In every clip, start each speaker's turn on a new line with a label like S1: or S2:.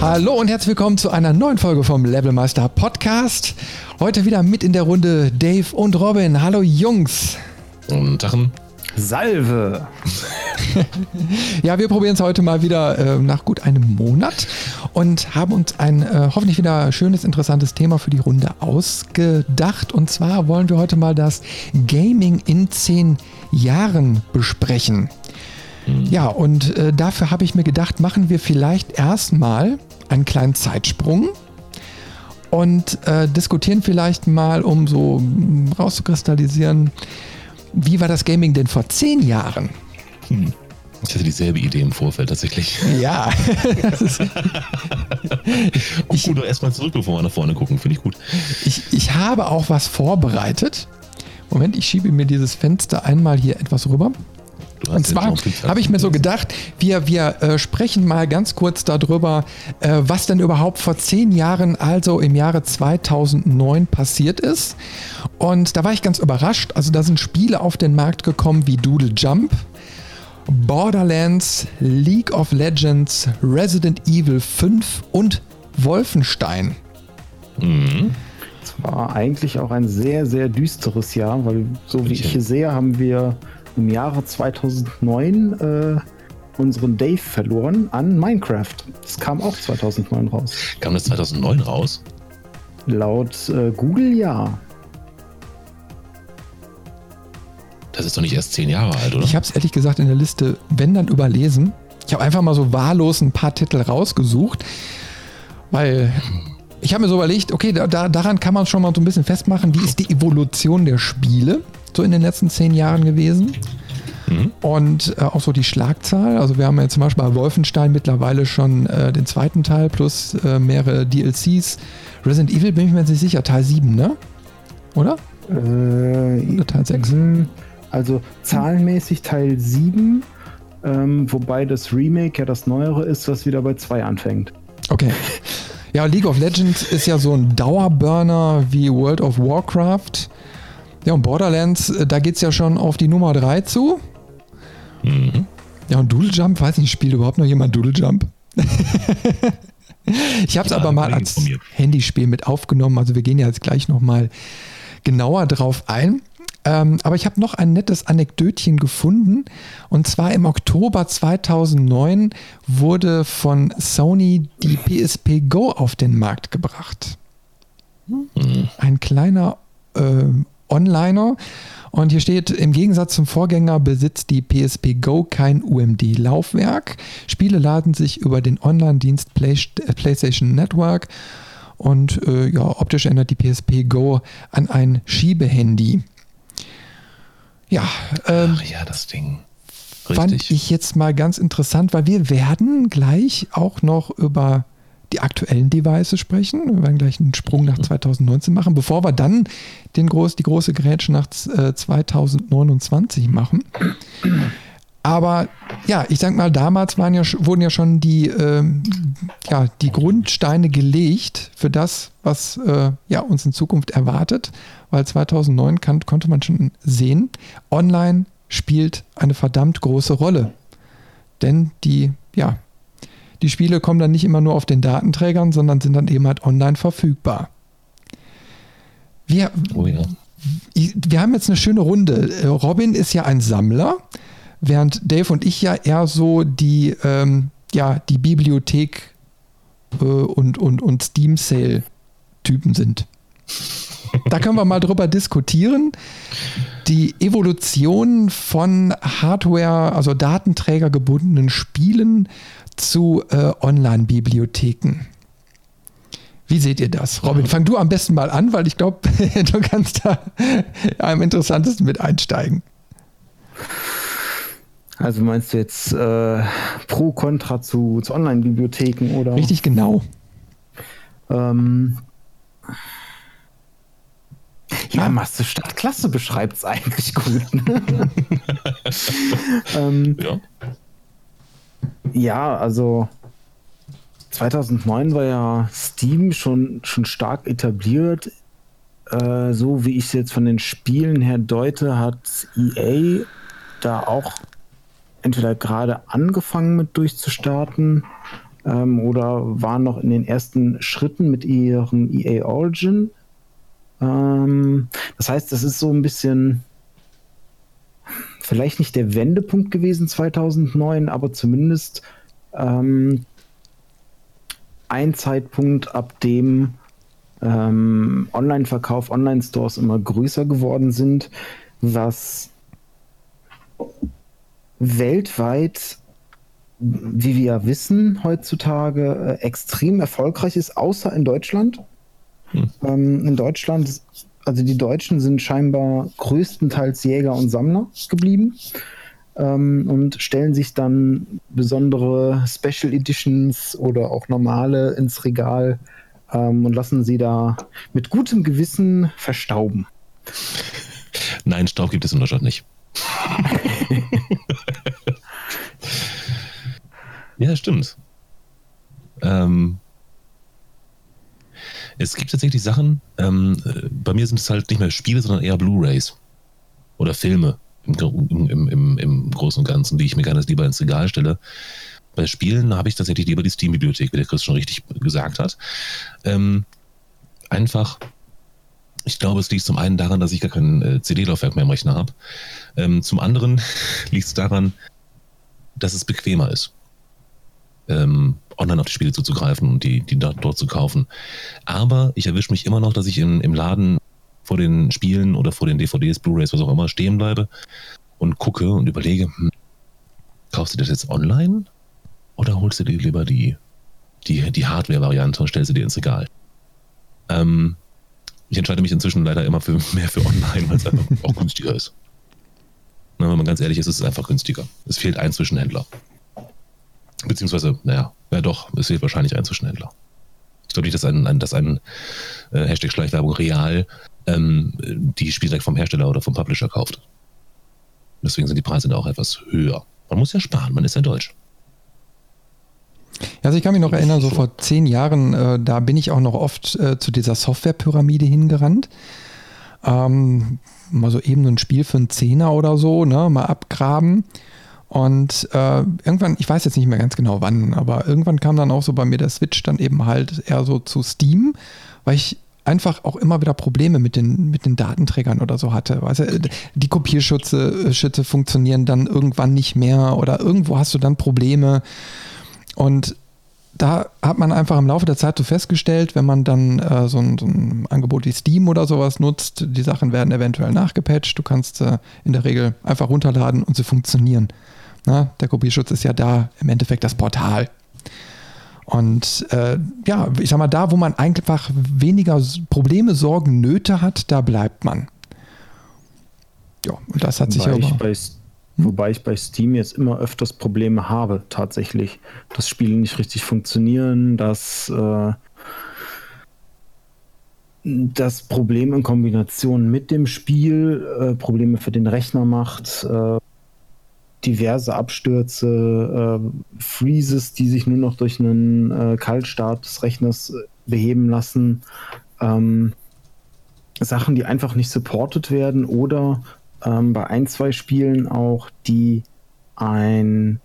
S1: Hallo und herzlich willkommen zu einer neuen Folge vom Levelmeister Podcast. Heute wieder mit in der Runde Dave und Robin. Hallo Jungs.
S2: Und Tachen.
S3: Salve!
S1: ja, wir probieren es heute mal wieder äh, nach gut einem Monat und haben uns ein äh, hoffentlich wieder schönes, interessantes Thema für die Runde ausgedacht. Und zwar wollen wir heute mal das Gaming in zehn Jahren besprechen. Mhm. Ja, und äh, dafür habe ich mir gedacht, machen wir vielleicht erstmal einen kleinen Zeitsprung und äh, diskutieren vielleicht mal, um so hm, rauszukristallisieren, wie war das Gaming denn vor zehn Jahren?
S2: Hm. Ich hatte dieselbe Idee im Vorfeld tatsächlich.
S1: Ja.
S2: ich gut, erstmal zurück, bevor wir nach vorne gucken. Finde ich gut.
S1: Ich, ich habe auch was vorbereitet. Moment, ich schiebe mir dieses Fenster einmal hier etwas rüber. Und zwar habe ich mir so gedacht, wir, wir äh, sprechen mal ganz kurz darüber, äh, was denn überhaupt vor zehn Jahren, also im Jahre 2009 passiert ist. Und da war ich ganz überrascht. Also da sind Spiele auf den Markt gekommen wie Doodle Jump, Borderlands, League of Legends, Resident Evil 5 und Wolfenstein.
S3: Mhm. Es war eigentlich auch ein sehr, sehr düsteres Jahr, weil so wie ich hier sehe, haben wir im Jahre 2009 äh, unseren Dave verloren an Minecraft. Das kam auch 2009 raus.
S2: Kam das 2009 raus?
S3: Laut äh, Google ja.
S2: Das ist doch nicht erst zehn Jahre alt, oder?
S1: Ich habe es ehrlich gesagt in der Liste, wenn dann überlesen. Ich habe einfach mal so wahllos ein paar Titel rausgesucht, weil ich habe mir so überlegt, okay, da, daran kann man schon mal so ein bisschen festmachen, wie ist die Evolution der Spiele so in den letzten zehn Jahren gewesen. Mhm. Und äh, auch so die Schlagzahl. Also wir haben ja zum Beispiel bei Wolfenstein mittlerweile schon äh, den zweiten Teil plus äh, mehrere DLCs. Resident Evil bin ich mir jetzt nicht sicher, Teil 7, ne? Oder?
S3: Äh, Oder Teil 6? Mhm. Also zahlenmäßig Teil 7, ähm, wobei das Remake ja das neuere ist, was wieder bei 2 anfängt.
S1: Okay. Ja, League of Legends ist ja so ein Dauerburner wie World of Warcraft. Ja, und Borderlands, äh, da geht es ja schon auf die Nummer 3 zu. Mhm. Ja, und Doodle Jump, weiß nicht, spielt überhaupt noch jemand Doodle Jump? ich habe es ja, aber mal als Handyspiel mit aufgenommen. Also wir gehen ja jetzt gleich nochmal genauer drauf ein. Ähm, aber ich habe noch ein nettes Anekdötchen gefunden. Und zwar im Oktober 2009 wurde von Sony die PSP Go auf den Markt gebracht. Mhm. Ein kleiner äh, Onliner. Und hier steht, im Gegensatz zum Vorgänger besitzt die PSP Go kein UMD-Laufwerk. Spiele laden sich über den Online-Dienst Play PlayStation Network und äh, ja, optisch erinnert die PSP Go an ein Schiebehandy. Ja,
S2: ähm, Ach ja, das Ding.
S1: Richtig. Fand ich jetzt mal ganz interessant, weil wir werden gleich auch noch über die aktuellen Devices sprechen. Wir werden gleich einen Sprung nach 2019 machen, bevor wir dann den groß, die große Grätsche nach äh, 2029 machen. Aber ja, ich sag mal, damals waren ja, wurden ja schon die, äh, ja, die Grundsteine gelegt für das, was äh, ja, uns in Zukunft erwartet, weil 2009 kann, konnte man schon sehen, online spielt eine verdammt große Rolle. Denn die, ja, die Spiele kommen dann nicht immer nur auf den Datenträgern, sondern sind dann eben halt online verfügbar. Wir, oh ja. wir haben jetzt eine schöne Runde. Robin ist ja ein Sammler, während Dave und ich ja eher so die, ähm, ja, die Bibliothek äh, und, und, und Steam Sale-Typen sind. Da können wir mal drüber diskutieren. Die Evolution von Hardware, also datenträgergebundenen Spielen zu äh, Online-Bibliotheken. Wie seht ihr das? Robin, fang du am besten mal an, weil ich glaube, du kannst da am interessantesten mit einsteigen.
S3: Also meinst du jetzt äh, pro Contra zu, zu Online-Bibliotheken oder?
S1: Richtig genau.
S3: Ähm, ja, Masse statt Klasse beschreibt es eigentlich gut. ähm, ja. Ja, also 2009 war ja Steam schon, schon stark etabliert. Äh, so wie ich es jetzt von den Spielen her deute, hat EA da auch entweder gerade angefangen mit durchzustarten ähm, oder waren noch in den ersten Schritten mit ihrem EA Origin. Ähm, das heißt, das ist so ein bisschen vielleicht nicht der Wendepunkt gewesen 2009, aber zumindest ähm, ein Zeitpunkt, ab dem ähm, Online-Verkauf, Online-Stores immer größer geworden sind, was weltweit, wie wir ja wissen, heutzutage äh, extrem erfolgreich ist, außer in Deutschland. Hm. Ähm, in Deutschland, also die Deutschen sind scheinbar größtenteils Jäger und Sammler geblieben ähm, und stellen sich dann besondere Special Editions oder auch normale ins Regal ähm, und lassen sie da mit gutem Gewissen verstauben.
S2: Nein, Staub gibt es in Deutschland nicht. ja, stimmt. Ähm, es gibt tatsächlich Sachen, ähm, bei mir sind es halt nicht mehr Spiele, sondern eher Blu-Rays oder Filme im, im, im, im Großen und Ganzen, die ich mir gerne lieber ins Regal stelle. Bei Spielen habe ich tatsächlich lieber die Steam-Bibliothek, wie der Chris schon richtig gesagt hat. Ähm, einfach, ich glaube, es liegt zum einen daran, dass ich gar kein äh, CD-Laufwerk mehr im Rechner habe. Ähm, zum anderen liegt es daran, dass es bequemer ist, ähm, online auf die Spiele zuzugreifen und die, die dort, zu kaufen. Aber ich erwische mich immer noch, dass ich in, im Laden vor den Spielen oder vor den DVDs, Blu-rays, was auch immer, stehen bleibe und gucke und überlege, hm, kaufst du das jetzt online oder holst du dir lieber die, die, die Hardware-Variante und stellst sie dir ins Regal? Ähm, ich entscheide mich inzwischen leider immer für, mehr für online, weil es einfach auch günstiger ist. Na, wenn man ganz ehrlich ist, ist es einfach günstiger. Es fehlt ein Zwischenhändler. Beziehungsweise, naja, ja doch, es fehlt wahrscheinlich ein Zwischenhändler. Ich glaube nicht, dass ein, ein, dass ein äh, Hashtag Schleichwerbung real ähm, die Spiele direkt vom Hersteller oder vom Publisher kauft. Deswegen sind die Preise da auch etwas höher. Man muss ja sparen, man ist ja deutsch.
S1: Also ich kann mich noch erinnern, so vor zehn Jahren, äh, da bin ich auch noch oft äh, zu dieser Softwarepyramide hingerannt. Ähm, mal so eben ein Spiel für einen Zehner oder so, ne, mal abgraben. Und äh, irgendwann, ich weiß jetzt nicht mehr ganz genau wann, aber irgendwann kam dann auch so bei mir der Switch dann eben halt eher so zu Steam, weil ich einfach auch immer wieder Probleme mit den, mit den Datenträgern oder so hatte. Weißt du, die Kopierschütze Schütze funktionieren dann irgendwann nicht mehr oder irgendwo hast du dann Probleme. Und da hat man einfach im Laufe der Zeit so festgestellt, wenn man dann äh, so, ein, so, ein, Angebot wie Steam oder sowas nutzt, die Sachen werden eventuell nachgepatcht. Du kannst äh, in der Regel einfach runterladen und sie funktionieren. Na, der Kopierschutz ist ja da im Endeffekt das Portal. Und äh, ja, ich sag mal, da, wo man einfach weniger Probleme, Sorgen, Nöte hat, da bleibt man. Ja, und das hat
S3: wobei
S1: sich
S3: aber. Bei, hm? Wobei ich bei Steam jetzt immer öfters Probleme habe, tatsächlich. Dass Spiele nicht richtig funktionieren, dass äh, das Problem in Kombination mit dem Spiel äh, Probleme für den Rechner macht. Äh, diverse Abstürze, äh, Freezes, die sich nur noch durch einen äh, Kaltstart des Rechners äh, beheben lassen, ähm, Sachen, die einfach nicht supported werden oder ähm, bei ein, zwei Spielen auch, die ein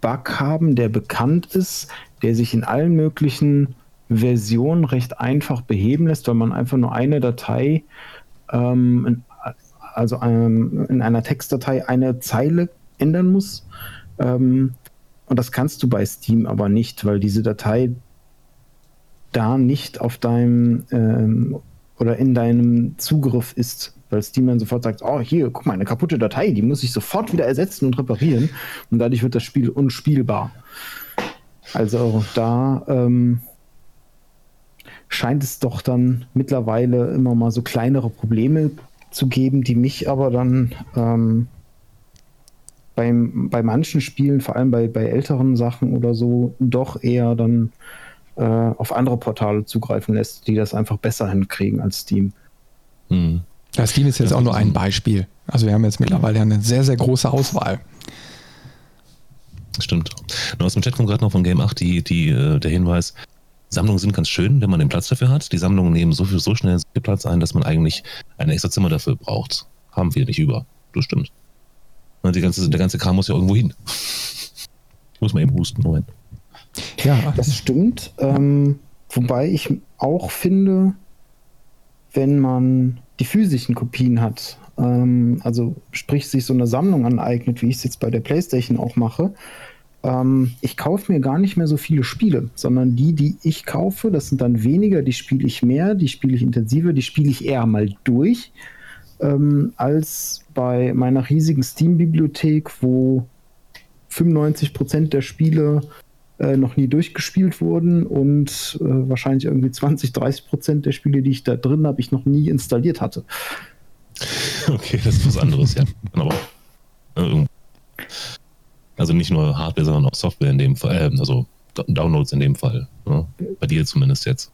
S3: Bug haben, der bekannt ist, der sich in allen möglichen Versionen recht einfach beheben lässt, weil man einfach nur eine Datei, ähm, in, also ähm, in einer Textdatei eine Zeile ändern muss. Ähm, und das kannst du bei Steam aber nicht, weil diese Datei da nicht auf deinem ähm, oder in deinem Zugriff ist, weil Steam dann sofort sagt, oh hier, guck mal, eine kaputte Datei, die muss ich sofort wieder ersetzen und reparieren und dadurch wird das Spiel unspielbar. Also da ähm, scheint es doch dann mittlerweile immer mal so kleinere Probleme zu geben, die mich aber dann ähm, beim, bei manchen Spielen, vor allem bei, bei älteren Sachen oder so, doch eher dann äh, auf andere Portale zugreifen lässt, die das einfach besser hinkriegen als Steam.
S1: Hm. Ja, Steam ist jetzt auch nur ein Beispiel. Also wir haben jetzt mittlerweile eine sehr, sehr große Auswahl.
S2: Stimmt. Nur aus dem Chat kommt gerade noch von Game 8 die, die, äh, der Hinweis, Sammlungen sind ganz schön, wenn man den Platz dafür hat. Die Sammlungen nehmen so, viel, so schnell Platz ein, dass man eigentlich ein extra Zimmer dafür braucht. Haben wir nicht über. Das stimmt. Die ganze, der ganze Kram muss ja irgendwo hin. Muss mal eben husten, Moment.
S3: Ja. Das stimmt. Ähm, wobei ich auch finde, wenn man die physischen Kopien hat, ähm, also sprich sich so eine Sammlung aneignet, wie ich es jetzt bei der PlayStation auch mache, ähm, ich kaufe mir gar nicht mehr so viele Spiele, sondern die, die ich kaufe, das sind dann weniger, die spiele ich mehr, die spiele ich intensiver, die spiele ich eher mal durch, ähm, als bei meiner riesigen Steam-Bibliothek, wo 95% der Spiele äh, noch nie durchgespielt wurden und äh, wahrscheinlich irgendwie 20, 30 Prozent der Spiele, die ich da drin habe, ich noch nie installiert hatte.
S2: Okay, das ist was anderes, ja. Aber, äh, also nicht nur Hardware, sondern auch Software in dem Fall, äh, also Downloads in dem Fall. Ne? Bei dir zumindest jetzt.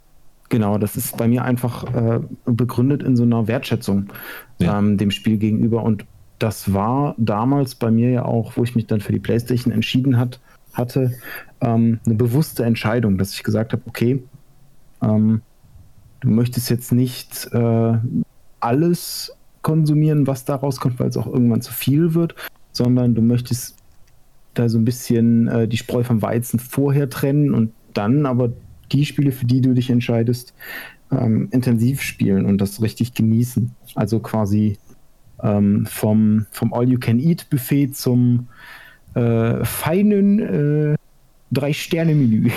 S3: Genau, das ist bei mir einfach äh, begründet in so einer Wertschätzung ja. ähm, dem Spiel gegenüber. Und das war damals bei mir ja auch, wo ich mich dann für die PlayStation entschieden hat, hatte, ähm, eine bewusste Entscheidung, dass ich gesagt habe, okay, ähm, du möchtest jetzt nicht äh, alles konsumieren, was da rauskommt, weil es auch irgendwann zu viel wird, sondern du möchtest da so ein bisschen äh, die Spreu vom Weizen vorher trennen und dann aber die Spiele, für die du dich entscheidest, ähm, intensiv spielen und das richtig genießen. Also quasi ähm, vom, vom All-You-Can-Eat-Buffet zum äh, feinen äh, Drei-Sterne-Menü.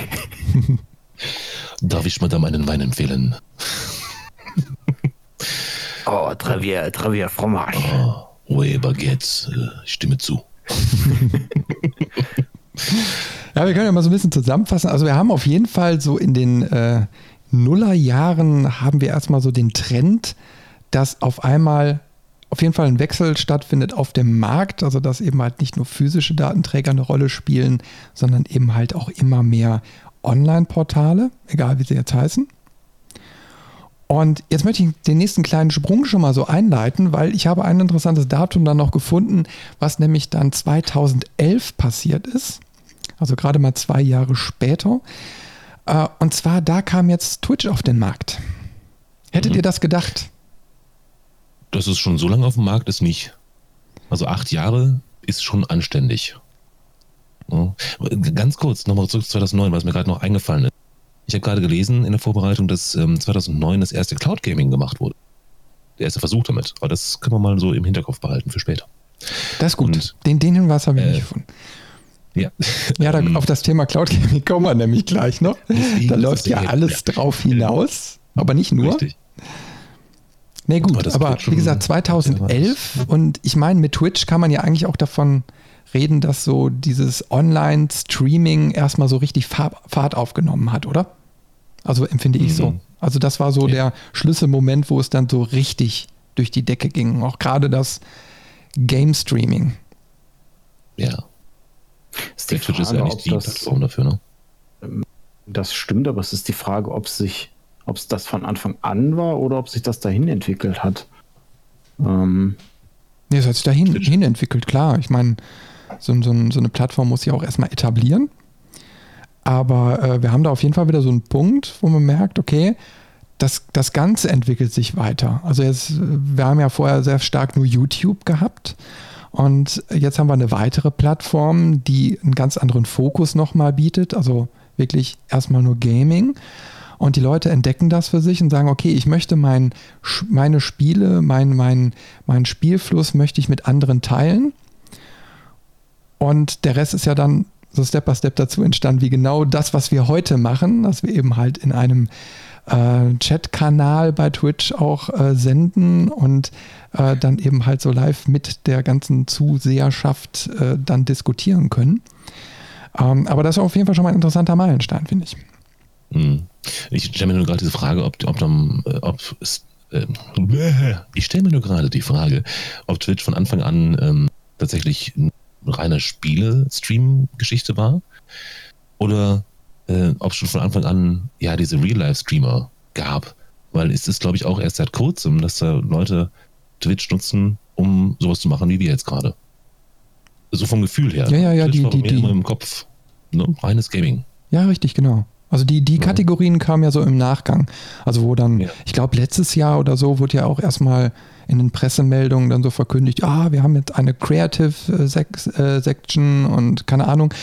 S2: Darf ich Madame einen Wein empfehlen?
S3: oh, Travier, Travier Fromage.
S2: Oh, oui, Baguette, ich stimme zu.
S1: ja, wir können ja mal so ein bisschen zusammenfassen. Also wir haben auf jeden Fall so in den äh, Nullerjahren haben wir erstmal so den Trend, dass auf einmal auf jeden Fall ein Wechsel stattfindet auf dem Markt, also dass eben halt nicht nur physische Datenträger eine Rolle spielen, sondern eben halt auch immer mehr Online-Portale, egal wie sie jetzt heißen. Und jetzt möchte ich den nächsten kleinen Sprung schon mal so einleiten, weil ich habe ein interessantes Datum dann noch gefunden, was nämlich dann 2011 passiert ist. Also gerade mal zwei Jahre später. Äh, und zwar, da kam jetzt Twitch auf den Markt. Hättet mhm. ihr das gedacht?
S2: dass es schon so lange auf dem Markt ist, nicht. Also acht Jahre ist schon anständig. Ja. Ganz kurz, nochmal zurück zu 2009, was mir gerade noch eingefallen ist. Ich habe gerade gelesen in der Vorbereitung, dass ähm, 2009 das erste Cloud Gaming gemacht wurde. Der erste Versuch damit. Aber das können wir mal so im Hinterkopf behalten für später.
S1: Das ist gut. Und, den, den Hinweis habe ich äh, nicht gefunden. Ja, ja da, auf das Thema Cloud Gaming kommen wir nämlich gleich noch. Deswegen da läuft ja alles ja. drauf hinaus, aber nicht nur. Richtig. Nee, gut, aber, aber wie gesagt, 2011 und ich meine, mit Twitch kann man ja eigentlich auch davon reden, dass so dieses Online-Streaming erstmal so richtig Fahrt aufgenommen hat, oder? Also empfinde ich mhm. so. Also das war so ja. der Schlüsselmoment, wo es dann so richtig durch die Decke ging. Auch gerade das Game-Streaming.
S2: Ja. Ist Twitch ist ja nicht die Plattform dafür, ne?
S3: Das stimmt, aber es ist die Frage, ob sich ob es das von Anfang an war oder ob sich das dahin entwickelt hat.
S1: Ähm, nee, es hat sich dahin hin entwickelt, klar. Ich meine, so, so, so, eine Plattform muss sich auch erstmal etablieren. Aber äh, wir haben da auf jeden Fall wieder so einen Punkt, wo man merkt, okay, das, das Ganze entwickelt sich weiter. Also jetzt, wir haben ja vorher sehr stark nur YouTube gehabt. Und jetzt haben wir eine weitere Plattform, die einen ganz anderen Fokus nochmal bietet. Also wirklich erstmal nur Gaming. Und die Leute entdecken das für sich und sagen, okay, ich möchte mein, meine Spiele, mein, mein, meinen Spielfluss möchte ich mit anderen teilen. Und der Rest ist ja dann so Step by Step dazu entstanden, wie genau das, was wir heute machen, dass wir eben halt in einem äh, Chat-Kanal bei Twitch auch äh, senden und äh, dann eben halt so live mit der ganzen Zuseherschaft äh, dann diskutieren können. Ähm, aber das ist auf jeden Fall schon mal ein interessanter Meilenstein, finde ich.
S2: Hm. Ich stelle mir nur gerade diese Frage, ob, ob, dann, äh, ob es, äh, ich stelle mir nur gerade die Frage, ob Twitch von Anfang an ähm, tatsächlich eine reine Spiele-Stream-Geschichte war oder äh, ob es schon von Anfang an ja diese Real-Life-Streamer gab. Weil es ist, glaube ich, auch erst seit kurzem, dass da Leute Twitch nutzen, um sowas zu machen wie wir jetzt gerade. So vom Gefühl her.
S1: Ja, ja, ja. Twitch
S2: die, die, die, immer im Kopf. Ne? Reines Gaming.
S1: Ja, richtig, genau. Also die, die Kategorien kamen ja so im Nachgang. Also wo dann, ja. ich glaube, letztes Jahr oder so wurde ja auch erstmal in den Pressemeldungen dann so verkündigt, ah, wir haben jetzt eine Creative äh, Section und keine Ahnung.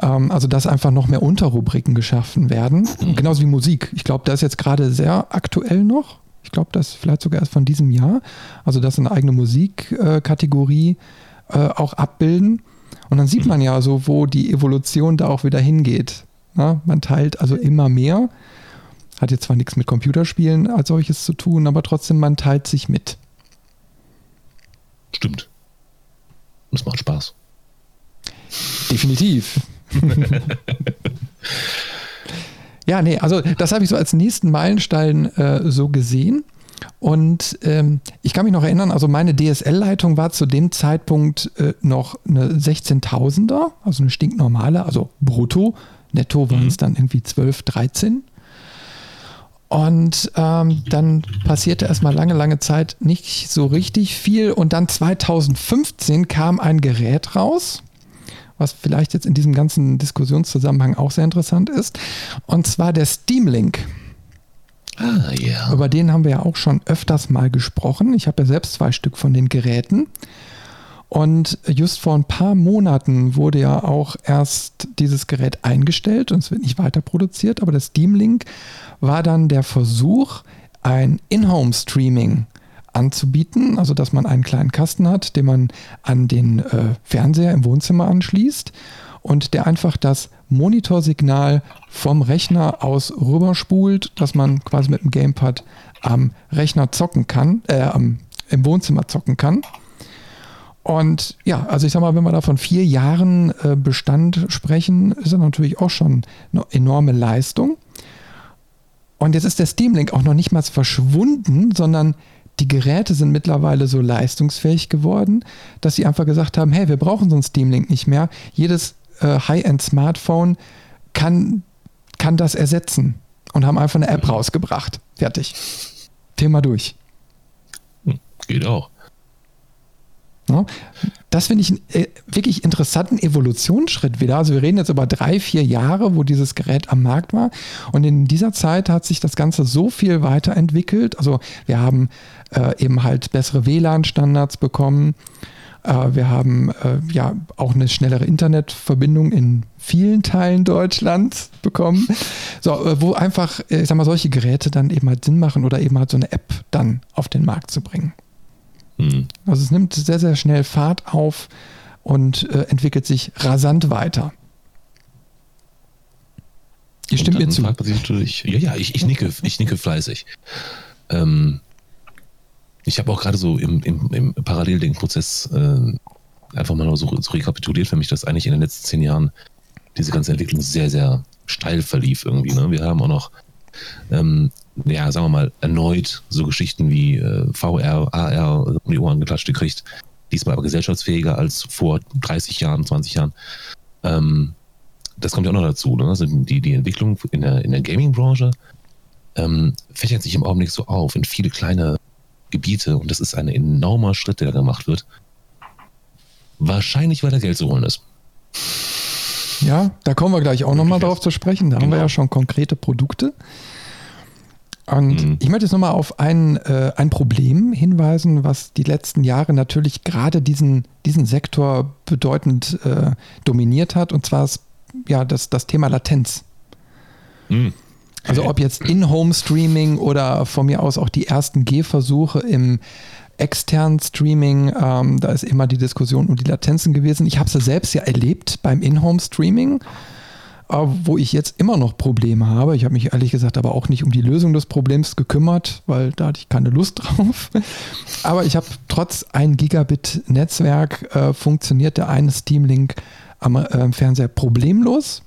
S1: Ähm, also dass einfach noch mehr Unterrubriken geschaffen werden. Mhm. Genauso wie Musik. Ich glaube, das ist jetzt gerade sehr aktuell noch. Ich glaube, das vielleicht sogar erst von diesem Jahr. Also dass eine eigene Musikkategorie äh, auch abbilden. Und dann sieht man ja so, wo die Evolution da auch wieder hingeht. Na, man teilt also immer mehr. Hat jetzt zwar nichts mit Computerspielen als solches zu tun, aber trotzdem, man teilt sich mit.
S2: Stimmt. Und es macht Spaß.
S1: Definitiv. Ja, nee, also das habe ich so als nächsten Meilenstein äh, so gesehen. Und ähm, ich kann mich noch erinnern, also meine DSL-Leitung war zu dem Zeitpunkt äh, noch eine 16.000er, also eine stinknormale, also brutto. Netto waren es mhm. dann irgendwie 12, 13. Und ähm, dann passierte erstmal lange, lange Zeit nicht so richtig viel. Und dann 2015 kam ein Gerät raus, was vielleicht jetzt in diesem ganzen Diskussionszusammenhang auch sehr interessant ist. Und zwar der Steam Link. Ah, ja. Über den haben wir ja auch schon öfters mal gesprochen. Ich habe ja selbst zwei Stück von den Geräten. Und just vor ein paar Monaten wurde ja auch erst dieses Gerät eingestellt und es wird nicht weiter produziert, aber das Steam Link war dann der Versuch, ein In-Home-Streaming anzubieten, also dass man einen kleinen Kasten hat, den man an den äh, Fernseher im Wohnzimmer anschließt und der einfach das Monitorsignal vom Rechner aus rüberspult, dass man quasi mit dem Gamepad am Rechner zocken kann, äh, im Wohnzimmer zocken kann. Und ja, also ich sag mal, wenn wir da von vier Jahren äh, Bestand sprechen, ist das natürlich auch schon eine enorme Leistung. Und jetzt ist der Steam Link auch noch nicht mal verschwunden, sondern die Geräte sind mittlerweile so leistungsfähig geworden, dass sie einfach gesagt haben, hey, wir brauchen so einen Steam Link nicht mehr. Jedes äh, High-End-Smartphone kann, kann das ersetzen und haben einfach eine App rausgebracht. Fertig. Thema durch.
S2: Hm, geht auch.
S1: Das finde ich einen äh, wirklich interessanten Evolutionsschritt wieder. Also wir reden jetzt über drei, vier Jahre, wo dieses Gerät am Markt war. Und in dieser Zeit hat sich das Ganze so viel weiterentwickelt. Also wir haben äh, eben halt bessere WLAN-Standards bekommen. Äh, wir haben äh, ja auch eine schnellere Internetverbindung in vielen Teilen Deutschlands bekommen. So, äh, wo einfach, äh, ich sag mal, solche Geräte dann eben halt Sinn machen oder eben halt so eine App dann auf den Markt zu bringen. Mhm. Also es nimmt sehr, sehr schnell Fahrt auf und äh, entwickelt sich rasant weiter.
S2: Ihr stimmt mir zu. Ja, ja, ich, ich, nicke, ich nicke fleißig. Ähm, ich habe auch gerade so im, im, im Paralleldenkprozess äh, einfach mal so, so rekapituliert für mich, dass eigentlich in den letzten zehn Jahren diese ganze Entwicklung sehr, sehr steil verlief irgendwie. Ne? Wir haben auch noch ähm, ja, sagen wir mal, erneut so Geschichten wie äh, VR, AR um die Ohren geklatscht gekriegt. Diesmal aber gesellschaftsfähiger als vor 30 Jahren, 20 Jahren. Ähm, das kommt ja auch noch dazu. Ne? Also die, die Entwicklung in der, in der Gaming-Branche ähm, fächert sich im Augenblick so auf in viele kleine Gebiete und das ist ein enormer Schritt, der da gemacht wird. Wahrscheinlich, weil da Geld zu holen ist.
S1: Ja, da kommen wir gleich auch nochmal drauf zu sprechen. Da genau. haben wir genau. ja schon konkrete Produkte. Und mhm. ich möchte jetzt nochmal auf ein, äh, ein Problem hinweisen, was die letzten Jahre natürlich gerade diesen, diesen Sektor bedeutend äh, dominiert hat, und zwar ist, ja, das, das Thema Latenz. Mhm. Also ob jetzt In-Home-Streaming oder von mir aus auch die ersten Gehversuche im externen Streaming, ähm, da ist immer die Diskussion um die Latenzen gewesen. Ich habe sie selbst ja erlebt beim In-Home-Streaming wo ich jetzt immer noch Probleme habe. Ich habe mich ehrlich gesagt aber auch nicht um die Lösung des Problems gekümmert, weil da hatte ich keine Lust drauf. Aber ich habe trotz 1 Gigabit Netzwerk äh, funktioniert der eine Steam Link am äh, Fernseher problemlos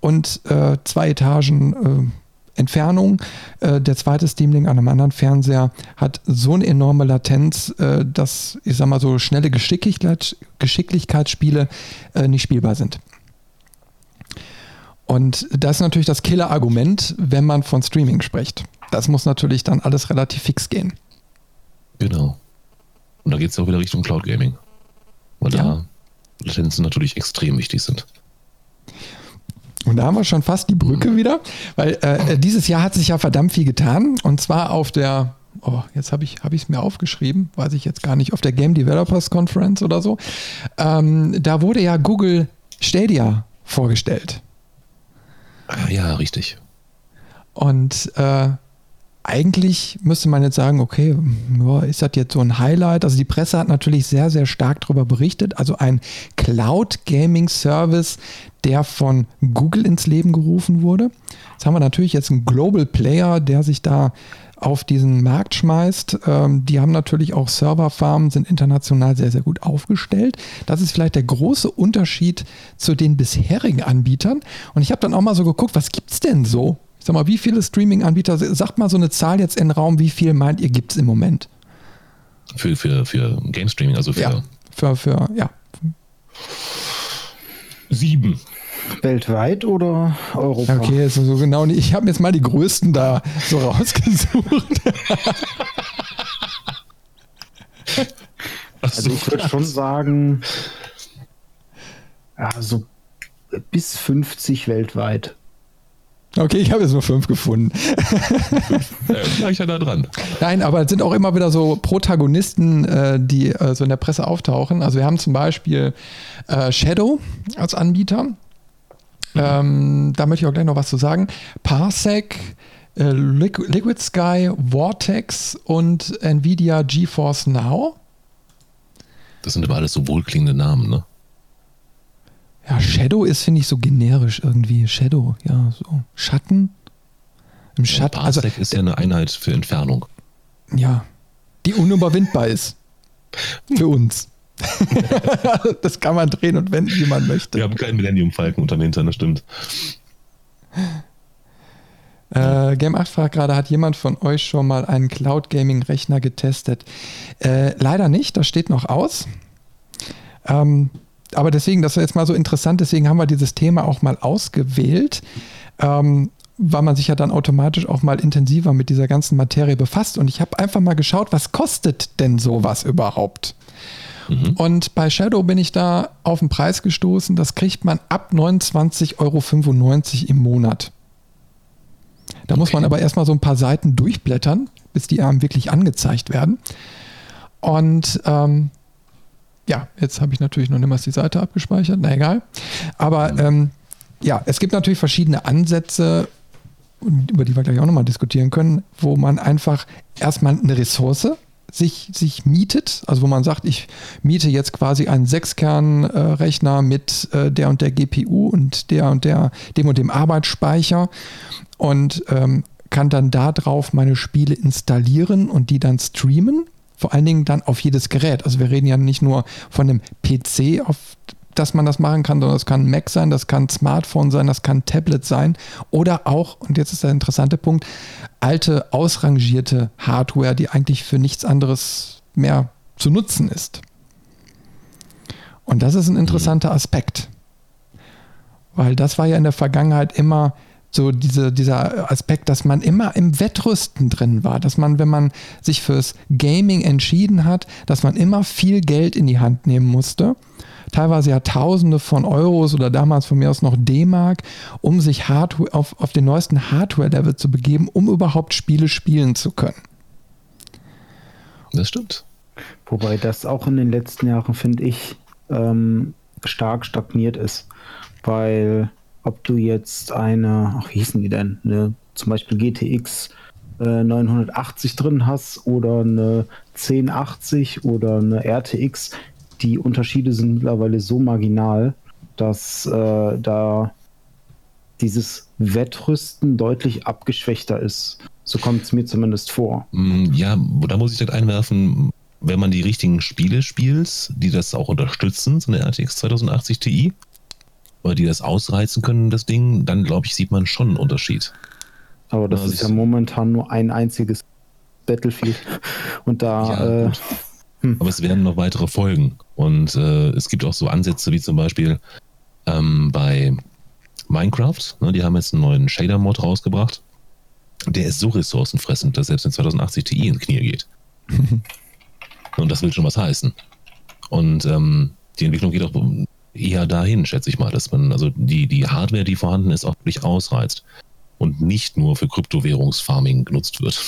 S1: und äh, zwei Etagen äh, Entfernung. Äh, der zweite Steam Link an einem anderen Fernseher hat so eine enorme Latenz, äh, dass ich sag mal so schnelle Geschicklichkeit, Geschicklichkeitsspiele nicht spielbar sind. Und das ist natürlich das Killer-Argument, wenn man von Streaming spricht. Das muss natürlich dann alles relativ fix gehen.
S2: Genau. Und da geht es auch wieder Richtung Cloud Gaming. Weil ja. da Latenzen natürlich extrem wichtig sind.
S1: Und da haben wir schon fast die Brücke wieder, weil äh, dieses Jahr hat sich ja verdammt viel getan. Und zwar auf der, oh, jetzt habe ich es mir aufgeschrieben, weiß ich jetzt gar nicht, auf der Game Developers Conference oder so. Ähm, da wurde ja Google Stadia vorgestellt.
S2: Ja, richtig.
S1: Und äh, eigentlich müsste man jetzt sagen, okay, ist das jetzt so ein Highlight? Also die Presse hat natürlich sehr, sehr stark darüber berichtet. Also ein Cloud Gaming Service, der von Google ins Leben gerufen wurde. Jetzt haben wir natürlich jetzt einen Global Player, der sich da auf diesen Markt schmeißt. Ähm, die haben natürlich auch Serverfarmen, sind international sehr, sehr gut aufgestellt. Das ist vielleicht der große Unterschied zu den bisherigen Anbietern. Und ich habe dann auch mal so geguckt, was gibt es denn so? Ich sag mal, wie viele Streaming-Anbieter, sagt mal so eine Zahl jetzt in den Raum, wie viel meint ihr gibt es im Moment?
S2: Für, für, für Game Streaming, also für.
S1: Ja, für, für, ja.
S3: Sieben. Weltweit oder Europa?
S1: Okay, ist so genau nicht. Ich habe jetzt mal die größten da so rausgesucht.
S3: also ich würde schon sagen, ja, so bis 50 weltweit.
S1: Okay, ich habe jetzt nur fünf gefunden.
S2: ja, ich ja da dran.
S1: Nein, aber es sind auch immer wieder so Protagonisten, äh, die äh, so in der Presse auftauchen. Also wir haben zum Beispiel äh, Shadow als Anbieter. Ähm, da möchte ich auch gleich noch was zu sagen. Parsec, äh, Liquid Sky, Vortex und Nvidia GeForce Now.
S2: Das sind aber alles so wohlklingende Namen, ne?
S1: Ja, Shadow ist, finde ich, so generisch irgendwie. Shadow, ja, so. Schatten.
S2: Im Schatten. Also, Parsec ist ja eine Einheit für Entfernung.
S1: Ja. Die unüberwindbar ist. Für uns. das kann man drehen und wenden, wie man möchte.
S2: Wir haben keinen Millennium-Falken unter dem Hintern, das stimmt.
S1: Äh, Game 8 fragt gerade, hat jemand von euch schon mal einen Cloud Gaming Rechner getestet? Äh, leider nicht, das steht noch aus. Ähm, aber deswegen, das ist jetzt mal so interessant, deswegen haben wir dieses Thema auch mal ausgewählt, ähm, weil man sich ja dann automatisch auch mal intensiver mit dieser ganzen Materie befasst. Und ich habe einfach mal geschaut, was kostet denn sowas überhaupt? Mhm. Und bei Shadow bin ich da auf den Preis gestoßen. Das kriegt man ab 29,95 Euro im Monat. Da okay. muss man aber erstmal so ein paar Seiten durchblättern, bis die einem wirklich angezeigt werden. Und ähm, ja, jetzt habe ich natürlich noch niemals die Seite abgespeichert, na egal. Aber ähm, ja, es gibt natürlich verschiedene Ansätze, über die wir gleich auch nochmal diskutieren können, wo man einfach erstmal eine Ressource sich, sich mietet, also wo man sagt, ich miete jetzt quasi einen Sechskern-Rechner mit äh, der und der GPU und der und der, dem und dem Arbeitsspeicher und ähm, kann dann darauf meine Spiele installieren und die dann streamen. Vor allen Dingen dann auf jedes Gerät. Also wir reden ja nicht nur von einem PC, auf dass man das machen kann, sondern es kann ein Mac sein, das kann ein Smartphone sein, das kann ein Tablet sein oder auch, und jetzt ist der interessante Punkt, alte, ausrangierte Hardware, die eigentlich für nichts anderes mehr zu nutzen ist. Und das ist ein interessanter Aspekt, weil das war ja in der Vergangenheit immer so diese, dieser Aspekt, dass man immer im Wettrüsten drin war, dass man, wenn man sich fürs Gaming entschieden hat, dass man immer viel Geld in die Hand nehmen musste teilweise ja Tausende von Euros oder damals von mir aus noch D-Mark, um sich Hardware, auf, auf den neuesten Hardware-Level zu begeben, um überhaupt Spiele spielen zu können.
S2: Das stimmt.
S3: Wobei das auch in den letzten Jahren, finde ich, ähm, stark stagniert ist. Weil ob du jetzt eine, ach, wie hießen die denn? Eine, zum Beispiel GTX äh, 980 drin hast oder eine 1080 oder eine RTX, die Unterschiede sind mittlerweile so marginal, dass äh, da dieses Wettrüsten deutlich abgeschwächter ist. So kommt es mir zumindest vor.
S2: Mm, ja, da muss ich direkt einwerfen, wenn man die richtigen Spiele spielt, die das auch unterstützen, so eine RTX 2080 Ti, oder die das ausreizen können, das Ding, dann glaube ich, sieht man schon einen Unterschied.
S3: Aber das also ist ja momentan nur ein einziges Battlefield. Und da ja, äh,
S2: hm. Aber es werden noch weitere Folgen. Und äh, es gibt auch so Ansätze wie zum Beispiel ähm, bei Minecraft. Ne, die haben jetzt einen neuen Shader-Mod rausgebracht. Der ist so ressourcenfressend, dass selbst in 2080 Ti ins Knie geht. Und das will schon was heißen. Und ähm, die Entwicklung geht auch eher dahin, schätze ich mal, dass man also die, die Hardware, die vorhanden ist, auch wirklich ausreizt und nicht nur für Kryptowährungsfarming genutzt wird.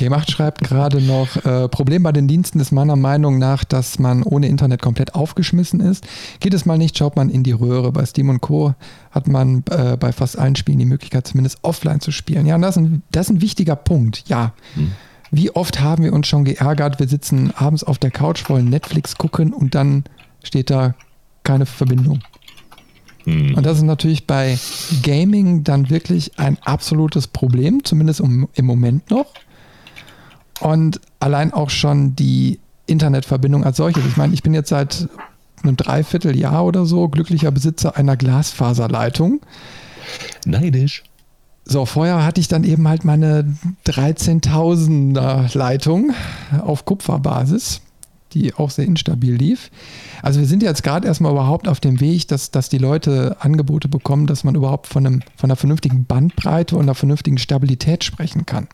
S1: G8 schreibt gerade noch, äh, Problem bei den Diensten ist meiner Meinung nach, dass man ohne Internet komplett aufgeschmissen ist. Geht es mal nicht, schaut man in die Röhre. Bei Steam und Co. hat man äh, bei fast allen Spielen die Möglichkeit, zumindest offline zu spielen. Ja, und das ist ein, das ist ein wichtiger Punkt. Ja. Hm. Wie oft haben wir uns schon geärgert, wir sitzen abends auf der Couch, wollen Netflix gucken und dann steht da keine Verbindung. Hm. Und das ist natürlich bei Gaming dann wirklich ein absolutes Problem, zumindest im Moment noch. Und allein auch schon die Internetverbindung als solches. Ich meine, ich bin jetzt seit einem Dreivierteljahr oder so glücklicher Besitzer einer Glasfaserleitung.
S2: Neidisch.
S1: So, vorher hatte ich dann eben halt meine 13.000er Leitung auf Kupferbasis, die auch sehr instabil lief. Also wir sind jetzt gerade erstmal überhaupt auf dem Weg, dass, dass die Leute Angebote bekommen, dass man überhaupt von, einem, von einer vernünftigen Bandbreite und einer vernünftigen Stabilität sprechen kann.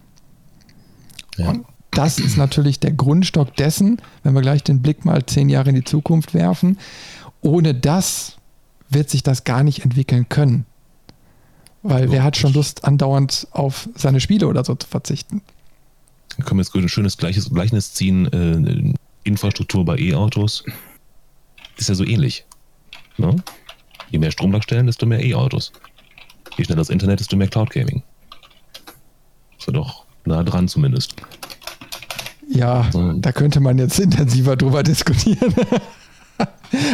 S1: Ja. Und das ist natürlich der Grundstock dessen, wenn wir gleich den Blick mal zehn Jahre in die Zukunft werfen. Ohne das wird sich das gar nicht entwickeln können. Weil wer hat schon Lust, andauernd auf seine Spiele oder so zu verzichten?
S2: Da können wir jetzt ein schönes Gleichnis ziehen. Äh, Infrastruktur bei E-Autos ist ja so ähnlich. Ne? Je mehr Stromlackstellen, desto mehr E-Autos. Je schneller das Internet, desto mehr Cloud Gaming. Ist ja doch nah dran zumindest.
S1: Ja, da könnte man jetzt intensiver drüber diskutieren.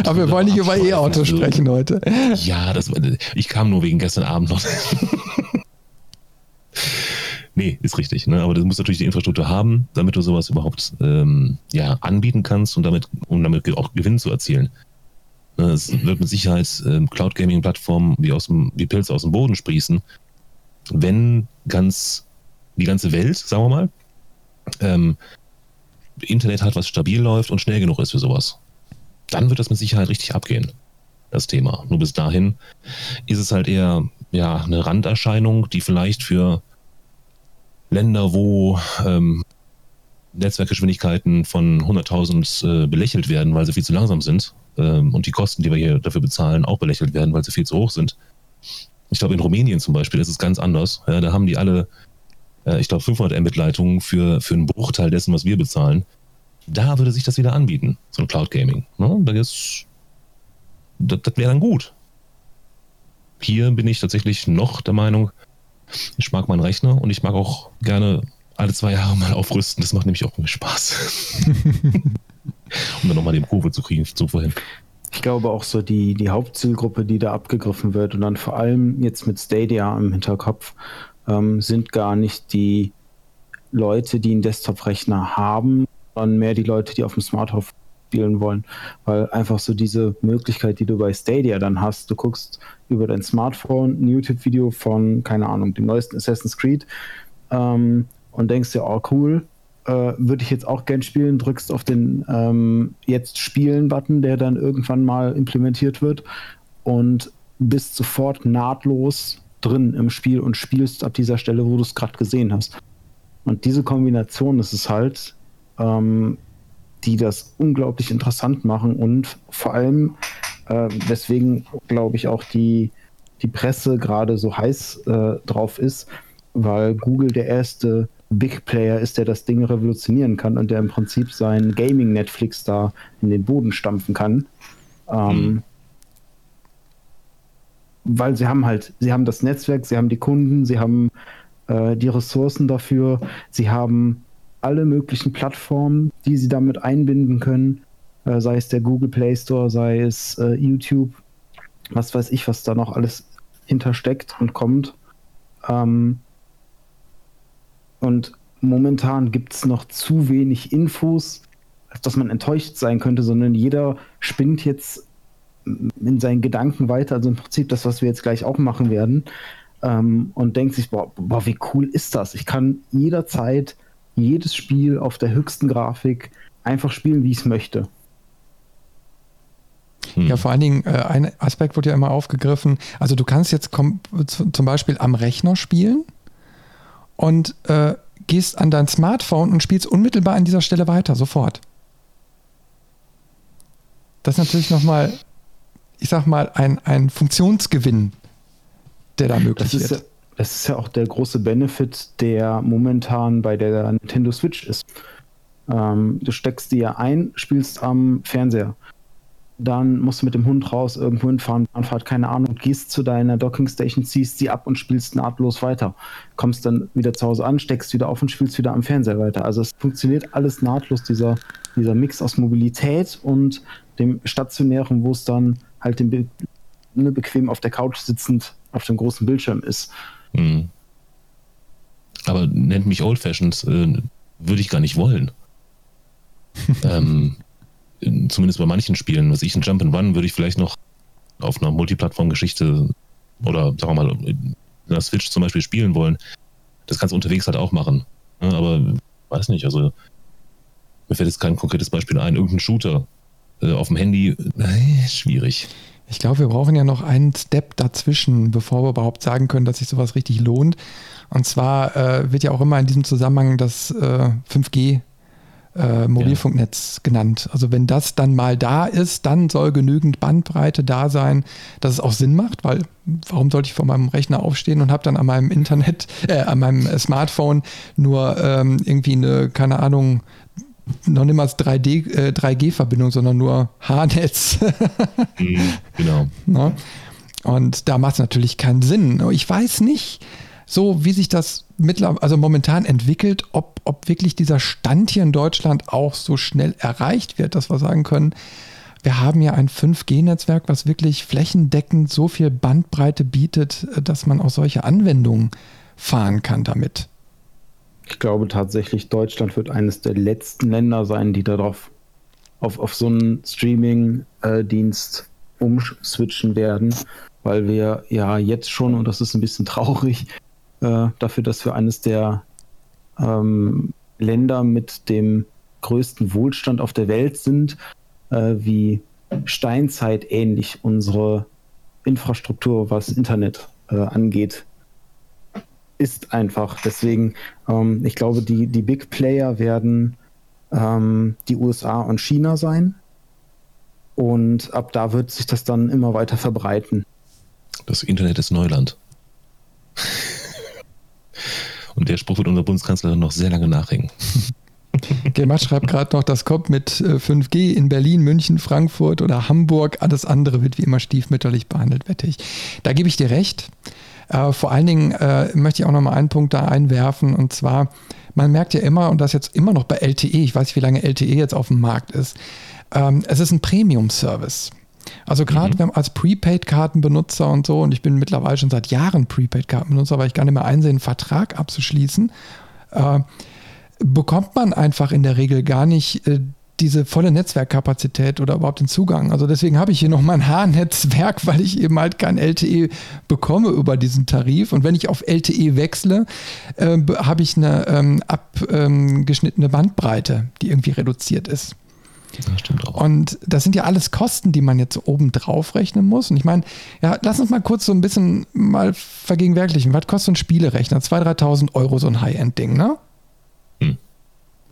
S1: Aber wir wollen nicht über E-Autos sprechen heute.
S2: Ja, das, ich kam nur wegen gestern Abend noch. nee, ist richtig. Ne? Aber du musst natürlich die Infrastruktur haben, damit du sowas überhaupt ähm, ja, anbieten kannst und damit, um damit auch Gewinn zu erzielen. Ne, es wird mit Sicherheit ähm, Cloud Gaming Plattformen wie, aus dem, wie Pilze aus dem Boden sprießen, wenn ganz die ganze Welt, sagen wir mal, ähm, Internet hat, was stabil läuft und schnell genug ist für sowas. Dann wird das mit Sicherheit richtig abgehen, das Thema. Nur bis dahin ist es halt eher ja, eine Randerscheinung, die vielleicht für Länder, wo ähm, Netzwerkgeschwindigkeiten von 100.000 äh, belächelt werden, weil sie viel zu langsam sind ähm, und die Kosten, die wir hier dafür bezahlen, auch belächelt werden, weil sie viel zu hoch sind. Ich glaube, in Rumänien zum Beispiel ist es ganz anders. Ja, da haben die alle äh, ich glaube, 500 Mbit-Leitungen für, für einen Bruchteil dessen, was wir bezahlen. Da würde sich das wieder anbieten, so ein Cloud Gaming. Ne? Das, das, das wäre dann gut. Hier bin ich tatsächlich noch der Meinung, ich mag meinen Rechner und ich mag auch gerne alle zwei Jahre mal aufrüsten. Das macht nämlich auch Spaß. um dann nochmal den Kurve zu kriegen zu vorhin.
S3: Ich glaube auch so die, die Hauptzielgruppe, die da abgegriffen wird und dann vor allem jetzt mit Stadia im Hinterkopf, ähm, sind gar nicht die Leute, die einen Desktop-Rechner haben, sondern mehr die Leute, die auf dem Smartphone spielen wollen. Weil einfach so diese Möglichkeit, die du bei Stadia dann hast, du guckst über dein Smartphone ein YouTube-Video von, keine Ahnung, dem neuesten Assassin's Creed ähm, und denkst dir, oh cool, äh, würde ich jetzt auch gern spielen, drückst auf den ähm, Jetzt Spielen-Button, der dann irgendwann mal implementiert wird und bist sofort nahtlos drin im Spiel und spielst ab dieser Stelle, wo du es gerade gesehen hast. Und diese Kombination ist es halt, ähm, die das unglaublich interessant machen und vor allem, äh, weswegen, glaube ich, auch die, die Presse gerade so heiß äh, drauf ist, weil Google der erste Big Player ist, der das Ding revolutionieren kann und der im Prinzip sein Gaming-Netflix da in den Boden stampfen kann. Ähm, mhm weil sie haben halt, sie haben das Netzwerk, sie haben die Kunden, sie haben äh, die Ressourcen dafür, sie haben alle möglichen Plattformen, die sie damit einbinden können, äh, sei es der Google Play Store, sei es äh, YouTube, was weiß ich, was da noch alles hintersteckt und kommt. Ähm, und momentan gibt es noch zu wenig Infos, dass man enttäuscht sein könnte, sondern jeder spinnt jetzt in seinen Gedanken weiter, also im Prinzip das, was wir jetzt gleich auch machen werden, ähm, und denkt sich, boah, boah, wie cool ist das? Ich kann jederzeit jedes Spiel auf der höchsten Grafik einfach spielen, wie ich es möchte.
S1: Hm. Ja, vor allen Dingen, äh, ein Aspekt wird ja immer aufgegriffen. Also du kannst jetzt zum Beispiel am Rechner spielen und äh, gehst an dein Smartphone und spielst unmittelbar an dieser Stelle weiter, sofort. Das ist natürlich nochmal ich sag mal, ein, ein Funktionsgewinn, der da möglich
S3: das
S1: ist
S3: wird. Ja, das ist ja auch der große Benefit, der momentan bei der Nintendo Switch ist. Ähm, du steckst die ja ein, spielst am Fernseher. Dann musst du mit dem Hund raus, irgendwo hinfahren, Bahnfahrt, keine Ahnung, gehst zu deiner Dockingstation, ziehst sie ab und spielst nahtlos weiter. Kommst dann wieder zu Hause an, steckst wieder auf und spielst wieder am Fernseher weiter. Also es funktioniert alles nahtlos, dieser, dieser Mix aus Mobilität und dem Stationären, wo es dann halt dem Be ne, bequem auf der Couch sitzend auf dem großen Bildschirm ist. Mhm.
S2: Aber nennt mich old-fashioned, äh, würde ich gar nicht wollen. ähm, zumindest bei manchen Spielen, was ich ein Jump and Run würde ich vielleicht noch auf einer Multiplattform-Geschichte oder sagen wir mal in der Switch zum Beispiel spielen wollen. Das kannst du unterwegs halt auch machen. Ja, aber weiß nicht, also mir fällt jetzt kein konkretes Beispiel ein. Irgendein Shooter äh, auf dem Handy, äh, schwierig.
S1: Ich glaube, wir brauchen ja noch einen Step dazwischen, bevor wir überhaupt sagen können, dass sich sowas richtig lohnt. Und zwar äh, wird ja auch immer in diesem Zusammenhang das äh, 5G äh, Mobilfunknetz ja. genannt. Also wenn das dann mal da ist, dann soll genügend Bandbreite da sein, dass es auch Sinn macht, weil warum sollte ich vor meinem Rechner aufstehen und habe dann an meinem Internet, äh, an meinem Smartphone nur ähm, irgendwie eine, keine Ahnung, noch nicht mal 3D, äh, 3G-Verbindung, sondern nur H-Netz.
S2: mhm, genau.
S1: Na? Und da macht es natürlich keinen Sinn. Ich weiß nicht, so wie sich das mittlerweile, also momentan entwickelt, ob, ob wirklich dieser Stand hier in Deutschland auch so schnell erreicht wird, dass wir sagen können, wir haben ja ein 5G-Netzwerk, was wirklich flächendeckend so viel Bandbreite bietet, dass man auch solche Anwendungen fahren kann damit.
S3: Ich glaube tatsächlich, Deutschland wird eines der letzten Länder sein, die darauf auf, auf so einen Streaming-Dienst umswitchen werden, weil wir ja jetzt schon, und das ist ein bisschen traurig, äh, dafür, dass wir eines der ähm, Länder mit dem größten Wohlstand auf der Welt sind, äh, wie Steinzeit ähnlich unsere Infrastruktur, was Internet äh, angeht, ist einfach. Deswegen, ähm, ich glaube, die, die Big Player werden ähm, die USA und China sein. Und ab da wird sich das dann immer weiter verbreiten.
S2: Das Internet ist Neuland. Und der Spruch wird unser Bundeskanzler noch sehr lange nachhängen.
S1: Gemacht schreibt gerade noch, das kommt mit 5G äh, in Berlin, München, Frankfurt oder Hamburg. Alles andere wird wie immer stiefmütterlich behandelt, wette ich. Da gebe ich dir recht. Äh, vor allen Dingen äh, möchte ich auch noch mal einen Punkt da einwerfen und zwar, man merkt ja immer, und das jetzt immer noch bei LTE, ich weiß nicht, wie lange LTE jetzt auf dem Markt ist, ähm, es ist ein Premium-Service. Also gerade mhm. als Prepaid-Kartenbenutzer und so, und ich bin mittlerweile schon seit Jahren Prepaid-Kartenbenutzer, weil ich gar nicht mehr einsehe, einen Vertrag abzuschließen, äh, bekommt man einfach in der Regel gar nicht äh, diese volle Netzwerkkapazität oder überhaupt den Zugang. Also deswegen habe ich hier noch mein H-Netzwerk, weil ich eben halt kein LTE bekomme über diesen Tarif. Und wenn ich auf LTE wechsle, äh, habe ich eine ähm, abgeschnittene ähm, Bandbreite, die irgendwie reduziert ist. Das stimmt auch. Und das sind ja alles Kosten, die man jetzt oben drauf rechnen muss. Und ich meine, ja, lass uns mal kurz so ein bisschen mal vergegenwärtigen. Was kostet so ein Spielerechner? 2.000, 3.000 Euro so ein High-End-Ding, ne? Hm.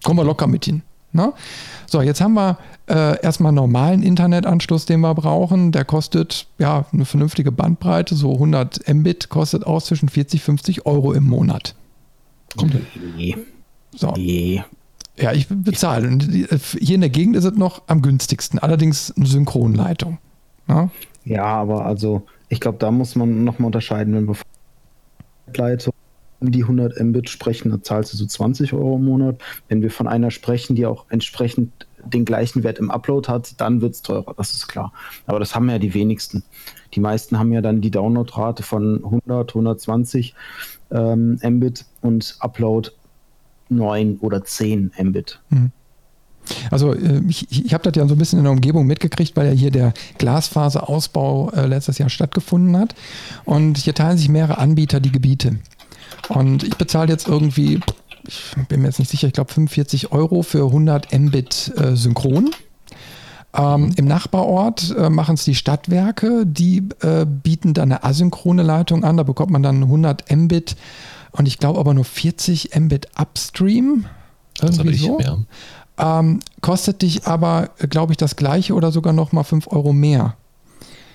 S1: Kommen wir locker mit hin. Ne? So, jetzt haben wir äh, erstmal einen normalen Internetanschluss, den wir brauchen. Der kostet ja eine vernünftige Bandbreite, so 100 Mbit kostet auch zwischen 40, 50 Euro im Monat.
S3: Kommt nee. So.
S1: Nee. Ja, ich bezahle. Äh, hier in der Gegend ist es noch am günstigsten, allerdings eine Synchronleitung.
S3: Ja, ja aber also ich glaube, da muss man nochmal unterscheiden, wenn wir Leitung um die 100 Mbit sprechen, dann zahlst du so 20 Euro im Monat. Wenn wir von einer sprechen, die auch entsprechend den gleichen Wert im Upload hat, dann wird es teurer, das ist klar. Aber das haben ja die wenigsten. Die meisten haben ja dann die Downloadrate von 100, 120 ähm, Mbit und Upload 9 oder 10 Mbit. Mhm.
S1: Also äh, ich, ich habe das ja so ein bisschen in der Umgebung mitgekriegt, weil ja hier der Glasfaserausbau äh, letztes Jahr stattgefunden hat. Und hier teilen sich mehrere Anbieter die Gebiete. Und ich bezahle jetzt irgendwie, ich bin mir jetzt nicht sicher, ich glaube 45 Euro für 100 Mbit äh, Synchron. Ähm, Im Nachbarort äh, machen es die Stadtwerke, die äh, bieten dann eine asynchrone Leitung an, da bekommt man dann 100 Mbit und ich glaube aber nur 40 Mbit Upstream. Irgendwie so. Ähm, kostet dich aber, glaube ich, das gleiche oder sogar noch mal 5 Euro mehr.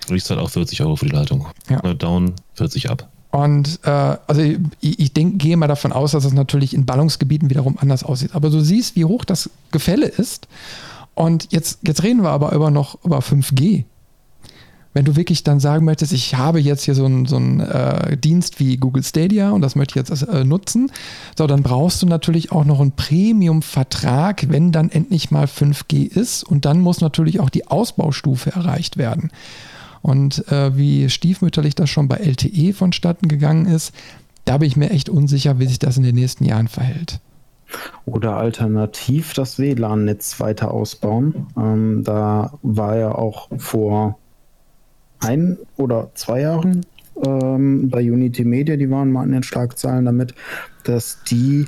S2: Ich zahle auch 40 Euro für die Leitung. Ja. Down, 40 ab.
S1: Und äh, also ich, ich denk, gehe mal davon aus, dass es natürlich in Ballungsgebieten wiederum anders aussieht. Aber du siehst, wie hoch das Gefälle ist. Und jetzt, jetzt reden wir aber über noch über 5G. Wenn du wirklich dann sagen möchtest, ich habe jetzt hier so einen so äh, Dienst wie Google Stadia und das möchte ich jetzt äh, nutzen, so, dann brauchst du natürlich auch noch einen Premium-Vertrag, wenn dann endlich mal 5G ist. Und dann muss natürlich auch die Ausbaustufe erreicht werden. Und äh, wie stiefmütterlich das schon bei LTE vonstatten gegangen ist, da bin ich mir echt unsicher, wie sich das in den nächsten Jahren verhält.
S3: Oder alternativ das WLAN-Netz weiter ausbauen. Ähm, da war ja auch vor ein oder zwei Jahren ähm, bei Unity Media, die waren mal in den Schlagzeilen damit, dass die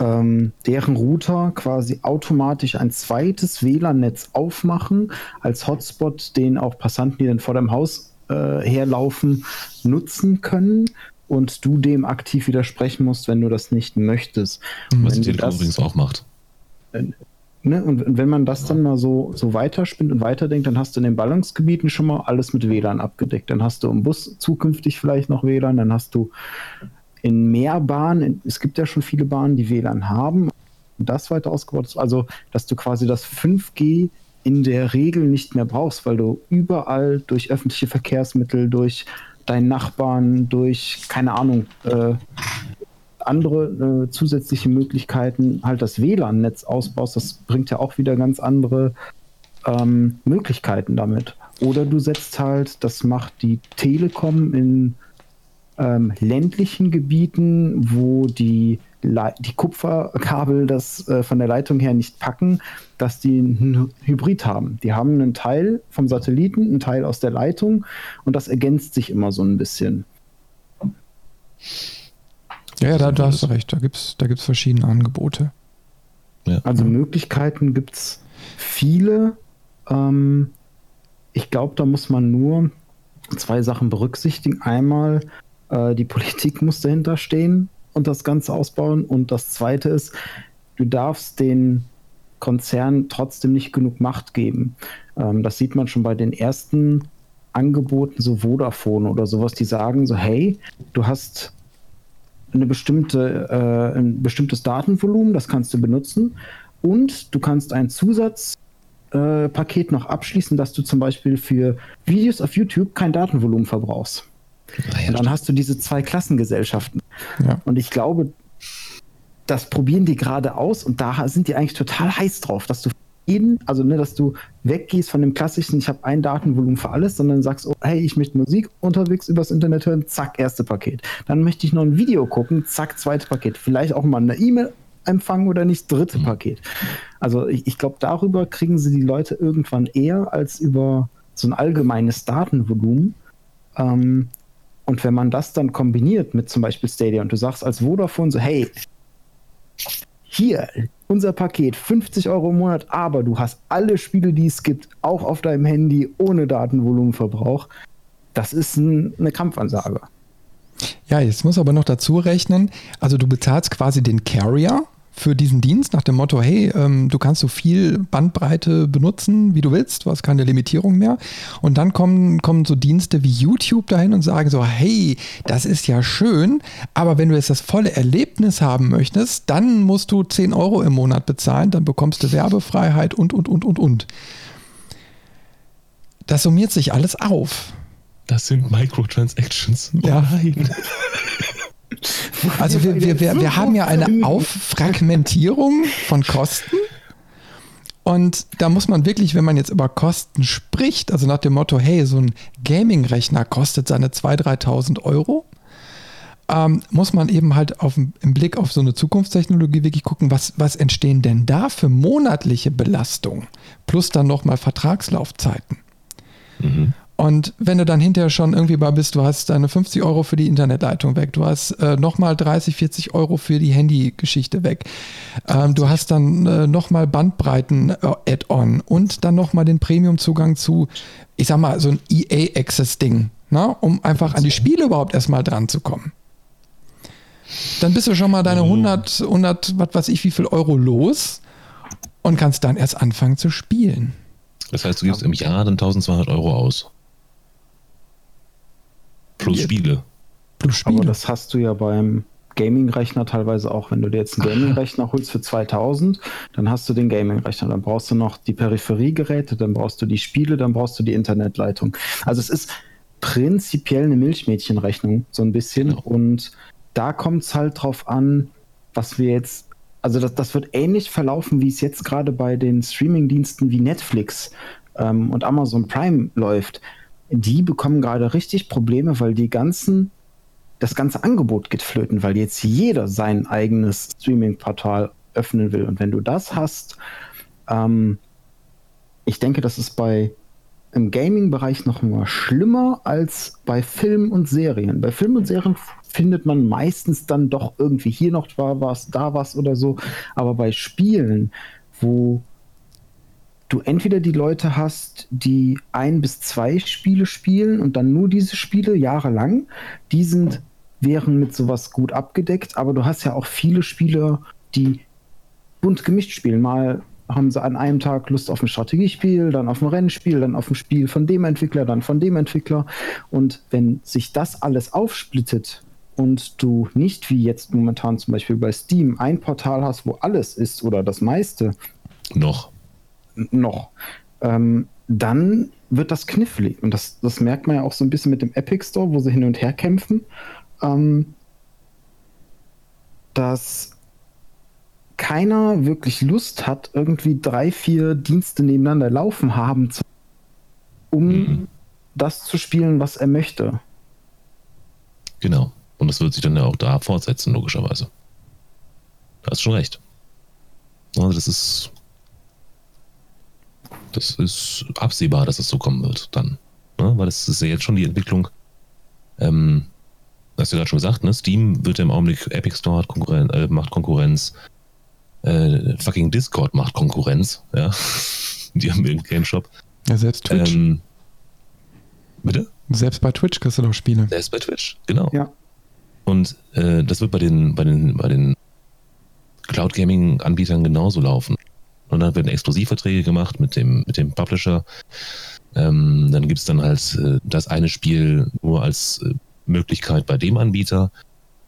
S3: ähm, deren Router quasi automatisch ein zweites WLAN-Netz aufmachen, als Hotspot, den auch Passanten, die dann vor dem Haus äh, herlaufen, nutzen können und du dem aktiv widersprechen musst, wenn du das nicht möchtest.
S2: Was die Telekom übrigens auch macht.
S3: Äh, ne? Und wenn man das dann mal so, so weiterspinnt und weiterdenkt, dann hast du in den Ballungsgebieten schon mal alles mit WLAN abgedeckt. Dann hast du im Bus zukünftig vielleicht noch WLAN, dann hast du in mehr Bahnen, es gibt ja schon viele Bahnen, die WLAN haben, das weiter ausgebaut ist. Also, dass du quasi das 5G in der Regel nicht mehr brauchst, weil du überall durch öffentliche Verkehrsmittel, durch deinen Nachbarn, durch, keine Ahnung, äh, andere äh, zusätzliche Möglichkeiten halt das WLAN-Netz ausbaust. Das bringt ja auch wieder ganz andere ähm, Möglichkeiten damit. Oder du setzt halt, das macht die Telekom in ähm, ländlichen Gebieten, wo die, die Kupferkabel das äh, von der Leitung her nicht packen, dass die einen Hybrid haben. Die haben einen Teil vom Satelliten, einen Teil aus der Leitung und das ergänzt sich immer so ein bisschen.
S1: Ja, ja da, da hast du recht. Da gibt es da gibt's verschiedene Angebote.
S3: Ja. Also Möglichkeiten gibt es viele. Ähm, ich glaube, da muss man nur zwei Sachen berücksichtigen. Einmal, äh, die Politik muss dahinter stehen und das Ganze ausbauen. Und das Zweite ist, du darfst den Konzernen trotzdem nicht genug Macht geben. Ähm, das sieht man schon bei den ersten Angeboten, so Vodafone oder sowas, die sagen so, hey, du hast eine bestimmte, äh, ein bestimmtes Datenvolumen, das kannst du benutzen und du kannst ein Zusatzpaket äh, noch abschließen, dass du zum Beispiel für Videos auf YouTube kein Datenvolumen verbrauchst. Ja, und dann hast du diese zwei Klassengesellschaften. Ja. Und ich glaube, das probieren die gerade aus und da sind die eigentlich total heiß drauf, dass du jeden, also ne, dass du weggehst von dem klassischen, ich habe ein Datenvolumen für alles, sondern sagst, oh, hey, ich möchte Musik unterwegs übers Internet hören, zack, erste Paket. Dann möchte ich noch ein Video gucken, zack, zweite Paket. Vielleicht auch mal eine E-Mail empfangen oder nicht, dritte mhm. Paket. Also ich, ich glaube, darüber kriegen sie die Leute irgendwann eher als über so ein allgemeines Datenvolumen. Ähm, und wenn man das dann kombiniert mit zum Beispiel Stadia und du sagst als Vodafone so, hey, hier, unser Paket, 50 Euro im Monat, aber du hast alle Spiele, die es gibt, auch auf deinem Handy ohne Datenvolumenverbrauch. Das ist ein, eine Kampfansage.
S1: Ja, jetzt muss aber noch dazu rechnen, also du bezahlst quasi den Carrier, für diesen Dienst nach dem Motto, hey, ähm, du kannst so viel Bandbreite benutzen, wie du willst, du hast keine Limitierung mehr. Und dann kommen, kommen so Dienste wie YouTube dahin und sagen so, hey, das ist ja schön, aber wenn du jetzt das volle Erlebnis haben möchtest, dann musst du 10 Euro im Monat bezahlen, dann bekommst du Werbefreiheit und, und, und, und, und. Das summiert sich alles auf.
S2: Das sind Microtransactions.
S1: Nein. Also wir, wir, wir, wir haben ja eine Auffragmentierung von Kosten. Und da muss man wirklich, wenn man jetzt über Kosten spricht, also nach dem Motto, hey, so ein Gaming-Rechner kostet seine 2.000, 3.000 Euro, ähm, muss man eben halt auf, im Blick auf so eine Zukunftstechnologie wirklich gucken, was, was entstehen denn da für monatliche Belastungen, plus dann nochmal Vertragslaufzeiten. Mhm. Und wenn du dann hinterher schon irgendwie bei bist, du hast deine 50 Euro für die Internetleitung weg, du hast äh, nochmal 30, 40 Euro für die Handygeschichte weg, ähm, du hast dann äh, nochmal Bandbreiten-Add-on und dann nochmal den Premium-Zugang zu, ich sag mal, so ein EA-Access-Ding, ne? um einfach an die Spiele überhaupt erstmal dran zu kommen. Dann bist du schon mal deine 100, 100, was weiß ich, wie viel Euro los und kannst dann erst anfangen zu spielen.
S2: Das heißt, du gibst im Jahr dann 1200 Euro aus. Plus Spiele.
S3: Plus Spiele. Aber das hast du ja beim Gaming-Rechner teilweise auch. Wenn du dir jetzt einen Gaming-Rechner holst für 2000, dann hast du den Gaming-Rechner. Dann brauchst du noch die Peripheriegeräte, dann brauchst du die Spiele, dann brauchst du die Internetleitung. Also es ist prinzipiell eine Milchmädchenrechnung, so ein bisschen. Genau. Und da kommt es halt drauf an, was wir jetzt also das, das wird ähnlich verlaufen, wie es jetzt gerade bei den Streaming-Diensten wie Netflix ähm, und Amazon Prime läuft. Die bekommen gerade richtig Probleme, weil die ganzen, das ganze Angebot geht flöten, weil jetzt jeder sein eigenes Streaming-Portal öffnen will. Und wenn du das hast, ähm, ich denke, das ist bei im Gaming-Bereich noch mal schlimmer als bei Filmen und Serien. Bei Filmen und Serien findet man meistens dann doch irgendwie hier noch was, da was oder so. Aber bei Spielen, wo du entweder die Leute hast, die ein bis zwei Spiele spielen und dann nur diese Spiele jahrelang, die sind, wären mit sowas gut abgedeckt, aber du hast ja auch viele Spieler, die bunt gemischt spielen. Mal haben sie an einem Tag Lust auf ein Strategiespiel, dann auf ein Rennspiel, dann auf ein Spiel von dem Entwickler, dann von dem Entwickler. Und wenn sich das alles aufsplittet und du nicht wie jetzt momentan zum Beispiel bei Steam ein Portal hast, wo alles ist oder das meiste.
S2: Noch.
S3: Noch. Ähm, dann wird das knifflig. Und das, das merkt man ja auch so ein bisschen mit dem Epic Store, wo sie hin und her kämpfen. Ähm, dass keiner wirklich Lust hat, irgendwie drei, vier Dienste nebeneinander laufen haben, um mhm. das zu spielen, was er möchte.
S2: Genau. Und das wird sich dann ja auch da fortsetzen, logischerweise. Da hast schon recht. Also das ist. Das ist absehbar, dass es so kommen wird dann. Ne? Weil das ist ja jetzt schon die Entwicklung. Ähm, hast du ja gerade schon gesagt, ne? Steam wird ja im Augenblick, Epic Store Konkurren äh, macht Konkurrenz, äh, fucking Discord macht Konkurrenz, ja. die haben ihren Game Shop.
S1: Ja, selbst Twitch. Ähm,
S2: bitte?
S1: Selbst bei Twitch kriegst du doch Spiele.
S2: Selbst bei Twitch, genau.
S3: Ja.
S2: Und äh, das wird bei den, bei den, bei den Cloud Gaming Anbietern genauso laufen. Und dann werden Exklusivverträge gemacht mit dem, mit dem Publisher. Ähm, dann gibt es dann halt äh, das eine Spiel nur als äh, Möglichkeit bei dem Anbieter.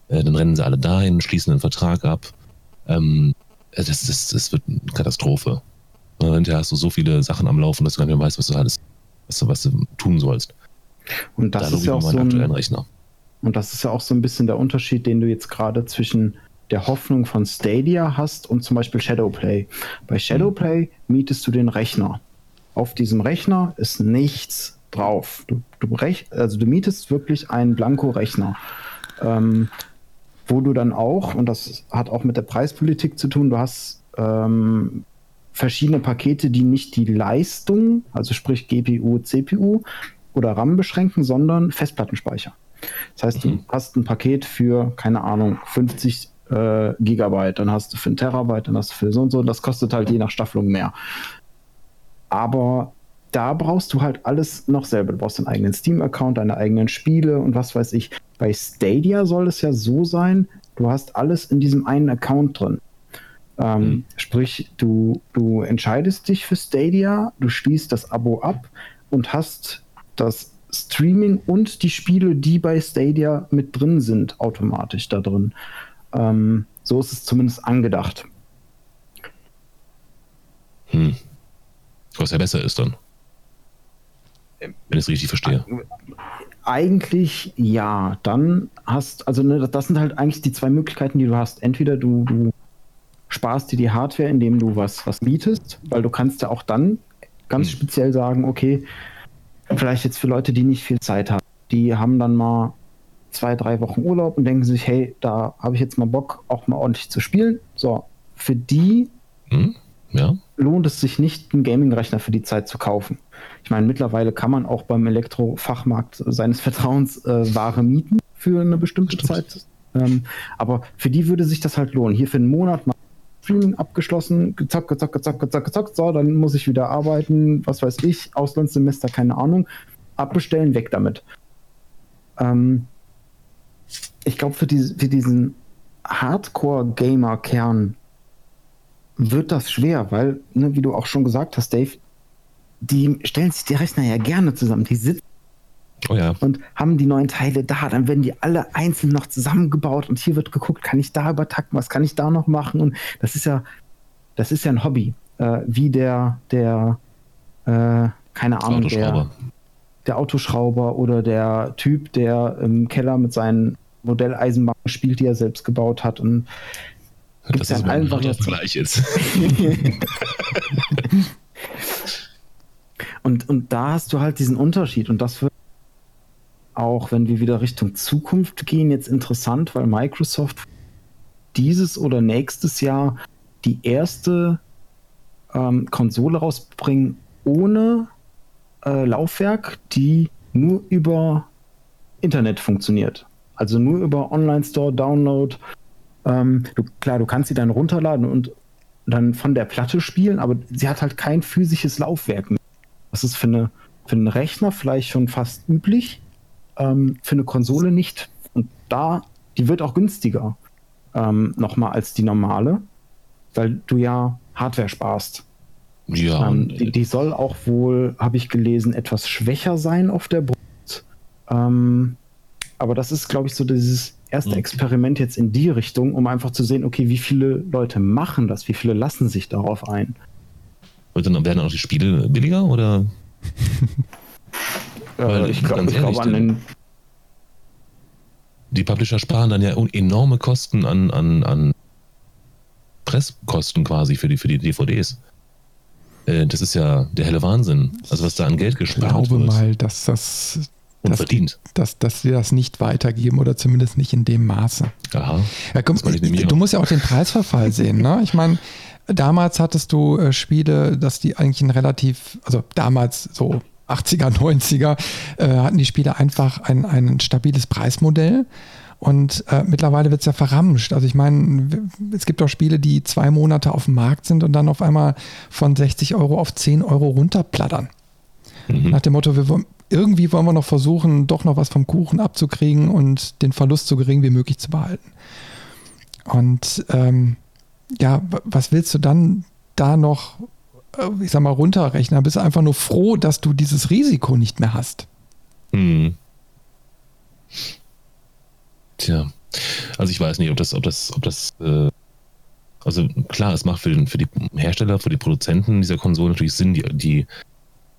S2: Äh, dann rennen sie alle dahin, schließen einen Vertrag ab. Ähm, äh, das, das, das wird eine Katastrophe. Und hinterher hast du so viele Sachen am Laufen, dass du gar nicht mehr weißt, was du alles, was du, was du tun sollst.
S3: Und das da ist ja auch so ein, Rechner. Und das ist ja auch so ein bisschen der Unterschied, den du jetzt gerade zwischen der Hoffnung von Stadia hast und zum Beispiel Shadowplay. Bei Shadowplay mietest du den Rechner. Auf diesem Rechner ist nichts drauf. Du, du, also du mietest wirklich einen Blanko-Rechner. Ähm, wo du dann auch, und das hat auch mit der Preispolitik zu tun, du hast ähm, verschiedene Pakete, die nicht die Leistung, also sprich GPU, CPU oder RAM beschränken, sondern Festplattenspeicher. Das heißt, mhm. du hast ein Paket für, keine Ahnung, 50 äh, Gigabyte, dann hast du für ein Terabyte, dann hast du für so und so, das kostet halt je nach Staffelung mehr. Aber da brauchst du halt alles noch selber. Du brauchst deinen eigenen Steam-Account, deine eigenen Spiele und was weiß ich. Bei Stadia soll es ja so sein, du hast alles in diesem einen Account drin. Ähm, mhm. Sprich, du, du entscheidest dich für Stadia, du schließt das Abo ab und hast das Streaming und die Spiele, die bei Stadia mit drin sind, automatisch da drin. Ähm, so ist es zumindest angedacht.
S2: Hm. Was ja besser ist dann. Wenn ich es richtig verstehe.
S3: Eigentlich ja. Dann hast, also ne, das sind halt eigentlich die zwei Möglichkeiten, die du hast. Entweder du, du sparst dir die Hardware, indem du was, was mietest, weil du kannst ja auch dann ganz hm. speziell sagen, okay, vielleicht jetzt für Leute, die nicht viel Zeit haben, die haben dann mal zwei, drei Wochen Urlaub und denken sich, hey, da habe ich jetzt mal Bock, auch mal ordentlich zu spielen. So, für die hm, ja. lohnt es sich nicht, einen Gaming-Rechner für die Zeit zu kaufen. Ich meine, mittlerweile kann man auch beim Elektrofachmarkt seines Vertrauens äh, Ware mieten für eine bestimmte Stimmt. Zeit. Ähm, aber für die würde sich das halt lohnen. Hier für einen Monat mal Streaming abgeschlossen, gezockt, gezockt, gezockt, gezockt, gezockt, so, dann muss ich wieder arbeiten, was weiß ich, Auslandssemester, keine Ahnung. Abbestellen, weg damit. Ähm, ich glaube, für, die, für diesen Hardcore-Gamer-Kern wird das schwer, weil, ne, wie du auch schon gesagt hast, Dave, die stellen sich die Rechner ja gerne zusammen. Die sitzen Oh ja. Und haben die neuen Teile da, dann werden die alle einzeln noch zusammengebaut und hier wird geguckt, kann ich da übertakten, was kann ich da noch machen? Und das ist ja, das ist ja ein Hobby. Äh, wie der, der, äh, keine Ahnung, der, der Autoschrauber oder der Typ, der im Keller mit seinen Modelleisenbahnen spielt, die er selbst gebaut hat. Und
S2: das ist allen Variationen. gleich ist.
S3: und, und da hast du halt diesen Unterschied und das wird auch, wenn wir wieder Richtung Zukunft gehen, jetzt interessant, weil Microsoft dieses oder nächstes Jahr die erste ähm, Konsole rausbringen ohne äh, Laufwerk, die nur über Internet funktioniert. Also nur über Online-Store, Download. Ähm, du, klar, du kannst sie dann runterladen und dann von der Platte spielen, aber sie hat halt kein physisches Laufwerk mehr. Das ist für, eine, für einen Rechner vielleicht schon fast üblich, ähm, für eine Konsole nicht. Und da, die wird auch günstiger ähm, nochmal als die normale, weil du ja Hardware sparst. Ja. Ähm, die, die, soll auch wohl, habe ich gelesen, etwas schwächer sein auf der Brust. Ähm, aber das ist, glaube ich, so dieses erste mhm. Experiment jetzt in die Richtung, um einfach zu sehen, okay, wie viele Leute machen das, wie viele lassen sich darauf ein.
S2: Und dann werden auch die Spiele billiger oder?
S3: äh, ich glaube glaub an den.
S2: Die Publisher sparen dann ja enorme Kosten an, an, an Presskosten quasi für die, für die DVDs. Äh, das ist ja der helle Wahnsinn. Also was da an Geld gespart
S1: wird. Ich glaube mal, dass das
S2: Unverdient.
S1: Dass, dass, dass das nicht weitergeben oder zumindest nicht in dem Maße.
S2: Aha.
S1: Ja, komm, du musst ja auch den Preisverfall sehen. Ne? Ich meine, damals hattest du äh, Spiele, dass die eigentlich ein relativ, also damals so 80er, 90er, äh, hatten die Spiele einfach ein, ein stabiles Preismodell. Und äh, mittlerweile wird es ja verramscht. Also ich meine, es gibt auch Spiele, die zwei Monate auf dem Markt sind und dann auf einmal von 60 Euro auf 10 Euro runterplattern. Mhm. Nach dem Motto, wir, irgendwie wollen wir noch versuchen, doch noch was vom Kuchen abzukriegen und den Verlust so gering wie möglich zu behalten. Und ähm, ja, was willst du dann da noch, äh, ich sag mal, runterrechnen? Da bist du einfach nur froh, dass du dieses Risiko nicht mehr hast. Mhm.
S2: Tja, also ich weiß nicht, ob das, ob das, ob das, äh, also klar, es macht für, den, für die Hersteller, für die Produzenten dieser Konsole natürlich Sinn, die, die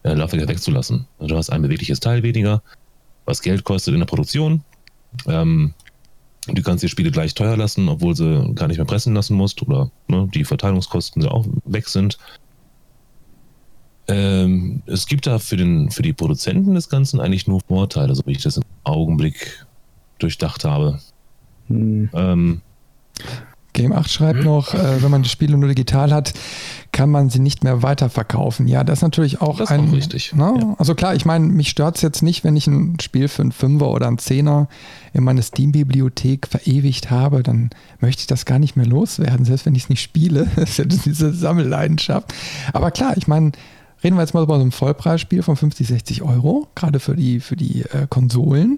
S2: äh, Laufwerke wegzulassen. Also du hast ein bewegliches Teil weniger, was Geld kostet in der Produktion. Ähm, du kannst die Spiele gleich teuer lassen, obwohl sie gar nicht mehr pressen lassen musst oder ne, die Verteilungskosten auch weg sind. Ähm, es gibt da für, den, für die Produzenten des Ganzen eigentlich nur Vorteile, so wie ich das im Augenblick durchdacht habe. Hm. Ähm,
S1: Game 8 schreibt noch, äh, wenn man die Spiele nur digital hat, kann man sie nicht mehr weiterverkaufen. Ja, das ist natürlich auch das ein. Auch
S2: richtig.
S1: Ne? Ja. Also klar, ich meine, mich stört es jetzt nicht, wenn ich ein Spiel für einen Fünfer oder einen Zehner in meine Steam-Bibliothek verewigt habe, dann möchte ich das gar nicht mehr loswerden, selbst wenn ich es nicht spiele. das ist ja diese Sammelleidenschaft. Aber klar, ich meine, reden wir jetzt mal über so ein Vollpreisspiel von 50, 60 Euro, gerade für die, für die äh, Konsolen.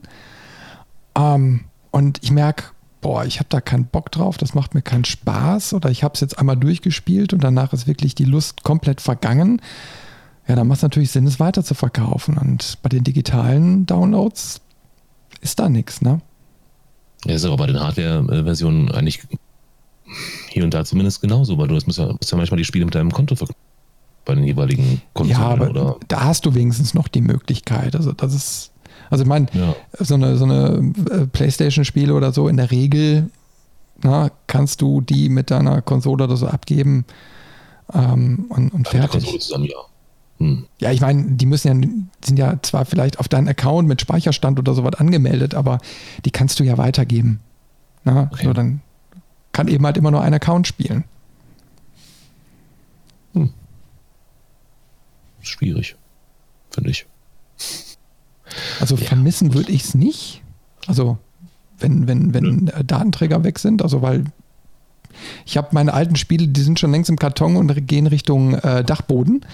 S1: Ähm, und ich merke, boah, ich habe da keinen Bock drauf, das macht mir keinen Spaß oder ich habe es jetzt einmal durchgespielt und danach ist wirklich die Lust komplett vergangen. Ja, dann macht es natürlich Sinn, es weiter zu verkaufen. Und bei den digitalen Downloads ist da nichts, ne?
S2: Ja, ist aber bei den Hardware-Versionen eigentlich hier und da zumindest genauso, weil du musst ja, musst ja manchmal die Spiele mit deinem Konto verkaufen. Bei den jeweiligen
S1: Konsolen. Ja, aber oder? da hast du wenigstens noch die Möglichkeit. Also das ist also ich meine, ja. so eine, so eine äh, Playstation-Spiele oder so, in der Regel na, kannst du die mit deiner Konsole oder so abgeben ähm, und, und fertig. Zusammen, ja. Hm. ja, ich meine, die müssen ja, sind ja zwar vielleicht auf deinen Account mit Speicherstand oder sowas angemeldet, aber die kannst du ja weitergeben. Na, okay. so dann kann eben halt immer nur ein Account spielen. Hm.
S2: Schwierig, finde ich.
S1: Also ja. vermissen würde ich es nicht. Also wenn, wenn, wenn ja. Datenträger weg sind, also weil ich habe meine alten Spiele, die sind schon längst im Karton und gehen Richtung äh, Dachboden.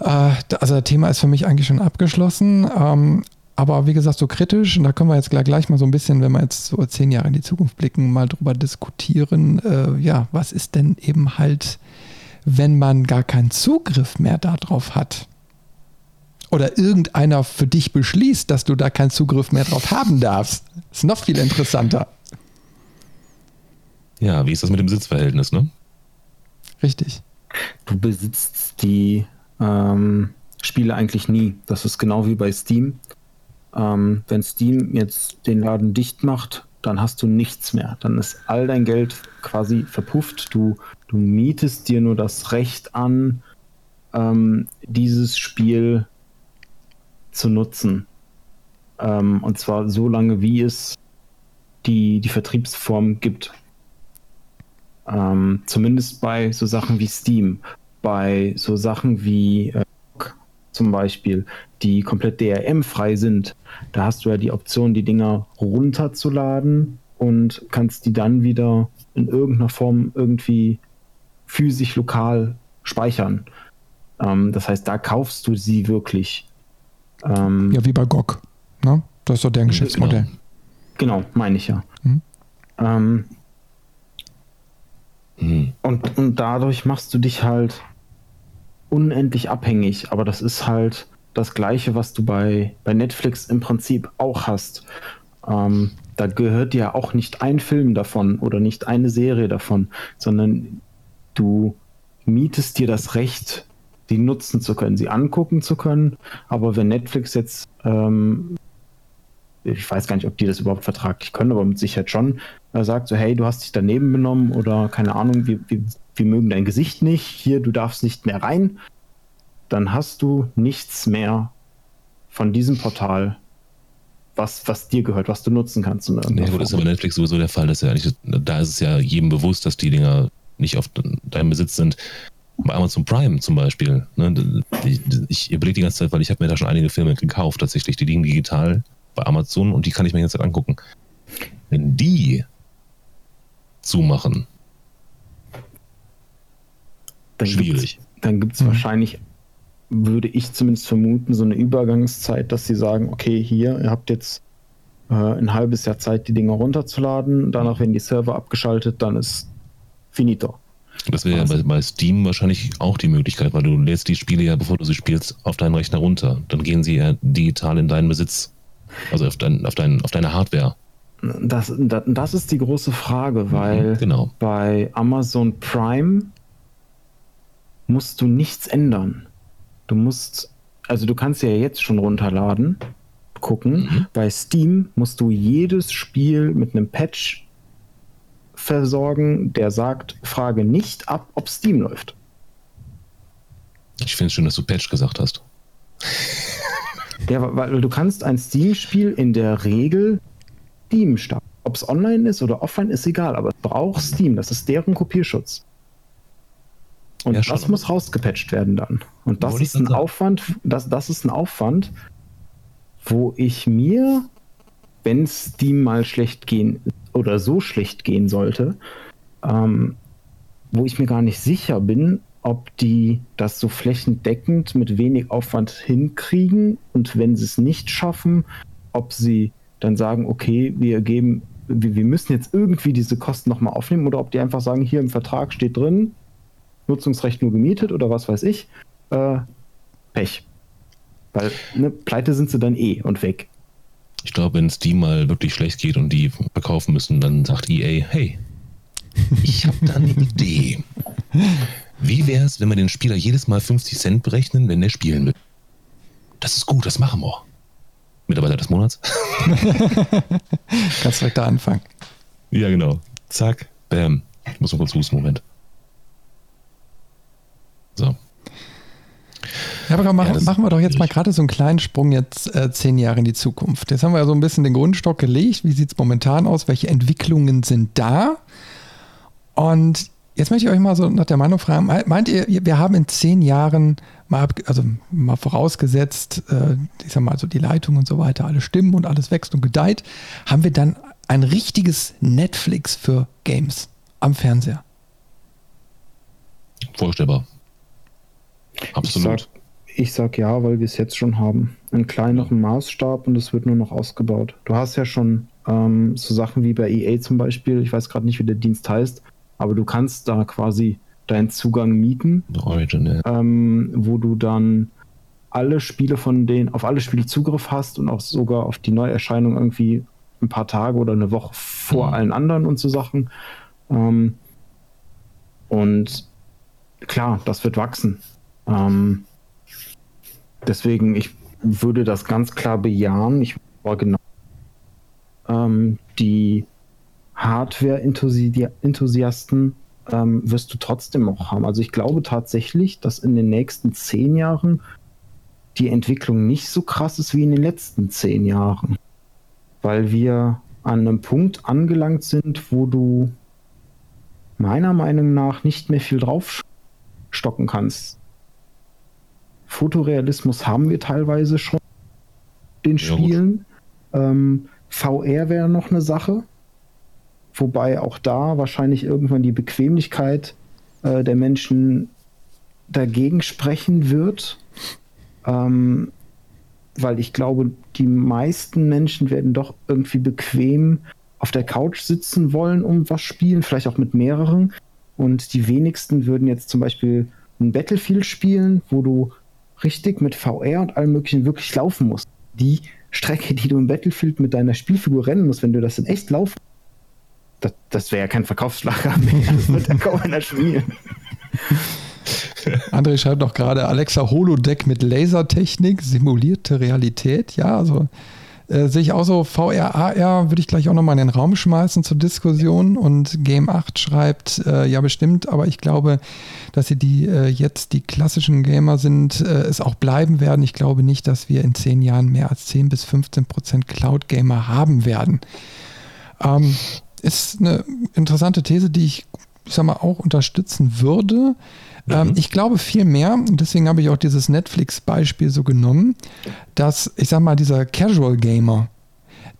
S1: Äh, also das Thema ist für mich eigentlich schon abgeschlossen. Ähm, aber wie gesagt, so kritisch, und da können wir jetzt gleich, gleich mal so ein bisschen, wenn wir jetzt so zehn Jahre in die Zukunft blicken, mal drüber diskutieren, äh, ja, was ist denn eben halt, wenn man gar keinen Zugriff mehr darauf hat? Oder irgendeiner für dich beschließt, dass du da keinen Zugriff mehr drauf haben darfst. Ist noch viel interessanter.
S2: Ja, wie ist das mit dem Besitzverhältnis, ne?
S1: Richtig.
S3: Du besitzt die ähm, Spiele eigentlich nie. Das ist genau wie bei Steam. Ähm, wenn Steam jetzt den Laden dicht macht, dann hast du nichts mehr. Dann ist all dein Geld quasi verpufft. Du, du mietest dir nur das Recht an, ähm, dieses Spiel zu nutzen. Ähm, und zwar so lange, wie es die, die Vertriebsform gibt. Ähm, zumindest bei so Sachen wie Steam, bei so Sachen wie äh, zum Beispiel, die komplett DRM-frei sind. Da hast du ja die Option, die Dinger runterzuladen und kannst die dann wieder in irgendeiner Form irgendwie physisch lokal speichern. Ähm, das heißt, da kaufst du sie wirklich.
S1: Ähm, ja, wie bei GOG. Ne? Das ist doch deren Geschäftsmodell.
S3: Genau, genau meine ich ja. Hm. Ähm, hm. Und, und dadurch machst du dich halt unendlich abhängig, aber das ist halt das Gleiche, was du bei, bei Netflix im Prinzip auch hast. Ähm, da gehört dir auch nicht ein Film davon oder nicht eine Serie davon, sondern du mietest dir das Recht, die nutzen zu können, sie angucken zu können. Aber wenn Netflix jetzt, ähm, ich weiß gar nicht, ob die das überhaupt vertraglich können, aber mit Sicherheit schon, äh, sagt so, hey, du hast dich daneben benommen oder keine Ahnung, wir, wir, wir mögen dein Gesicht nicht, hier, du darfst nicht mehr rein, dann hast du nichts mehr von diesem Portal, was, was dir gehört, was du nutzen kannst.
S2: Nee, gut, das ist aber Netflix sowieso der Fall, dass ja eigentlich, da ist es ja jedem bewusst, dass die Dinger nicht auf deinem Besitz sind bei Amazon Prime zum Beispiel. Ne, ich, ich überlege die ganze Zeit, weil ich habe mir da schon einige Filme gekauft, tatsächlich. Die liegen digital bei Amazon und die kann ich mir jetzt angucken. Wenn die zumachen,
S3: dann schwierig. Gibt's, dann gibt es mhm. wahrscheinlich, würde ich zumindest vermuten, so eine Übergangszeit, dass sie sagen, okay, hier, ihr habt jetzt äh, ein halbes Jahr Zeit, die Dinge runterzuladen. Danach werden die Server abgeschaltet, dann ist finito.
S2: Das wäre ja bei, bei, Steam wahrscheinlich auch die Möglichkeit, weil du lädst die Spiele ja, bevor du sie spielst, auf deinen Rechner runter. Dann gehen sie ja digital in deinen Besitz. Also auf, dein, auf, dein, auf deine Hardware.
S3: Das, das, das ist die große Frage, mhm, weil
S2: genau.
S3: bei Amazon Prime musst du nichts ändern. Du musst, also du kannst ja jetzt schon runterladen, gucken. Mhm. Bei Steam musst du jedes Spiel mit einem Patch versorgen, der sagt, frage nicht ab, ob Steam läuft.
S2: Ich finde es schön, dass du Patch gesagt hast.
S3: Ja, weil du kannst ein Steam-Spiel in der Regel Steam starten. Ob es online ist oder offline, ist egal, aber es braucht Steam. Das ist deren Kopierschutz. Und ja, das muss rausgepatcht werden dann. Und das ist ein Aufwand, das, das ist ein Aufwand, wo ich mir, wenn Steam mal schlecht gehen oder so schlecht gehen sollte, ähm, wo ich mir gar nicht sicher bin, ob die das so flächendeckend mit wenig Aufwand hinkriegen und wenn sie es nicht schaffen, ob sie dann sagen, okay, wir geben, wir, wir müssen jetzt irgendwie diese Kosten nochmal aufnehmen oder ob die einfach sagen, hier im Vertrag steht drin, Nutzungsrecht nur gemietet oder was weiß ich, äh, Pech. Weil ne, pleite sind sie dann eh und weg.
S2: Ich glaube, wenn Steam mal wirklich schlecht geht und die verkaufen müssen, dann sagt EA, hey, ich habe da eine Idee. Wie wäre es, wenn wir den Spieler jedes Mal 50 Cent berechnen, wenn der spielen will? Das ist gut, das machen wir. Mitarbeiter des Monats.
S1: Kannst direkt da anfangen.
S2: Ja, genau. Zack, bam. Ich muss noch kurz husten, Moment. So.
S1: Ja, aber mach, ja, machen wir doch jetzt mal gerade so einen kleinen Sprung jetzt äh, zehn Jahre in die Zukunft. Jetzt haben wir ja so ein bisschen den Grundstock gelegt. Wie sieht es momentan aus? Welche Entwicklungen sind da? Und jetzt möchte ich euch mal so nach der Meinung fragen, meint ihr, wir haben in zehn Jahren mal, also mal vorausgesetzt, äh, ich sag mal, also die Leitung und so weiter, alles stimmen und alles wächst und gedeiht, haben wir dann ein richtiges Netflix für Games am Fernseher?
S2: Vorstellbar. Absolut.
S3: Ich sag, ich sag ja, weil wir es jetzt schon haben. Einen kleineren Maßstab und es wird nur noch ausgebaut. Du hast ja schon ähm, so Sachen wie bei EA zum Beispiel, ich weiß gerade nicht, wie der Dienst heißt, aber du kannst da quasi deinen Zugang mieten,
S2: Origin, ja.
S3: ähm, wo du dann alle Spiele von denen, auf alle Spiele Zugriff hast und auch sogar auf die Neuerscheinung irgendwie ein paar Tage oder eine Woche vor mhm. allen anderen und so Sachen. Ähm, und klar, das wird wachsen. Ähm, deswegen, ich würde das ganz klar bejahen. Ich war genau ähm, die Hardware-Enthusiasten ähm, wirst du trotzdem noch haben. Also ich glaube tatsächlich, dass in den nächsten zehn Jahren die Entwicklung nicht so krass ist wie in den letzten zehn Jahren. Weil wir an einem Punkt angelangt sind, wo du meiner Meinung nach nicht mehr viel draufstocken kannst. Fotorealismus haben wir teilweise schon in den Spielen. Ja, ähm, VR wäre noch eine Sache. Wobei auch da wahrscheinlich irgendwann die Bequemlichkeit äh, der Menschen dagegen sprechen wird. Ähm, weil ich glaube, die meisten Menschen werden doch irgendwie bequem auf der Couch sitzen wollen, um was spielen, vielleicht auch mit mehreren. Und die wenigsten würden jetzt zum Beispiel ein Battlefield spielen, wo du richtig mit VR und allem möglichen wirklich laufen musst. Die Strecke, die du im Battlefield mit deiner Spielfigur rennen musst, wenn du das in echt laufen das, das wäre ja kein Verkaufsschlager mehr. Das wird ja kaum einer spielen.
S1: André schreibt noch gerade Alexa Holodeck mit Lasertechnik, simulierte Realität. Ja, also äh, sehe ich auch so, VR, AR würde ich gleich auch nochmal in den Raum schmeißen zur Diskussion. Und Game 8 schreibt, äh, ja bestimmt, aber ich glaube, dass sie die äh, jetzt die klassischen Gamer sind, äh, es auch bleiben werden. Ich glaube nicht, dass wir in zehn Jahren mehr als 10 bis 15 Prozent Cloud-Gamer haben werden. Ähm, ist eine interessante These, die ich, ich sag mal, auch unterstützen würde. Ähm, mhm. ich glaube viel mehr, und deswegen habe ich auch dieses Netflix-Beispiel so genommen, dass, ich sag mal, dieser Casual Gamer,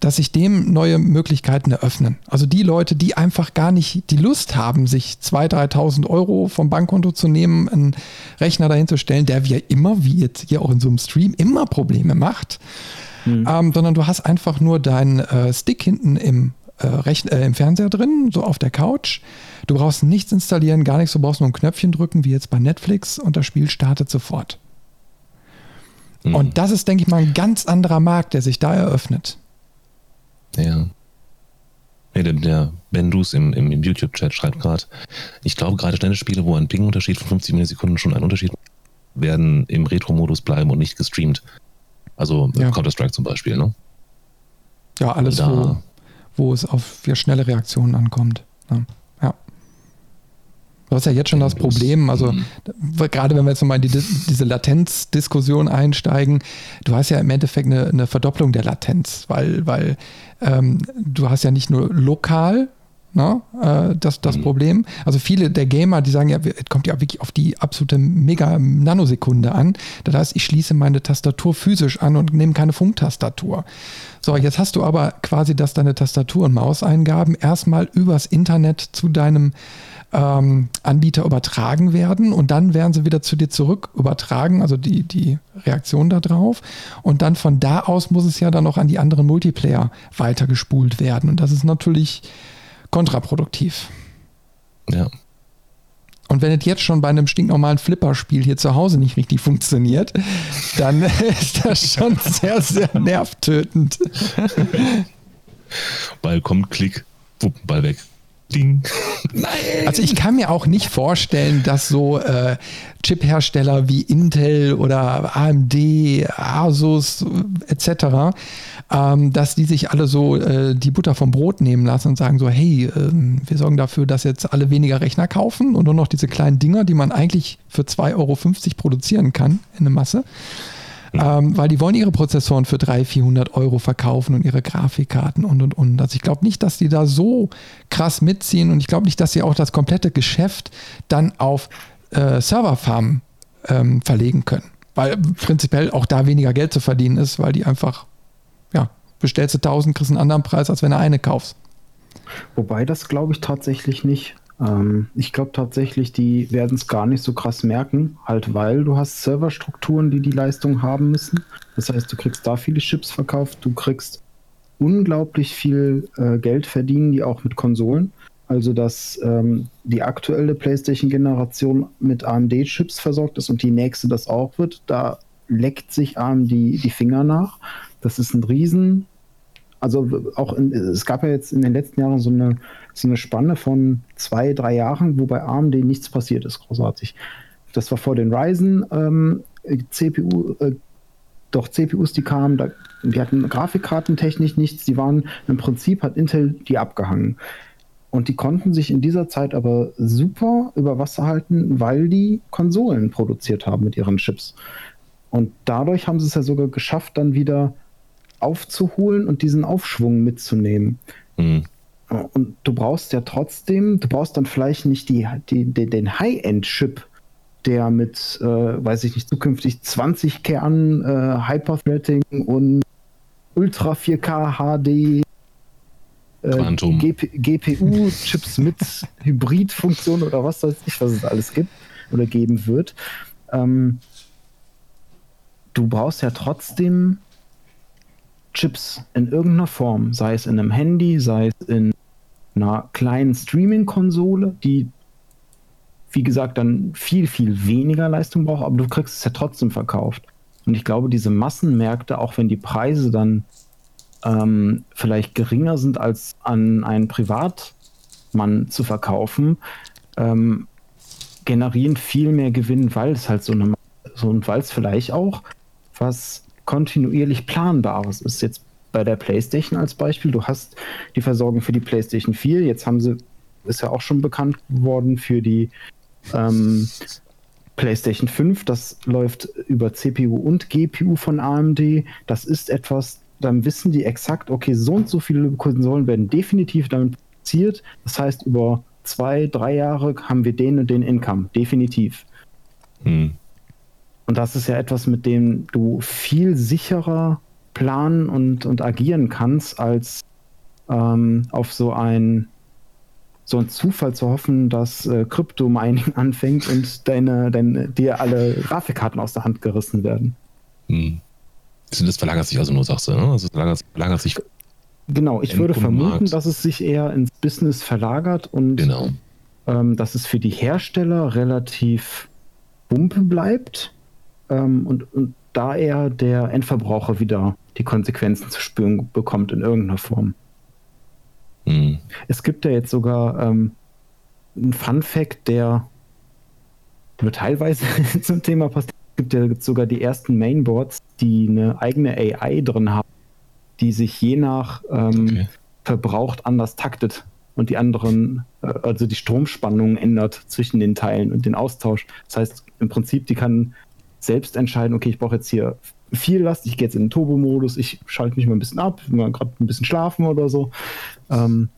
S1: dass sich dem neue Möglichkeiten eröffnen. Also die Leute, die einfach gar nicht die Lust haben, sich 2.000, 3.000 Euro vom Bankkonto zu nehmen, einen Rechner dahin zu stellen, der wie immer, wie jetzt hier auch in so einem Stream, immer Probleme macht, mhm. ähm, sondern du hast einfach nur deinen äh, Stick hinten im Rechn äh, im Fernseher drin, so auf der Couch. Du brauchst nichts installieren, gar nichts, du brauchst nur ein Knöpfchen drücken, wie jetzt bei Netflix, und das Spiel startet sofort. Mhm. Und das ist, denke ich mal, ein ganz anderer Markt, der sich da eröffnet.
S2: Ja. Nee, der, der Ben Roos im, im, im YouTube-Chat schreibt gerade, ich glaube gerade schnelle Spiele, wo ein Ping-Unterschied von 50 Millisekunden schon ein Unterschied werden im Retro-Modus bleiben und nicht gestreamt. Also ja. Counter-Strike zum Beispiel, ne?
S1: Ja, alles, da, wo, wo es auf schnelle Reaktionen ankommt. Ja. ja. Du hast ja jetzt schon das Problem, also mhm. gerade wenn wir jetzt nochmal in die, diese Latenzdiskussion einsteigen, du hast ja im Endeffekt eine, eine Verdopplung der Latenz, weil, weil ähm, du hast ja nicht nur lokal Ne? Äh, das, das mhm. Problem. Also viele der Gamer, die sagen ja, es kommt ja wirklich auf die absolute Mega-Nanosekunde an. Das heißt, ich schließe meine Tastatur physisch an und nehme keine Funktastatur. So, jetzt hast du aber quasi, dass deine Tastatur- und Mauseingaben erstmal übers Internet zu deinem ähm, Anbieter übertragen werden und dann werden sie wieder zu dir zurück übertragen, also die, die Reaktion darauf. Und dann von da aus muss es ja dann auch an die anderen Multiplayer weitergespult werden. Und das ist natürlich kontraproduktiv.
S2: Ja.
S1: Und wenn es jetzt schon bei einem stinknormalen Flipperspiel hier zu Hause nicht richtig funktioniert, dann ist das schon sehr, sehr nervtötend.
S2: Ball kommt, Klick, Ball weg. Ding.
S1: Nein. Also ich kann mir auch nicht vorstellen, dass so äh, Chip-Hersteller wie Intel oder AMD, Asus etc ähm, dass die sich alle so äh, die Butter vom Brot nehmen lassen und sagen so, hey, äh, wir sorgen dafür, dass jetzt alle weniger Rechner kaufen und nur noch diese kleinen Dinger, die man eigentlich für 2,50 Euro produzieren kann in der Masse. Ähm, weil die wollen ihre Prozessoren für 300, 400 Euro verkaufen und ihre Grafikkarten und und und. Also ich glaube nicht, dass die da so krass mitziehen und ich glaube nicht, dass sie auch das komplette Geschäft dann auf äh, Serverfarmen ähm, verlegen können. Weil prinzipiell auch da weniger Geld zu verdienen ist, weil die einfach bestellst du 1000, kriegst einen anderen Preis, als wenn du eine kaufst.
S3: Wobei das glaube ich tatsächlich nicht. Ähm, ich glaube tatsächlich, die werden es gar nicht so krass merken, halt weil du hast Serverstrukturen, die die Leistung haben müssen. Das heißt, du kriegst da viele Chips verkauft, du kriegst unglaublich viel äh, Geld verdienen, die auch mit Konsolen. Also, dass ähm, die aktuelle PlayStation-Generation mit AMD-Chips versorgt ist und die nächste das auch wird, da leckt sich AMD die Finger nach. Das ist ein Riesen. Also auch in, es gab ja jetzt in den letzten Jahren so eine, so eine Spanne von zwei, drei Jahren, wo bei AMD nichts passiert ist, großartig. Das war vor den Ryzen ähm, CPU, äh, doch CPUs, die kamen, da, die hatten Grafikkartentechnisch nichts, die waren im Prinzip hat Intel die abgehangen. Und die konnten sich in dieser Zeit aber super über Wasser halten, weil die Konsolen produziert haben mit ihren Chips. Und dadurch haben sie es ja sogar geschafft, dann wieder aufzuholen und diesen Aufschwung mitzunehmen. Mhm. Und du brauchst ja trotzdem, du brauchst dann vielleicht nicht die, die, die den High-End-Chip, der mit, äh, weiß ich nicht, zukünftig 20 Kern äh, Hyperthreading und Ultra 4K HD äh, GPU-Chips mit Hybridfunktion oder was weiß ich, was es alles gibt oder geben wird. Ähm, du brauchst ja trotzdem Chips in irgendeiner Form, sei es in einem Handy, sei es in einer kleinen Streaming-Konsole, die wie gesagt dann viel, viel weniger Leistung braucht, aber du kriegst es ja trotzdem verkauft. Und ich glaube, diese Massenmärkte, auch wenn die Preise dann ähm, vielleicht geringer sind als an einen Privatmann zu verkaufen, ähm, generieren viel mehr Gewinn, weil es halt so eine so und weil es vielleicht auch was kontinuierlich planbares ist. Jetzt bei der PlayStation als Beispiel, du hast die Versorgung für die PlayStation 4, jetzt haben sie, ist ja auch schon bekannt geworden für die ähm, PlayStation 5, das läuft über CPU und GPU von AMD. Das ist etwas, dann wissen die exakt, okay, so und so viele Konsolen werden definitiv damit produziert. Das heißt, über zwei, drei Jahre haben wir den und den Income, definitiv. Hm. Und das ist ja etwas, mit dem du viel sicherer planen und, und agieren kannst, als ähm, auf so ein so ein Zufall zu hoffen, dass äh, Krypto-Mining anfängt und deine, deine, dir alle Grafikkarten aus der Hand gerissen werden. Hm.
S2: Das verlagert sich also nur, sagst du, ne? Also verlagert, verlagert sich.
S3: Genau, ich würde vermuten, dass es sich eher ins Business verlagert und
S2: genau.
S3: ähm, dass es für die Hersteller relativ bumpe bleibt ähm, und, und da eher der Endverbraucher wieder die Konsequenzen zu spüren bekommt in irgendeiner Form. Mhm. Es gibt ja jetzt sogar ähm, einen Fun Fact, der nur teilweise zum Thema passt gibt ja sogar die ersten Mainboards, die eine eigene AI drin haben, die sich je nach ähm, okay. Verbraucht anders taktet und die anderen, äh, also die Stromspannung ändert zwischen den Teilen und den Austausch. Das heißt, im Prinzip, die kann selbst entscheiden, okay, ich brauche jetzt hier viel Last, ich gehe jetzt in den Turbo-Modus, ich schalte mich mal ein bisschen ab, mal gerade ein bisschen schlafen oder so. Ähm,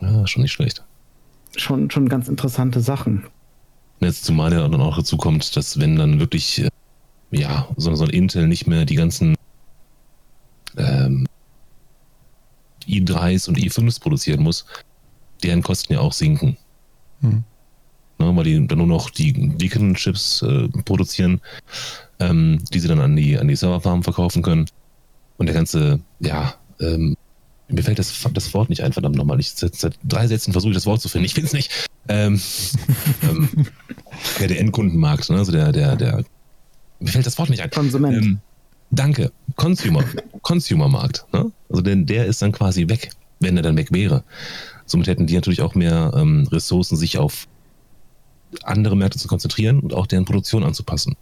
S2: ja, schon nicht schlecht.
S3: Schon, schon ganz interessante Sachen.
S2: Jetzt zumal ja dann auch dazu kommt, dass wenn dann wirklich, äh, ja, so, so ein Intel nicht mehr die ganzen ähm, i3s und i5s produzieren muss, deren Kosten ja auch sinken. Hm. Ne, weil die dann nur noch die Beacon-Chips äh, produzieren, ähm, die sie dann an die, an die Serverfarmen verkaufen können. Und der ganze, ja, ähm, mir fällt das, das Wort nicht ein, verdammt nochmal. Ich, seit, seit drei Sätzen versuche ich das Wort zu finden. Ich finde es nicht. Ähm, ähm, ja, der Endkundenmarkt, ne? also der, der, der, mir fällt das Wort nicht ein.
S3: Konsument. Ähm,
S2: danke. Consumer. Consumermarkt. Ne? Also denn der ist dann quasi weg, wenn er dann weg wäre. Somit hätten die natürlich auch mehr ähm, Ressourcen, sich auf andere Märkte zu konzentrieren und auch deren Produktion anzupassen.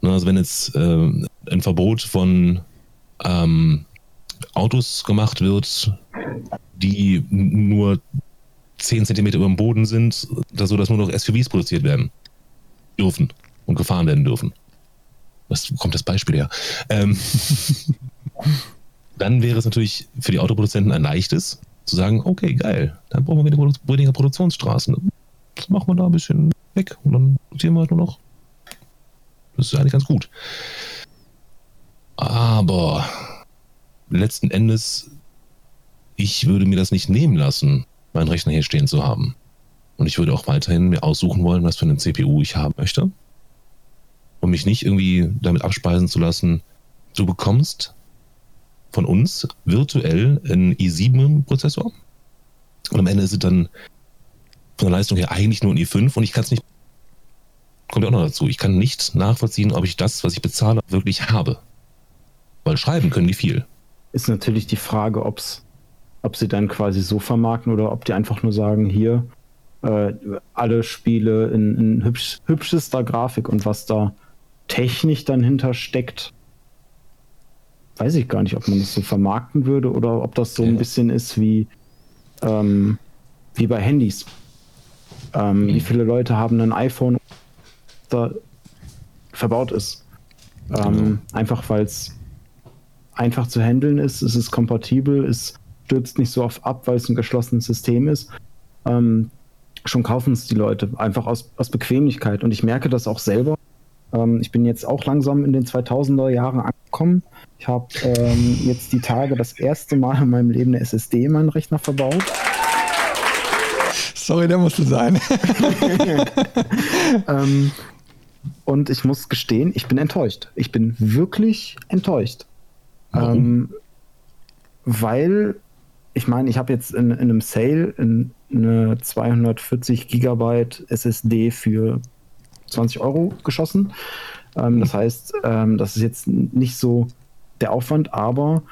S2: Ne? Also wenn jetzt äh, ein Verbot von ähm, Autos gemacht wird, die nur 10 cm über dem Boden sind, so dass nur noch SUVs produziert werden dürfen und gefahren werden dürfen. Was kommt das Beispiel her? Ähm, dann wäre es natürlich für die Autoproduzenten ein leichtes, zu sagen, okay, geil, dann brauchen wir wieder weniger Produktionsstraßen. Das machen wir da ein bisschen weg und dann produzieren wir halt nur noch. Das ist eigentlich ganz gut. Aber letzten Endes, ich würde mir das nicht nehmen lassen, meinen Rechner hier stehen zu haben. Und ich würde auch weiterhin mir aussuchen wollen, was für eine CPU ich haben möchte. Und mich nicht irgendwie damit abspeisen zu lassen, du bekommst von uns virtuell einen i7-Prozessor. Und am Ende ist es dann von der Leistung her eigentlich nur ein i5 und ich kann es nicht kommt ja auch noch dazu. Ich kann nicht nachvollziehen, ob ich das, was ich bezahle, wirklich habe. Weil schreiben können die viel.
S3: Ist natürlich die Frage, ob's, ob sie dann quasi so vermarkten oder ob die einfach nur sagen, hier, äh, alle Spiele in, in hübsch, hübschester Grafik und was da technisch dann hintersteckt, weiß ich gar nicht, ob man das so vermarkten würde oder ob das so ein bisschen ist wie, ähm, wie bei Handys. Ähm, mhm. Wie viele Leute haben ein iPhone, da verbaut ist? Ähm, mhm. Einfach weil es einfach zu handeln ist, es ist kompatibel, es stürzt nicht so oft ab, weil es ein geschlossenes System ist. Ähm, schon kaufen es die Leute, einfach aus, aus Bequemlichkeit. Und ich merke das auch selber. Ähm, ich bin jetzt auch langsam in den 2000er Jahren angekommen. Ich habe ähm, jetzt die Tage das erste Mal in meinem Leben eine SSD in meinen Rechner verbaut.
S1: Sorry, der musste sein.
S3: ähm, und ich muss gestehen, ich bin enttäuscht. Ich bin wirklich enttäuscht. Ähm, weil, ich meine, ich habe jetzt in, in, einem Sale in, eine 240 Gigabyte SSD für 20 Euro geschossen. Ähm, das heißt, ähm, das ist jetzt nicht so der Aufwand, aber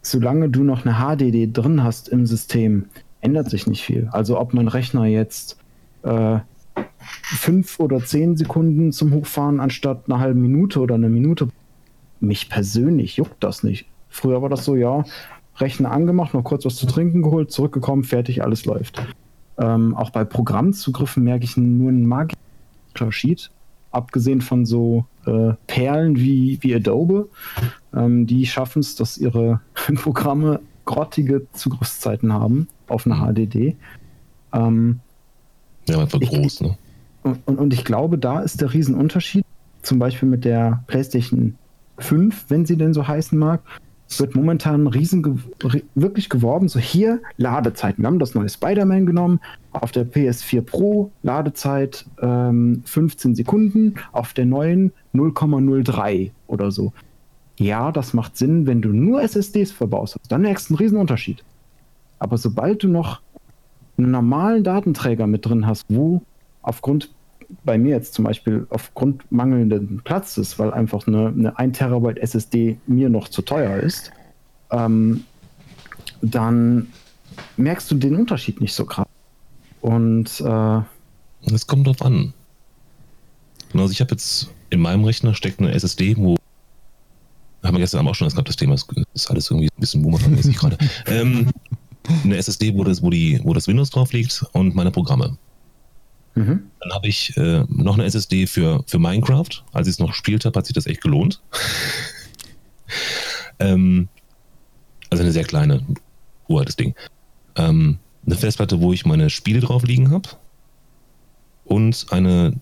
S3: solange du noch eine HDD drin hast im System, ändert sich nicht viel. Also ob mein Rechner jetzt äh, fünf oder zehn Sekunden zum Hochfahren anstatt eine halbe Minute oder eine Minute, mich persönlich juckt das nicht. Früher war das so, ja, Rechner angemacht, noch kurz was zu trinken geholt, zurückgekommen, fertig, alles läuft. Ähm, auch bei Programmzugriffen merke ich nur einen magischen Unterschied, abgesehen von so äh, Perlen wie, wie Adobe. Ähm, die schaffen es, dass ihre Programme grottige Zugriffszeiten haben auf eine HDD. Ähm,
S2: ja, einfach ich, groß, ne?
S3: Und, und ich glaube, da ist der Riesenunterschied, zum Beispiel mit der PlayStation 5, wenn sie denn so heißen mag, wird momentan riesen wirklich geworben. So hier Ladezeiten. Wir haben das neue Spider-Man genommen. Auf der PS4 Pro Ladezeit ähm, 15 Sekunden. Auf der neuen 0,03 oder so. Ja, das macht Sinn, wenn du nur SSDs verbaust. Dann merkst du einen riesen Unterschied. Aber sobald du noch einen normalen Datenträger mit drin hast, wo aufgrund bei mir jetzt zum Beispiel aufgrund mangelnden Platzes, weil einfach eine, eine 1 Terabyte SSD mir noch zu teuer ist, ähm, dann merkst du den Unterschied nicht so krass. Und äh,
S2: es kommt drauf an. Also ich habe jetzt in meinem Rechner steckt eine SSD, wo haben wir gestern Abend auch schon das gehabt, das Thema ist alles irgendwie ein bisschen boomerang-mäßig gerade. Ähm, eine SSD, wo das, wo, die, wo das Windows drauf liegt und meine Programme. Mhm. Dann habe ich äh, noch eine SSD für, für Minecraft. Als ich es noch gespielt habe, hat sich das echt gelohnt. ähm, also eine sehr kleine, uraltes Ding. Ähm, eine Festplatte, wo ich meine Spiele drauf liegen habe. Und eine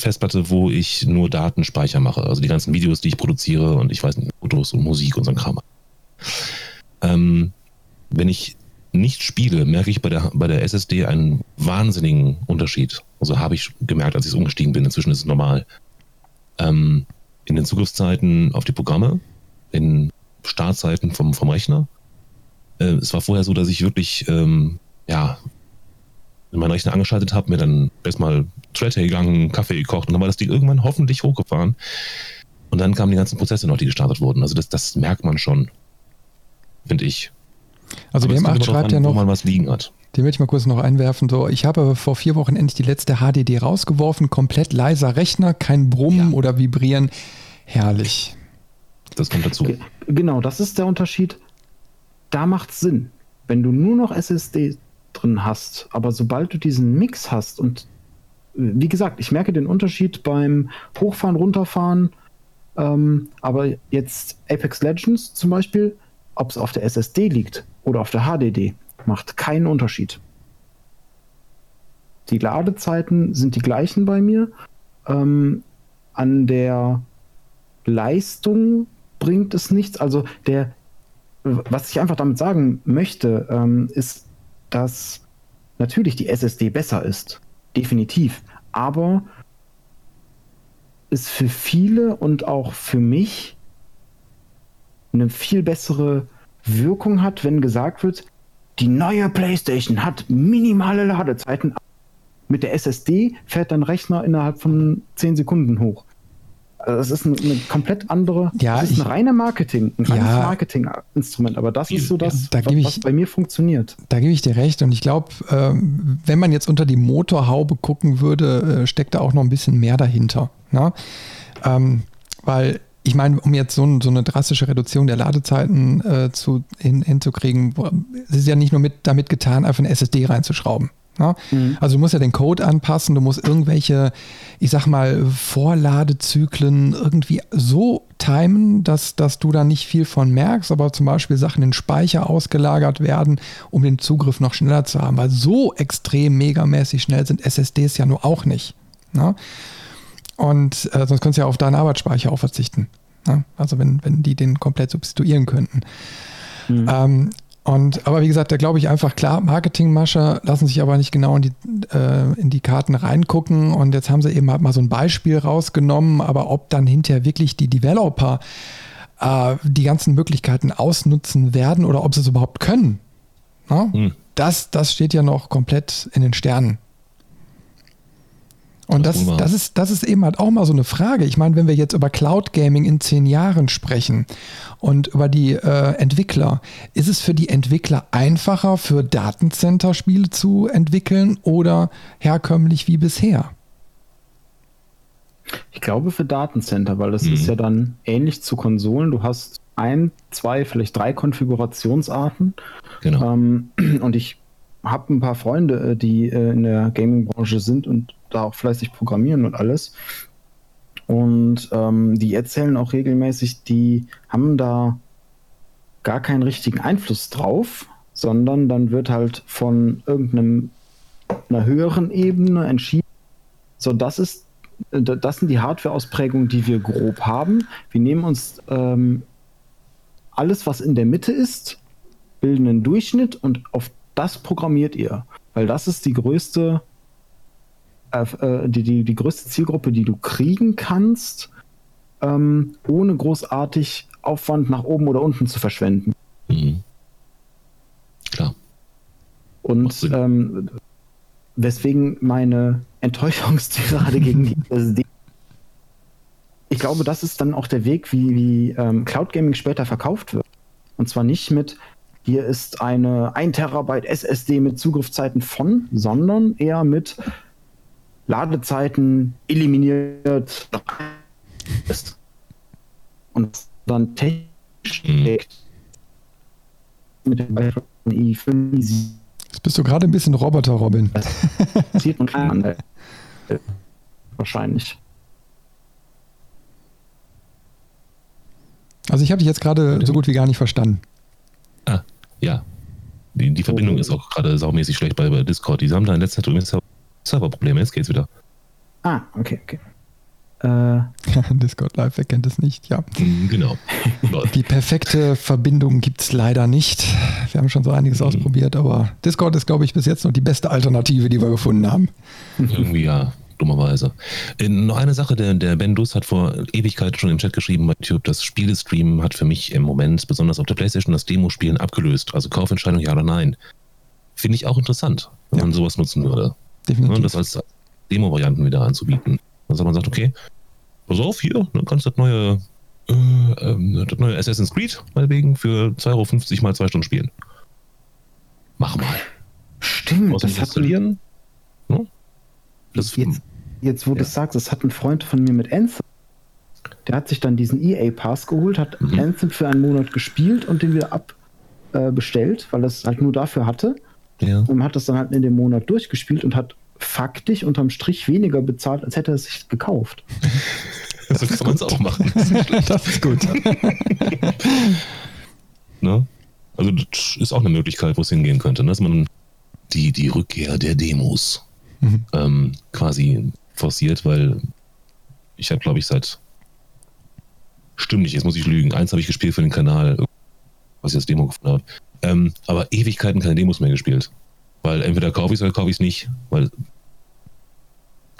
S2: Festplatte, wo ich nur Datenspeicher mache. Also die ganzen Videos, die ich produziere und ich weiß nicht, Fotos und Musik und so ein Kram. Ähm, wenn ich nicht spiele, merke ich bei der, bei der SSD einen wahnsinnigen Unterschied. Also habe ich gemerkt, als ich umgestiegen bin. Inzwischen ist es normal. Ähm, in den Zugriffszeiten auf die Programme, in Startzeiten vom, vom Rechner. Äh, es war vorher so, dass ich wirklich, ähm, ja, meinen Rechner angeschaltet habe, mir dann erstmal Toilette gegangen, Kaffee gekocht und dann war das Ding irgendwann hoffentlich hochgefahren. Und dann kamen die ganzen Prozesse noch, die gestartet wurden. Also das, das merkt man schon, finde ich.
S1: Also Aber M8 schreibt ja noch, wo
S2: man was liegen hat.
S1: Den will ich mal kurz noch einwerfen. So, ich habe vor vier Wochen endlich die letzte HDD rausgeworfen. Komplett leiser Rechner, kein Brummen ja. oder Vibrieren. Herrlich.
S2: Das kommt dazu.
S3: Genau, das ist der Unterschied. Da macht es Sinn. Wenn du nur noch SSD drin hast, aber sobald du diesen Mix hast und wie gesagt, ich merke den Unterschied beim Hochfahren, Runterfahren, ähm, aber jetzt Apex Legends zum Beispiel, ob es auf der SSD liegt oder auf der HDD, macht keinen Unterschied. Die Ladezeiten sind die gleichen bei mir. Ähm, an der Leistung bringt es nichts. Also der, was ich einfach damit sagen möchte, ähm, ist, dass natürlich die SSD besser ist. Definitiv. Aber es für viele und auch für mich eine viel bessere Wirkung hat, wenn gesagt wird, die neue PlayStation hat minimale Ladezeiten. mit der SSD fährt dein Rechner innerhalb von 10 Sekunden hoch. Also das ist eine, eine komplett andere,
S1: ja,
S3: das ist ein reiner Marketing, ein reines
S1: ja,
S3: Marketinginstrument, aber das ist so das,
S1: da
S3: was,
S1: ich,
S3: was, bei mir funktioniert.
S1: Da gebe ich dir recht und ich glaube, ähm, wenn man jetzt unter die Motorhaube gucken würde, äh, steckt da auch noch ein bisschen mehr dahinter. Ne? Ähm, weil ich meine, um jetzt so, so, eine drastische Reduzierung der Ladezeiten äh, zu, hin, hinzukriegen, es ist ja nicht nur mit, damit getan, einfach eine SSD reinzuschrauben. Ne? Mhm. Also du musst ja den Code anpassen, du musst irgendwelche, ich sag mal, Vorladezyklen irgendwie so timen, dass, dass du da nicht viel von merkst, aber zum Beispiel Sachen in Speicher ausgelagert werden, um den Zugriff noch schneller zu haben. Weil so extrem megamäßig schnell sind SSDs ja nur auch nicht. Ne? Und äh, sonst könntest du ja auf deinen Arbeitsspeicher auch verzichten. Ne? Also wenn, wenn die den komplett substituieren könnten. Mhm. Ähm, und, aber wie gesagt, da glaube ich einfach, klar, Marketingmascher lassen sich aber nicht genau in die, äh, in die Karten reingucken. Und jetzt haben sie eben halt mal so ein Beispiel rausgenommen, aber ob dann hinterher wirklich die Developer äh, die ganzen Möglichkeiten ausnutzen werden oder ob sie es überhaupt können, ne? hm. das, das steht ja noch komplett in den Sternen. Und das, das, ist, das ist eben halt auch mal so eine Frage. Ich meine, wenn wir jetzt über Cloud Gaming in zehn Jahren sprechen und über die äh, Entwickler, ist es für die Entwickler einfacher, für Datencenter-Spiele zu entwickeln oder herkömmlich wie bisher?
S3: Ich glaube für Datencenter, weil das mhm. ist ja dann ähnlich zu Konsolen. Du hast ein, zwei, vielleicht drei Konfigurationsarten. Genau. Ähm, und ich habe ein paar Freunde, äh, die äh, in der Gaming-Branche sind und da auch fleißig programmieren und alles. Und ähm, die erzählen auch regelmäßig, die haben da gar keinen richtigen Einfluss drauf, sondern dann wird halt von irgendeinem einer höheren Ebene entschieden, so das ist äh, das sind die Hardware-Ausprägungen, die wir grob haben. Wir nehmen uns ähm, alles, was in der Mitte ist, bilden einen Durchschnitt und auf das programmiert ihr. Weil das ist die größte, äh, die, die, die größte Zielgruppe, die du kriegen kannst, ähm, ohne großartig Aufwand nach oben oder unten zu verschwenden. Mhm.
S2: Klar.
S3: Und ähm, weswegen meine Enttäuschungstirade gegen die SD. Ich glaube, das ist dann auch der Weg, wie, wie ähm, Cloud Gaming später verkauft wird. Und zwar nicht mit, hier ist eine 1 Terabyte SSD mit Zugriffszeiten von, sondern eher mit Ladezeiten eliminiert ist. Und dann technisch mhm.
S1: mit dem iPhone i5 Jetzt bist du gerade ein bisschen Roboter, Robin. Das sieht man an.
S3: Wahrscheinlich.
S1: Also ich habe dich jetzt gerade so gut wie gar nicht verstanden.
S2: Ah, ja. Die, die Verbindung oh. ist auch gerade saumäßig schlecht bei, bei Discord. Die haben da in letzter Zeit übrigens Serverprobleme. Jetzt geht's wieder.
S3: Ah, okay, okay.
S1: Äh. Discord Live, wer kennt es nicht? Ja.
S2: Mhm, genau.
S1: Die perfekte Verbindung gibt es leider nicht. Wir haben schon so einiges mhm. ausprobiert, aber Discord ist, glaube ich, bis jetzt noch die beste Alternative, die wir gefunden haben.
S2: Irgendwie ja dummerweise. Äh, noch eine Sache, der, der Ben Dus hat vor Ewigkeit schon im Chat geschrieben bei YouTube, das Spielestream hat für mich im Moment, besonders auf der Playstation, das Demo-Spielen abgelöst. Also Kaufentscheidung ja oder nein. Finde ich auch interessant, wenn ja. man sowas nutzen würde. Definitiv. das als Demo-Varianten wieder anzubieten. Also man sagt, okay, pass auf, hier, dann kannst du das neue, äh, ähm, das neue Assassin's Creed meinetwegen für 2,50 Euro mal zwei Stunden spielen. Mach mal.
S3: Stimmt, das hat installieren. Ne? Das jetzt, jetzt, wo ja. du sagst, das hat ein Freund von mir mit Anthem. Der hat sich dann diesen EA-Pass geholt, hat mhm. Anthem für einen Monat gespielt und den wieder abbestellt, äh, weil er es halt nur dafür hatte. Ja. Und hat das dann halt in dem Monat durchgespielt und hat faktisch unterm Strich weniger bezahlt, als hätte er es sich gekauft.
S2: Das so kann man es auch machen.
S1: Das ist gut.
S2: ne? Also das ist auch eine Möglichkeit, wo es hingehen könnte, ne? dass man die, die Rückkehr der Demos mhm. ähm, quasi forciert, weil ich habe, glaube ich, seit stimmt nicht, jetzt muss ich lügen. Eins habe ich gespielt für den Kanal, was ich als Demo gefunden habe. Ähm, aber Ewigkeiten keine Demos mehr gespielt. Weil entweder kaufe ich es oder kaufe ich es nicht, weil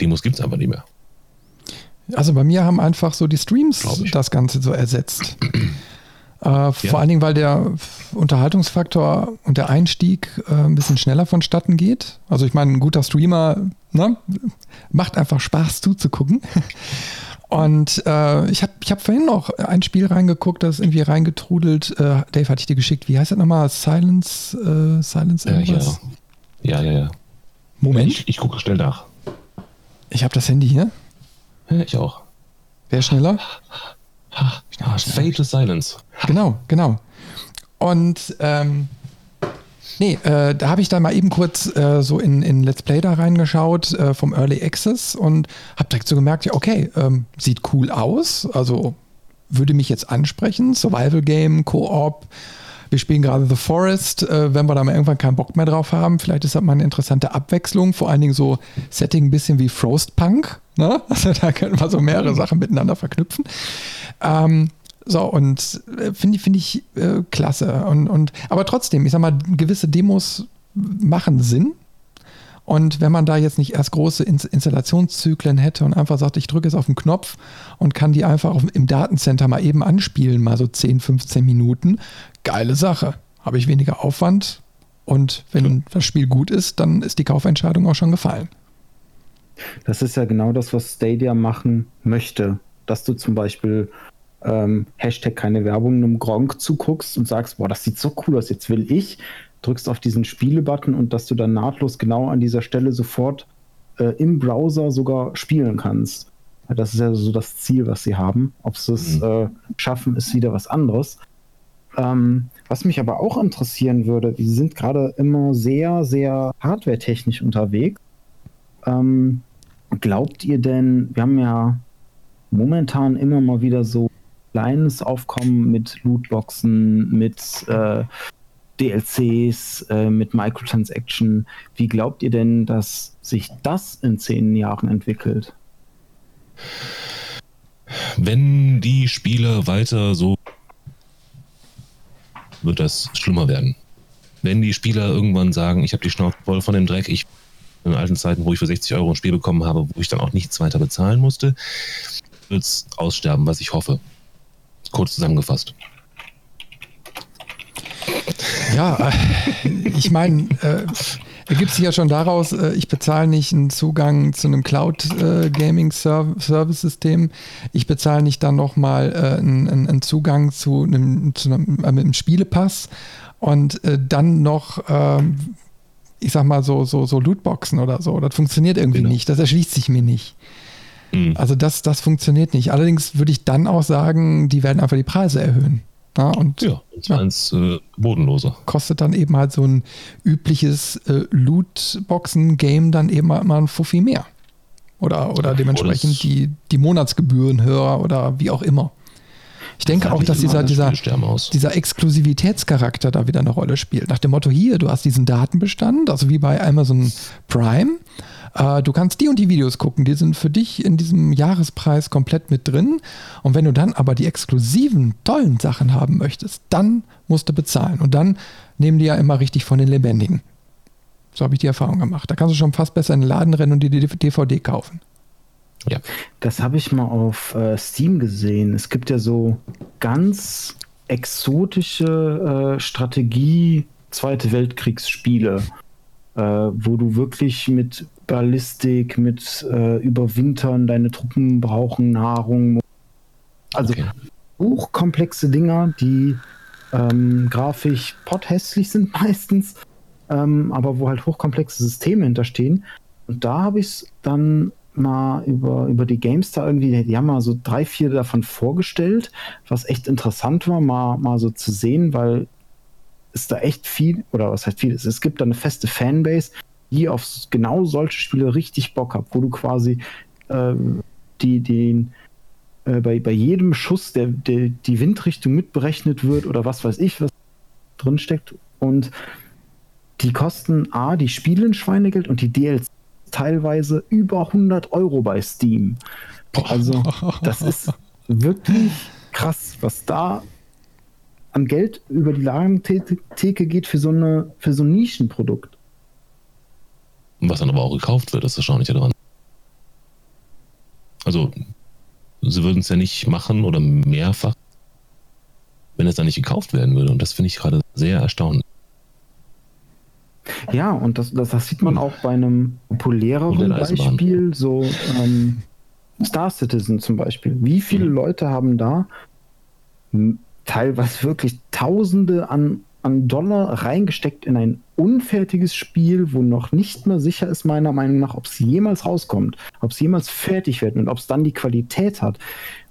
S2: Demos gibt es einfach nicht mehr.
S1: Also bei mir haben einfach so die Streams das Ganze so ersetzt. Äh, ja. Vor allen Dingen, weil der Unterhaltungsfaktor und der Einstieg äh, ein bisschen schneller vonstatten geht. Also ich meine, ein guter Streamer ne, macht einfach Spaß zuzugucken. Und äh, ich habe ich hab vorhin noch ein Spiel reingeguckt, das ist irgendwie reingetrudelt. Äh, Dave, hatte ich dir geschickt. Wie heißt das nochmal? Silence, äh, Silence
S2: irgendwas? Ja, ja, ja. ja.
S1: Moment.
S2: Ich, ich gucke schnell nach.
S1: Ich habe das Handy hier.
S2: Ja, ich auch.
S1: Wer schneller?
S2: Ah, Fatal Silence.
S1: Genau, genau. Und ähm, nee, äh, da habe ich dann mal eben kurz äh, so in, in Let's Play da reingeschaut äh, vom Early Access und habe direkt so gemerkt, ja, okay, ähm, sieht cool aus. Also würde mich jetzt ansprechen. Survival Game, Koop. Wir spielen gerade The Forest. Äh, wenn wir da mal irgendwann keinen Bock mehr drauf haben, vielleicht ist das mal eine interessante Abwechslung. Vor allen Dingen so Setting ein bisschen wie Frostpunk. Ne? Also da können wir so mehrere Sachen miteinander verknüpfen. Ähm, so, und äh, finde find ich äh, klasse. Und, und, aber trotzdem, ich sag mal, gewisse Demos machen Sinn. Und wenn man da jetzt nicht erst große Installationszyklen hätte und einfach sagt, ich drücke jetzt auf den Knopf und kann die einfach auf, im Datencenter mal eben anspielen, mal so 10, 15 Minuten, geile Sache. Habe ich weniger Aufwand und wenn das Spiel gut ist, dann ist die Kaufentscheidung auch schon gefallen.
S3: Das ist ja genau das, was Stadia machen möchte. Dass du zum Beispiel ähm, Hashtag keine Werbung einem Gronk zuguckst und sagst, boah, das sieht so cool aus, jetzt will ich, drückst auf diesen Spiele-Button und dass du dann nahtlos genau an dieser Stelle sofort äh, im Browser sogar spielen kannst. Das ist ja so das Ziel, was sie haben. Ob sie es mhm. äh, schaffen, ist wieder was anderes. Ähm, was mich aber auch interessieren würde, wir sind gerade immer sehr, sehr hardware-technisch unterwegs. Ähm, glaubt ihr denn, wir haben ja momentan immer mal wieder so kleines Aufkommen mit Lootboxen, mit äh, DLCs, äh, mit Microtransaction. Wie glaubt ihr denn, dass sich das in zehn Jahren entwickelt?
S2: Wenn die Spieler weiter so, wird das schlimmer werden. Wenn die Spieler irgendwann sagen, ich habe die Schnauze voll von dem Dreck, ich in alten Zeiten, wo ich für 60 Euro ein Spiel bekommen habe, wo ich dann auch nichts weiter bezahlen musste, wird es aussterben, was ich hoffe. Kurz zusammengefasst.
S1: Ja, äh, ich meine, äh, ergibt sich ja schon daraus, äh, ich bezahle nicht einen Zugang zu einem Cloud-Gaming-Service-System. Ich bezahle nicht dann nochmal äh, einen, einen Zugang zu einem, zu einem, äh, einem Spielepass und äh, dann noch ähm, ich sag mal, so, so, so Lootboxen oder so. Das funktioniert irgendwie genau. nicht. Das erschließt sich mir nicht. Mhm. Also das, das funktioniert nicht. Allerdings würde ich dann auch sagen, die werden einfach die Preise erhöhen. Ja, und,
S2: ja, ja. ins äh, Bodenlose.
S1: Kostet dann eben halt so ein übliches äh, Lootboxen-Game dann eben halt mal ein Fuffi mehr. Oder, oder dementsprechend die, die Monatsgebühren höher oder wie auch immer. Ich denke auch, dass dieser, dieser, dieser Exklusivitätscharakter da wieder eine Rolle spielt. Nach dem Motto, hier, du hast diesen Datenbestand, also wie bei Amazon Prime. Äh, du kannst die und die Videos gucken, die sind für dich in diesem Jahrespreis komplett mit drin. Und wenn du dann aber die exklusiven, tollen Sachen haben möchtest, dann musst du bezahlen. Und dann nehmen die ja immer richtig von den Lebendigen. So habe ich die Erfahrung gemacht. Da kannst du schon fast besser in den Laden rennen und die DVD kaufen.
S3: Ja. Das habe ich mal auf äh, Steam gesehen. Es gibt ja so ganz exotische äh, Strategie Zweite Weltkriegsspiele, äh, wo du wirklich mit Ballistik, mit äh, Überwintern, deine Truppen brauchen Nahrung. Also okay. hochkomplexe Dinger, die ähm, grafisch potthässlich sind meistens, ähm, aber wo halt hochkomplexe Systeme hinterstehen. Und da habe ich es dann mal über, über die GameStar irgendwie, die haben mal so drei, vier davon vorgestellt, was echt interessant war, mal, mal so zu sehen, weil es da echt viel, oder was heißt viel ist, es gibt da eine feste Fanbase, die auf genau solche Spiele richtig Bock hat, wo du quasi ähm, die, den, äh, bei, bei jedem Schuss der, der, die Windrichtung mitberechnet wird oder was weiß ich, was drinsteckt und die kosten A, die Spiele in Schweinegeld und die DLC teilweise über 100 Euro bei Steam. Also das ist wirklich krass, was da an Geld über die Ladentheke geht für so, eine, für so ein Nischenprodukt.
S2: Was dann aber auch gekauft wird, ist erstaunlich daran. Also, sie würden es ja nicht machen oder mehrfach wenn es dann nicht gekauft werden würde. Und das finde ich gerade sehr erstaunlich.
S3: Ja, und das, das, das, sieht man auch bei einem populäreren Beispiel, so ähm, Star Citizen zum Beispiel. Wie viele mhm. Leute haben da teilweise wirklich Tausende an, an Dollar reingesteckt in ein unfertiges Spiel, wo noch nicht mehr sicher ist, meiner Meinung nach, ob es jemals rauskommt, ob es jemals fertig wird und ob es dann die Qualität hat.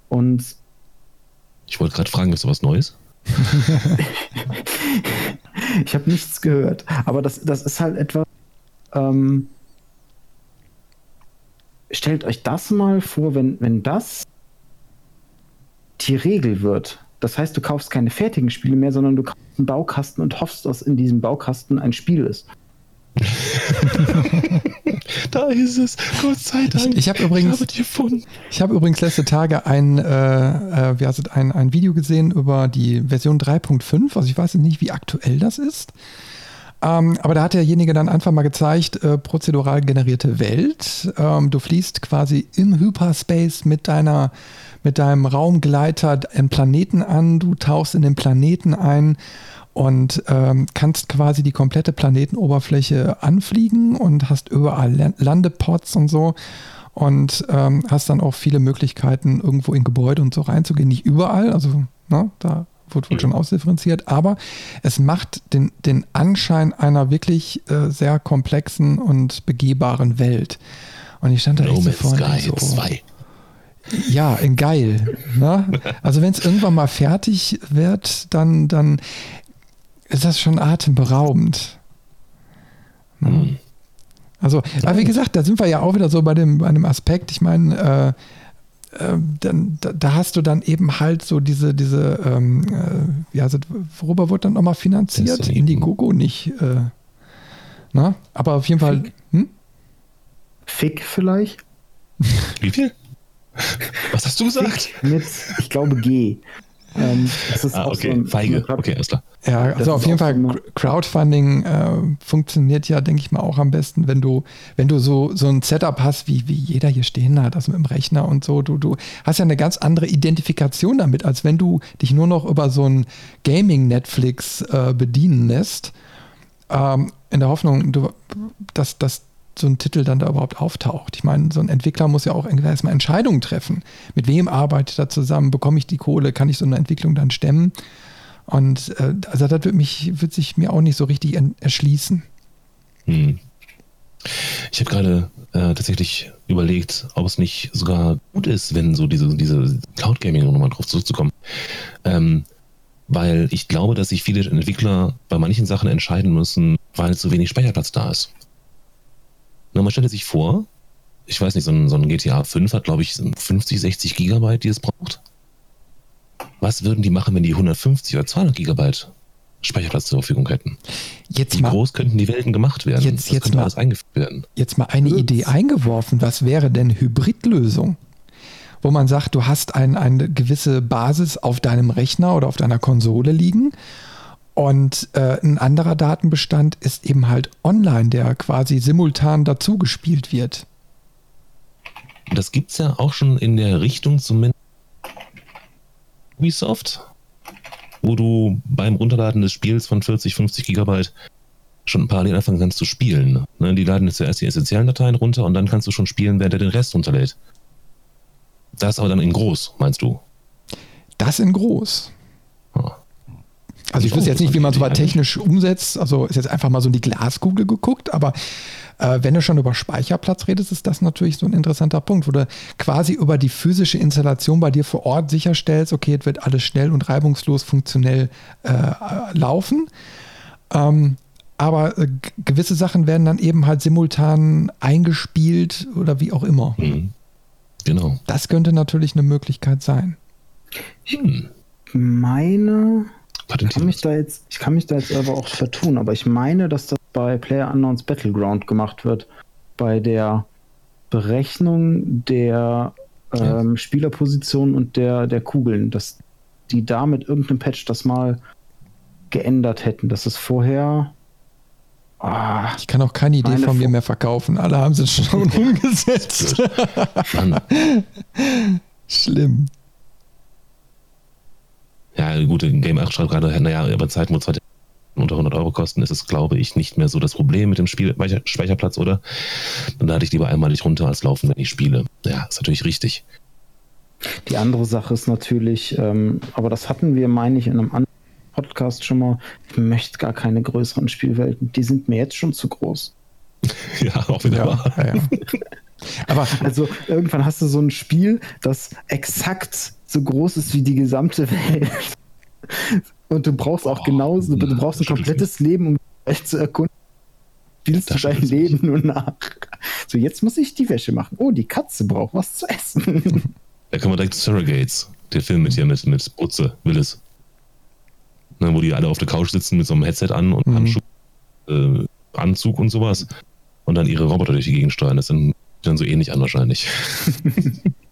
S3: Und
S2: ich wollte gerade fragen, ist du was Neues?
S3: Ich habe nichts gehört. Aber das, das ist halt etwas. Ähm, stellt euch das mal vor, wenn, wenn das die Regel wird. Das heißt, du kaufst keine fertigen Spiele mehr, sondern du kaufst einen Baukasten und hoffst, dass in diesem Baukasten ein Spiel ist.
S1: da ist es. Gott sei Dank. Ich, ich habe übrigens, ich habe übrigens letzte Tage ein, äh, äh, wie heißt es, ein, ein Video gesehen über die Version 3.5. Also ich weiß nicht, wie aktuell das ist. Ähm, aber da hat derjenige dann einfach mal gezeigt, äh, prozedural generierte Welt. Ähm, du fließt quasi im Hyperspace mit deiner mit deinem Raumgleiter einen Planeten an, du tauchst in den Planeten ein und ähm, kannst quasi die komplette Planetenoberfläche anfliegen und hast überall Landepots und so und ähm, hast dann auch viele Möglichkeiten, irgendwo in Gebäude und so reinzugehen. Nicht überall, also ne, da wird, wird schon ausdifferenziert, aber es macht den, den Anschein einer wirklich äh, sehr komplexen und begehbaren Welt. Und ich stand da no echt so vorne so, 2. Ja, in geil. Ne? Also wenn es irgendwann mal fertig wird, dann, dann ist das schon atemberaubend. Ne? Mhm. Also, aber wie gesagt, da sind wir ja auch wieder so bei dem, bei dem Aspekt, ich meine, äh, äh, dann, da, da, hast du dann eben halt so diese, diese, ähm, äh, ja, worüber wird dann nochmal finanziert? Indiegogo nicht. Äh, na? Aber auf jeden Fall. Hm?
S3: Fick vielleicht?
S2: Wie viel? Was hast du gesagt?
S3: Mit, ich glaube, G.
S2: Ähm, das ist ah, okay, so ein, Feige. Okay, alles klar.
S1: Ja, also auf jeden Fall so Crowdfunding äh, funktioniert ja, denke ich mal, auch am besten, wenn du, wenn du so, so ein Setup hast, wie, wie jeder hier stehen hat, also mit dem Rechner und so. Du, du hast ja eine ganz andere Identifikation damit, als wenn du dich nur noch über so ein Gaming-Netflix äh, bedienen lässt. Ähm, in der Hoffnung, du, dass, dass so ein Titel dann da überhaupt auftaucht. Ich meine, so ein Entwickler muss ja auch erstmal Entscheidungen treffen. Mit wem arbeitet er zusammen? Bekomme ich die Kohle? Kann ich so eine Entwicklung dann stemmen? Und äh, also das wird, mich, wird sich mir auch nicht so richtig erschließen. Hm.
S2: Ich habe gerade äh, tatsächlich überlegt, ob es nicht sogar gut ist, wenn so diese, diese Cloud Gaming, um nochmal drauf zurückzukommen, ähm, weil ich glaube, dass sich viele Entwickler bei manchen Sachen entscheiden müssen, weil zu wenig Speicherplatz da ist. Na, man stellt sich vor, ich weiß nicht, so ein, so ein GTA 5 hat, glaube ich, 50, 60 Gigabyte, die es braucht. Was würden die machen, wenn die 150 oder 200 Gigabyte Speicherplatz zur Verfügung hätten?
S1: Jetzt
S2: Wie
S1: mal,
S2: groß könnten die Welten gemacht werden?
S1: Jetzt, jetzt mal, alles eingeführt werden? Jetzt mal eine Ups. Idee eingeworfen. Was wäre denn Hybridlösung? Wo man sagt, du hast ein, eine gewisse Basis auf deinem Rechner oder auf deiner Konsole liegen und äh, ein anderer Datenbestand ist eben halt online, der quasi simultan dazugespielt wird.
S2: Das gibt es ja auch schon in der Richtung zumindest Ubisoft, wo du beim Runterladen des Spiels von 40, 50 Gigabyte schon parallel anfangen kannst zu spielen. Ne, die laden jetzt zuerst die essentiellen Dateien runter und dann kannst du schon spielen, während er den Rest runterlädt. Das aber dann in groß, meinst du?
S1: Das in groß. Also ich wüsste jetzt nicht, wie man so weit technisch umsetzt. Also ist jetzt einfach mal so in die Glaskugel geguckt, aber äh, wenn du schon über Speicherplatz redest, ist das natürlich so ein interessanter Punkt, wo du quasi über die physische Installation bei dir vor Ort sicherstellst, okay, es wird alles schnell und reibungslos funktionell äh, laufen. Ähm, aber äh, gewisse Sachen werden dann eben halt simultan eingespielt oder wie auch immer. Mhm.
S2: Genau.
S1: Das könnte natürlich eine Möglichkeit sein.
S3: Hm. Meine ich kann, mich da jetzt, ich kann mich da jetzt aber auch vertun, aber ich meine, dass das bei Player Unknowns Battleground gemacht wird. Bei der Berechnung der ähm, Spielerposition und der, der Kugeln, dass die da mit irgendeinem Patch das mal geändert hätten, dass es vorher.
S1: Oh, ich kann auch keine Idee von mir mehr verkaufen. Alle haben es schon umgesetzt. Schlimm.
S2: Ja, gute Game 8 schreibt gerade, naja, aber Zeiten, wo 2000 unter 100 Euro kosten, ist es, glaube ich, nicht mehr so das Problem mit dem Spiel Speicherplatz, oder? Dann lade ich lieber einmalig runter als laufen, wenn ich spiele. Ja, ist natürlich richtig.
S3: Die andere Sache ist natürlich, ähm, aber das hatten wir, meine ich, in einem anderen Podcast schon mal, ich möchte gar keine größeren Spielwelten. Die sind mir jetzt schon zu groß.
S2: Ja, auch wieder ja, wahr. Ja, ja.
S3: Aber also irgendwann hast du so ein Spiel, das exakt so groß ist wie die gesamte Welt. Und du brauchst auch oh, genauso, du brauchst ein komplettes Leben, um die Welt zu erkunden. Spielst du dein Leben nur nach. So, jetzt muss ich die Wäsche machen. Oh, die Katze braucht was zu essen.
S2: Da kommen wir direkt zu Surrogates, der Film mit hier mit, mit Butze, Willis. Ne, wo die alle auf der Couch sitzen mit so einem Headset an und mhm. Handschuh, äh, Anzug und sowas und dann ihre Roboter durch die Gegend steuern. Das sind dann so ähnlich an wahrscheinlich.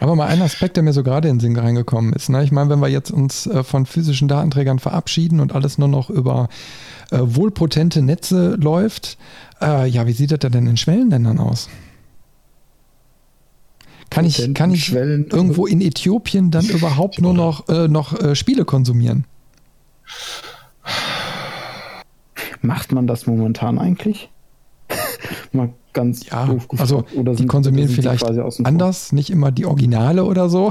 S1: Aber mal ein Aspekt, der mir so gerade in den Sinn reingekommen ist. Ne? Ich meine, wenn wir jetzt uns äh, von physischen Datenträgern verabschieden und alles nur noch über äh, wohlpotente Netze läuft, äh, ja, wie sieht das denn in Schwellenländern aus? Kann ich, kann ich irgendwo in Äthiopien dann überhaupt nur noch, äh, noch äh, Spiele konsumieren?
S3: Macht man das momentan eigentlich?
S1: Mal ganz ja, doof gefragt. Also oder die sind, konsumieren vielleicht anders, nicht immer die Originale oder so.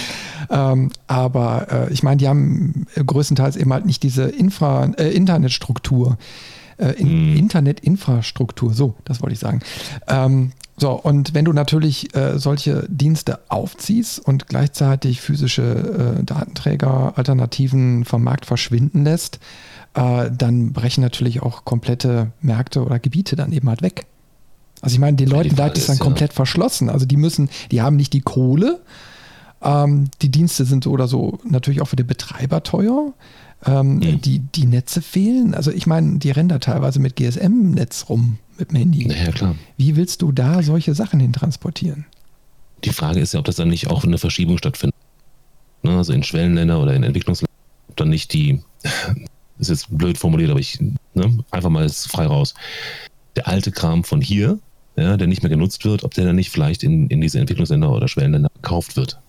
S1: ähm, aber äh, ich meine, die haben größtenteils eben halt nicht diese Infra, äh, Internetstruktur. Äh, in, hm. Internetinfrastruktur, so, das wollte ich sagen. Ähm, so, und wenn du natürlich äh, solche Dienste aufziehst und gleichzeitig physische äh, Datenträger, Alternativen vom Markt verschwinden lässt, äh, dann brechen natürlich auch komplette Märkte oder Gebiete dann eben halt weg. Also ich meine, den Leuten bleibt es dann ja. komplett verschlossen. Also die müssen, die haben nicht die Kohle. Ähm, die Dienste sind so oder so natürlich auch für den Betreiber teuer. Ähm, mhm. die, die Netze fehlen. Also ich meine, die rennen da teilweise mit GSM-Netz rum mit dem Handy.
S2: Naja, klar.
S1: Wie willst du da solche Sachen hin transportieren?
S2: Die Frage ist ja, ob das dann nicht auch eine Verschiebung stattfindet. Ne, also in Schwellenländer oder in Entwicklungsländern, ob dann nicht die, ist jetzt blöd formuliert, aber ich, ne, einfach mal frei raus. Der alte Kram von hier, ja, der nicht mehr genutzt wird, ob der dann nicht vielleicht in, in diese Entwicklungsländer oder Schwellenländer gekauft wird.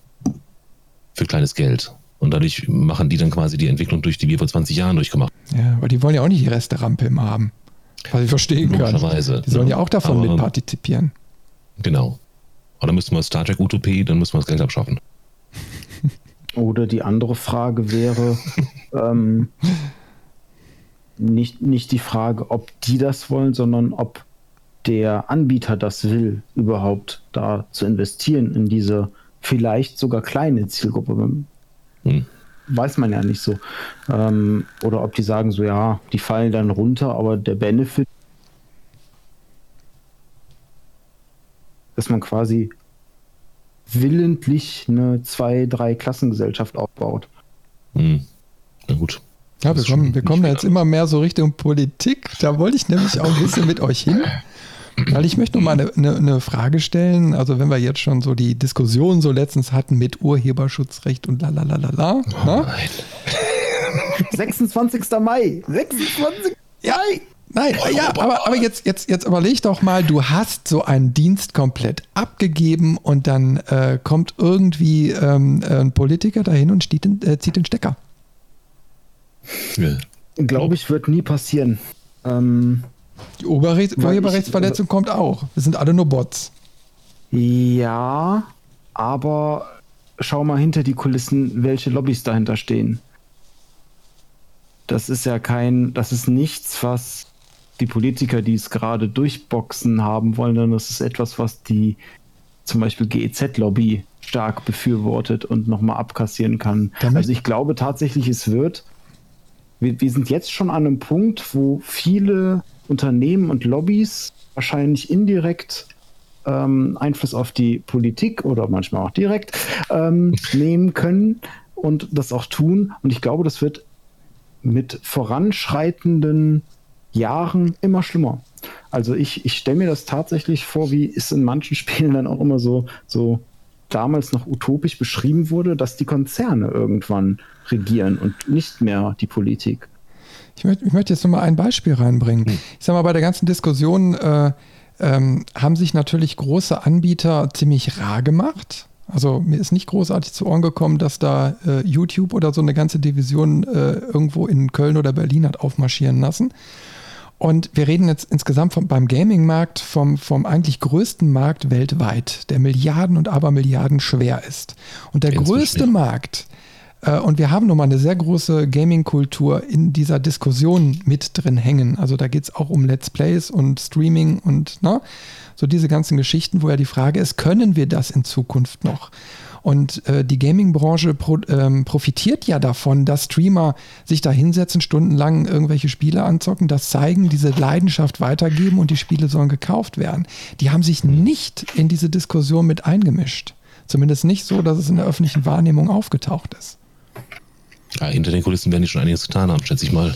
S2: Für kleines Geld. Und dadurch machen die dann quasi die Entwicklung durch, die wir vor 20 Jahren durchgemacht
S1: haben. Ja, aber die wollen ja auch nicht die Resterampe immer haben. Was ich verstehen kann. Die sollen ja, ja auch davon aber, mitpartizipieren.
S2: Genau. Aber dann müssten wir Star Trek Utopie, dann müssen wir das Geld abschaffen.
S3: Oder die andere Frage wäre, ähm, nicht, nicht die Frage, ob die das wollen, sondern ob der Anbieter das will, überhaupt da zu investieren in diese vielleicht sogar kleine Zielgruppe. Hm. Weiß man ja nicht so. Ähm, oder ob die sagen so, ja, die fallen dann runter, aber der Benefit, dass man quasi willentlich eine zwei, drei Klassengesellschaft aufbaut.
S2: Hm. Na gut.
S1: Ja, wir kommen, wir kommen da jetzt immer mehr so Richtung Politik. Da wollte ich nämlich auch ein bisschen mit euch hin. Weil ich möchte noch mal eine, eine, eine, Frage stellen. Also wenn wir jetzt schon so die Diskussion so letztens hatten mit Urheberschutzrecht und lalalala. Oh
S3: ne? 26. Mai. 26.
S1: Ja, Nein, ja, aber, aber jetzt, jetzt, jetzt überleg doch mal, du hast so einen Dienst komplett abgegeben und dann äh, kommt irgendwie ähm, ein Politiker dahin und in, äh, zieht den Stecker.
S3: Ja. Glaube ich, wird nie passieren. Ähm,
S1: die Urheberrechts Urheberrechtsverletzung kommt auch. Wir sind alle nur Bots.
S3: Ja, aber schau mal hinter die Kulissen, welche Lobbys dahinter stehen. Das ist ja kein, das ist nichts, was die Politiker, die es gerade durchboxen haben wollen, sondern das ist etwas, was die zum Beispiel GEZ-Lobby stark befürwortet und nochmal abkassieren kann. Damit? Also ich glaube tatsächlich, es wird. Wir, wir sind jetzt schon an einem Punkt, wo viele Unternehmen und Lobbys wahrscheinlich indirekt ähm, Einfluss auf die Politik oder manchmal auch direkt ähm, nehmen können und das auch tun. Und ich glaube, das wird mit voranschreitenden Jahren immer schlimmer. Also ich, ich stelle mir das tatsächlich vor, wie es in manchen Spielen dann auch immer so, so damals noch utopisch beschrieben wurde, dass die Konzerne irgendwann regieren und nicht mehr die Politik.
S1: Ich möchte, ich möchte jetzt nochmal ein Beispiel reinbringen. Hm. Ich sage mal, bei der ganzen Diskussion äh, ähm, haben sich natürlich große Anbieter ziemlich rar gemacht. Also mir ist nicht großartig zu Ohren gekommen, dass da äh, YouTube oder so eine ganze Division äh, irgendwo in Köln oder Berlin hat aufmarschieren lassen. Und wir reden jetzt insgesamt vom, beim Gaming-Markt vom, vom eigentlich größten Markt weltweit, der Milliarden und Abermilliarden schwer ist. Und der größte Markt, äh, und wir haben nochmal eine sehr große Gaming-Kultur in dieser Diskussion mit drin hängen. Also da geht es auch um Let's Plays und Streaming und ne, so diese ganzen Geschichten, wo ja die Frage ist, können wir das in Zukunft noch? Und äh, die Gaming-Branche pro, ähm, profitiert ja davon, dass Streamer sich da hinsetzen, stundenlang irgendwelche Spiele anzocken, das zeigen, diese Leidenschaft weitergeben und die Spiele sollen gekauft werden. Die haben sich nicht in diese Diskussion mit eingemischt. Zumindest nicht so, dass es in der öffentlichen Wahrnehmung aufgetaucht ist.
S2: Ja, hinter den Kulissen werden die schon einiges getan haben, schätze ich mal.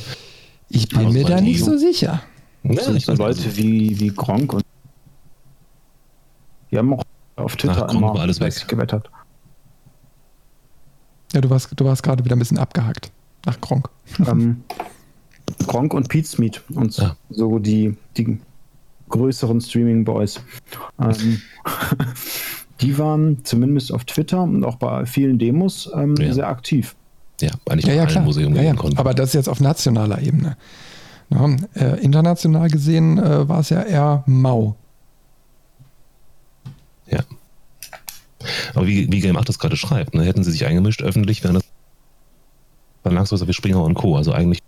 S1: Ich bin mir da nicht so sicher.
S3: Ja, so ich Leute wie, wie Gronk und die haben auch auf Twitter
S2: Ach, immer alles weg.
S3: gewettert.
S1: Ja, du warst, du warst gerade wieder ein bisschen abgehackt nach Gronk.
S3: Ähm, Gronk und Pete Smith und ja. so die, die größeren Streaming-Boys. Ähm, die waren zumindest auf Twitter und auch bei vielen Demos ähm, ja. sehr aktiv.
S2: Ja,
S1: eigentlich ja, ja, klar. Museum ja, ja. Aber das ist jetzt auf nationaler Ebene. Ja, äh, international gesehen äh, war es ja eher mau.
S2: Ja. Aber wie, wie Game 8 das gerade schreibt, ne, hätten sie sich eingemischt öffentlich, wären das Verlagshäuser wie Springer und Co. Also eigentlich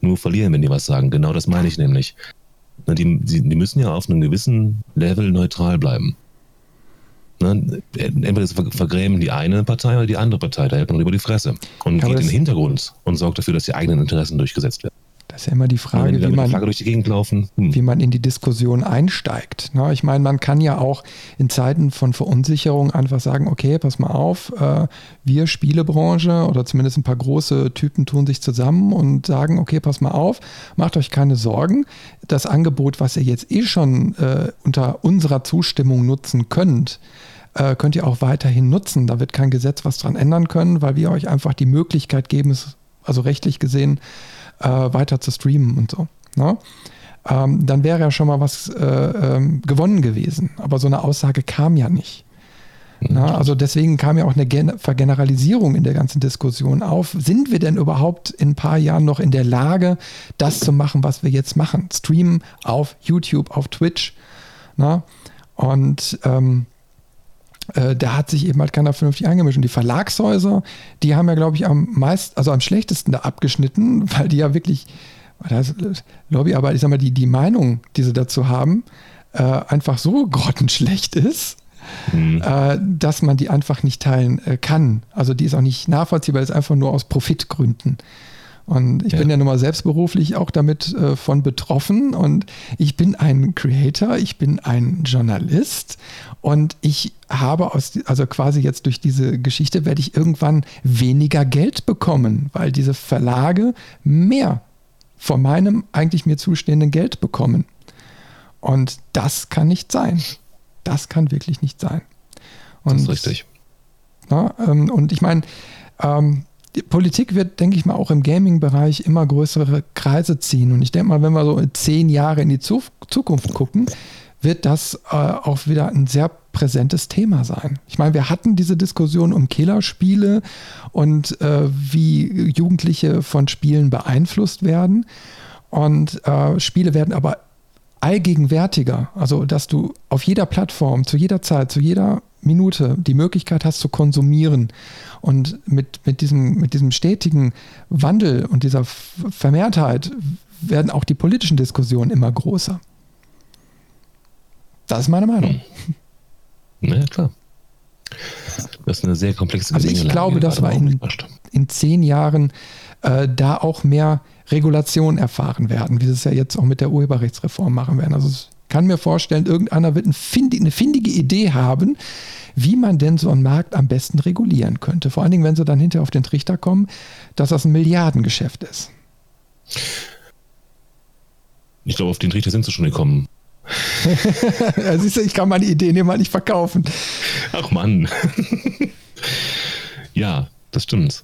S2: nur verlieren, wenn die was sagen. Genau das meine ich nämlich. Ne, die, die, die müssen ja auf einem gewissen Level neutral bleiben. Ne? Entweder vergrämen die eine Partei oder die andere Partei, da hält man über die Fresse und ja, geht in den Hintergrund und sorgt dafür, dass die eigenen Interessen durchgesetzt werden.
S1: Das ist ja immer die Frage, wie man,
S2: hm.
S1: wie man in die Diskussion einsteigt. ich meine, man kann ja auch in Zeiten von Verunsicherung einfach sagen, okay, pass mal auf, äh, wir Spielebranche oder zumindest ein paar große Typen tun sich zusammen und sagen, okay, pass mal auf, macht euch keine Sorgen. Das Angebot, was ihr jetzt eh schon äh, unter unserer Zustimmung nutzen könnt, äh, könnt ihr auch weiterhin nutzen. Da wird kein Gesetz was dran ändern können, weil wir euch einfach die Möglichkeit geben, also rechtlich gesehen, äh, weiter zu streamen und so. Ne? Ähm, dann wäre ja schon mal was äh, ähm, gewonnen gewesen. Aber so eine Aussage kam ja nicht. Na, also deswegen kam ja auch eine Gen Vergeneralisierung in der ganzen Diskussion auf. Sind wir denn überhaupt in ein paar Jahren noch in der Lage, das zu machen, was wir jetzt machen? Streamen auf YouTube, auf Twitch. Na? Und ähm, äh, da hat sich eben halt keiner vernünftig eingemischt. Und die Verlagshäuser, die haben ja, glaube ich, am meisten, also am schlechtesten da abgeschnitten, weil die ja wirklich, das Lobbyarbeit, ich sag mal, die, die Meinung, die sie dazu haben, äh, einfach so grottenschlecht ist, mhm. äh, dass man die einfach nicht teilen äh, kann. Also die ist auch nicht nachvollziehbar, ist einfach nur aus Profitgründen. Und ich ja. bin ja nun mal selbstberuflich auch damit äh, von betroffen und ich bin ein Creator, ich bin ein Journalist und ich habe aus, also quasi jetzt durch diese Geschichte werde ich irgendwann weniger Geld bekommen, weil diese Verlage mehr von meinem eigentlich mir zustehenden Geld bekommen. Und das kann nicht sein. Das kann wirklich nicht sein.
S2: Und, das ist richtig.
S1: Na, ähm, und ich meine, ähm, die Politik wird, denke ich mal, auch im Gaming-Bereich immer größere Kreise ziehen. Und ich denke mal, wenn wir so zehn Jahre in die Zukunft gucken, wird das äh, auch wieder ein sehr präsentes Thema sein. Ich meine, wir hatten diese Diskussion um Killerspiele und äh, wie Jugendliche von Spielen beeinflusst werden. Und äh, Spiele werden aber allgegenwärtiger. Also, dass du auf jeder Plattform, zu jeder Zeit, zu jeder Minute die Möglichkeit hast zu konsumieren. Und mit, mit, diesem, mit diesem stetigen Wandel und dieser Vermehrtheit werden auch die politischen Diskussionen immer größer. Das ist meine Meinung.
S2: Na ja, klar. Das ist eine sehr komplexe
S1: Also ich glaube, dass wir in, in zehn Jahren äh, da auch mehr Regulation erfahren werden, wie sie es ja jetzt auch mit der Urheberrechtsreform machen werden. Also ich kann mir vorstellen, irgendeiner wird eine findige Idee haben, wie man denn so einen Markt am besten regulieren könnte. Vor allen Dingen, wenn sie dann hinterher auf den Trichter kommen, dass das ein Milliardengeschäft ist.
S2: Ich glaube, auf den Trichter sind sie schon gekommen.
S1: ja, siehst du, ich kann meine Ideen immer nicht verkaufen.
S2: Ach Mann. ja, das stimmt.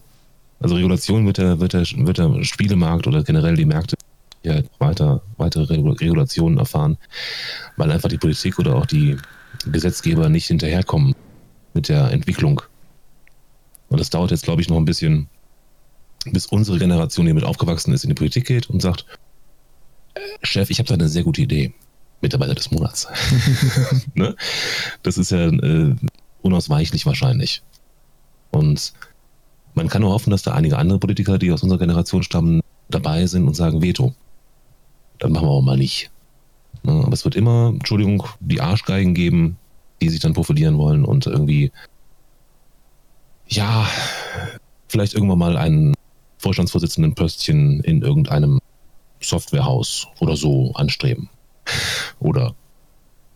S2: Also Regulation wird der, wird, der, wird der Spielemarkt oder generell die Märkte ja weiter, weitere Regulationen erfahren, weil einfach die Politik oder auch die Gesetzgeber nicht hinterherkommen mit der Entwicklung. Und das dauert jetzt, glaube ich, noch ein bisschen, bis unsere Generation, die mit aufgewachsen ist, in die Politik geht und sagt, Chef, ich habe da eine sehr gute Idee. Mitarbeiter des Monats. ne? Das ist ja äh, unausweichlich wahrscheinlich. Und man kann nur hoffen, dass da einige andere Politiker, die aus unserer Generation stammen, dabei sind und sagen Veto. Dann machen wir auch mal nicht. Ne? Aber es wird immer, Entschuldigung, die Arschgeigen geben, die sich dann profilieren wollen und irgendwie, ja, vielleicht irgendwann mal einen Vorstandsvorsitzenden Pöstchen in irgendeinem Softwarehaus oder so anstreben. Oder,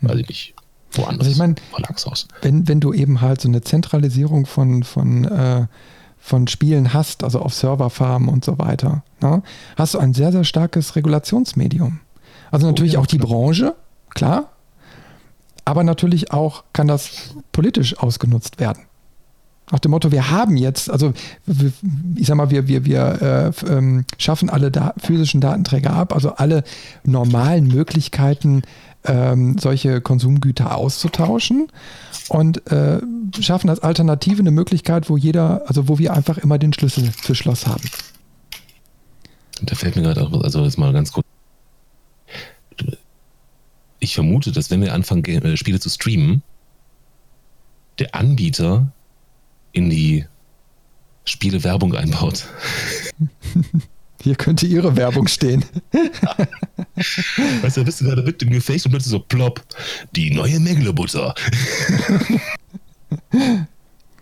S2: weiß ich nicht, woanders.
S1: Also ich meine, wenn, wenn du eben halt so eine Zentralisierung von, von, äh, von Spielen hast, also auf Serverfarmen und so weiter, ne, hast du ein sehr, sehr starkes Regulationsmedium. Also natürlich oh, ja, auch die klar. Branche, klar, aber natürlich auch kann das politisch ausgenutzt werden. Nach dem Motto, wir haben jetzt, also ich sag mal, wir, wir, wir äh, ähm, schaffen alle da physischen Datenträger ab, also alle normalen Möglichkeiten, ähm, solche Konsumgüter auszutauschen und äh, schaffen als Alternative eine Möglichkeit, wo jeder, also wo wir einfach immer den Schlüssel für Schloss haben.
S2: Da fällt mir gerade auch, also jetzt mal ganz kurz. Ich vermute, dass wenn wir anfangen, äh, Spiele zu streamen, der Anbieter in die Spiele Werbung einbaut.
S1: Hier könnte Ihre Werbung stehen.
S2: weißt du, da bist du gerade mit dem Gefecht und plötzlich so plopp. Die neue Megle-Butter.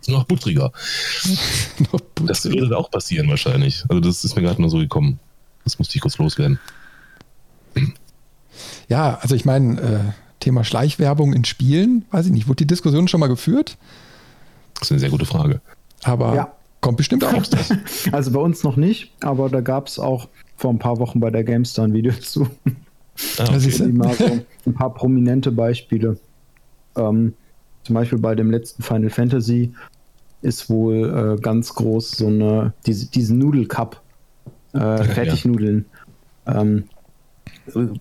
S2: noch buttriger. noch buttriger. Das würde auch passieren wahrscheinlich. Also das ist mir gerade nur so gekommen. Das musste ich kurz loswerden.
S1: Ja, also ich meine, äh, Thema Schleichwerbung in Spielen, weiß ich nicht, wurde die Diskussion schon mal geführt?
S2: Das ist eine sehr gute Frage.
S1: Aber ja. Kommt bestimmt auch.
S3: Also bei uns noch nicht, aber da gab es auch vor ein paar Wochen bei der GameStar ein Video zu. Ah, okay. Mal so ein paar prominente Beispiele. Ähm, zum Beispiel bei dem letzten Final Fantasy ist wohl äh, ganz groß so eine, diese, diesen Nudelcup, äh, Fertignudeln. Ja. Ähm,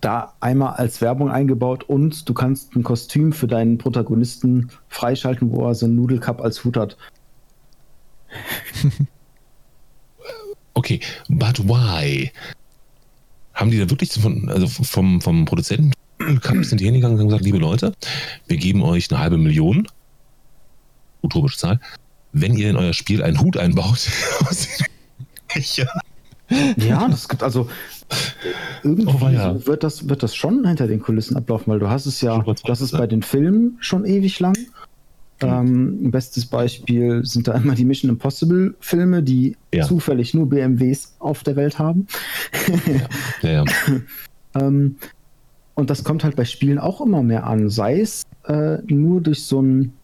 S3: da einmal als Werbung eingebaut und du kannst ein Kostüm für deinen Protagonisten freischalten, wo er so einen Nudelcup als Hut hat.
S2: okay, but why? Haben die da wirklich von, also vom, vom Produzenten sind die hingegangen und gesagt, liebe Leute, wir geben euch eine halbe Million, utopische Zahl, wenn ihr in euer Spiel einen Hut einbaut.
S3: ja, das gibt also irgendwie oh, ja. wird, das, wird das schon hinter den Kulissen ablaufen, weil du hast es ja, hast es bei den Filmen schon ewig lang. Ähm, bestes Beispiel sind da immer die Mission Impossible Filme, die ja. zufällig nur BMWs auf der Welt haben. ja. Ja, ähm, und das kommt halt bei Spielen auch immer mehr an, sei es äh, nur durch so einen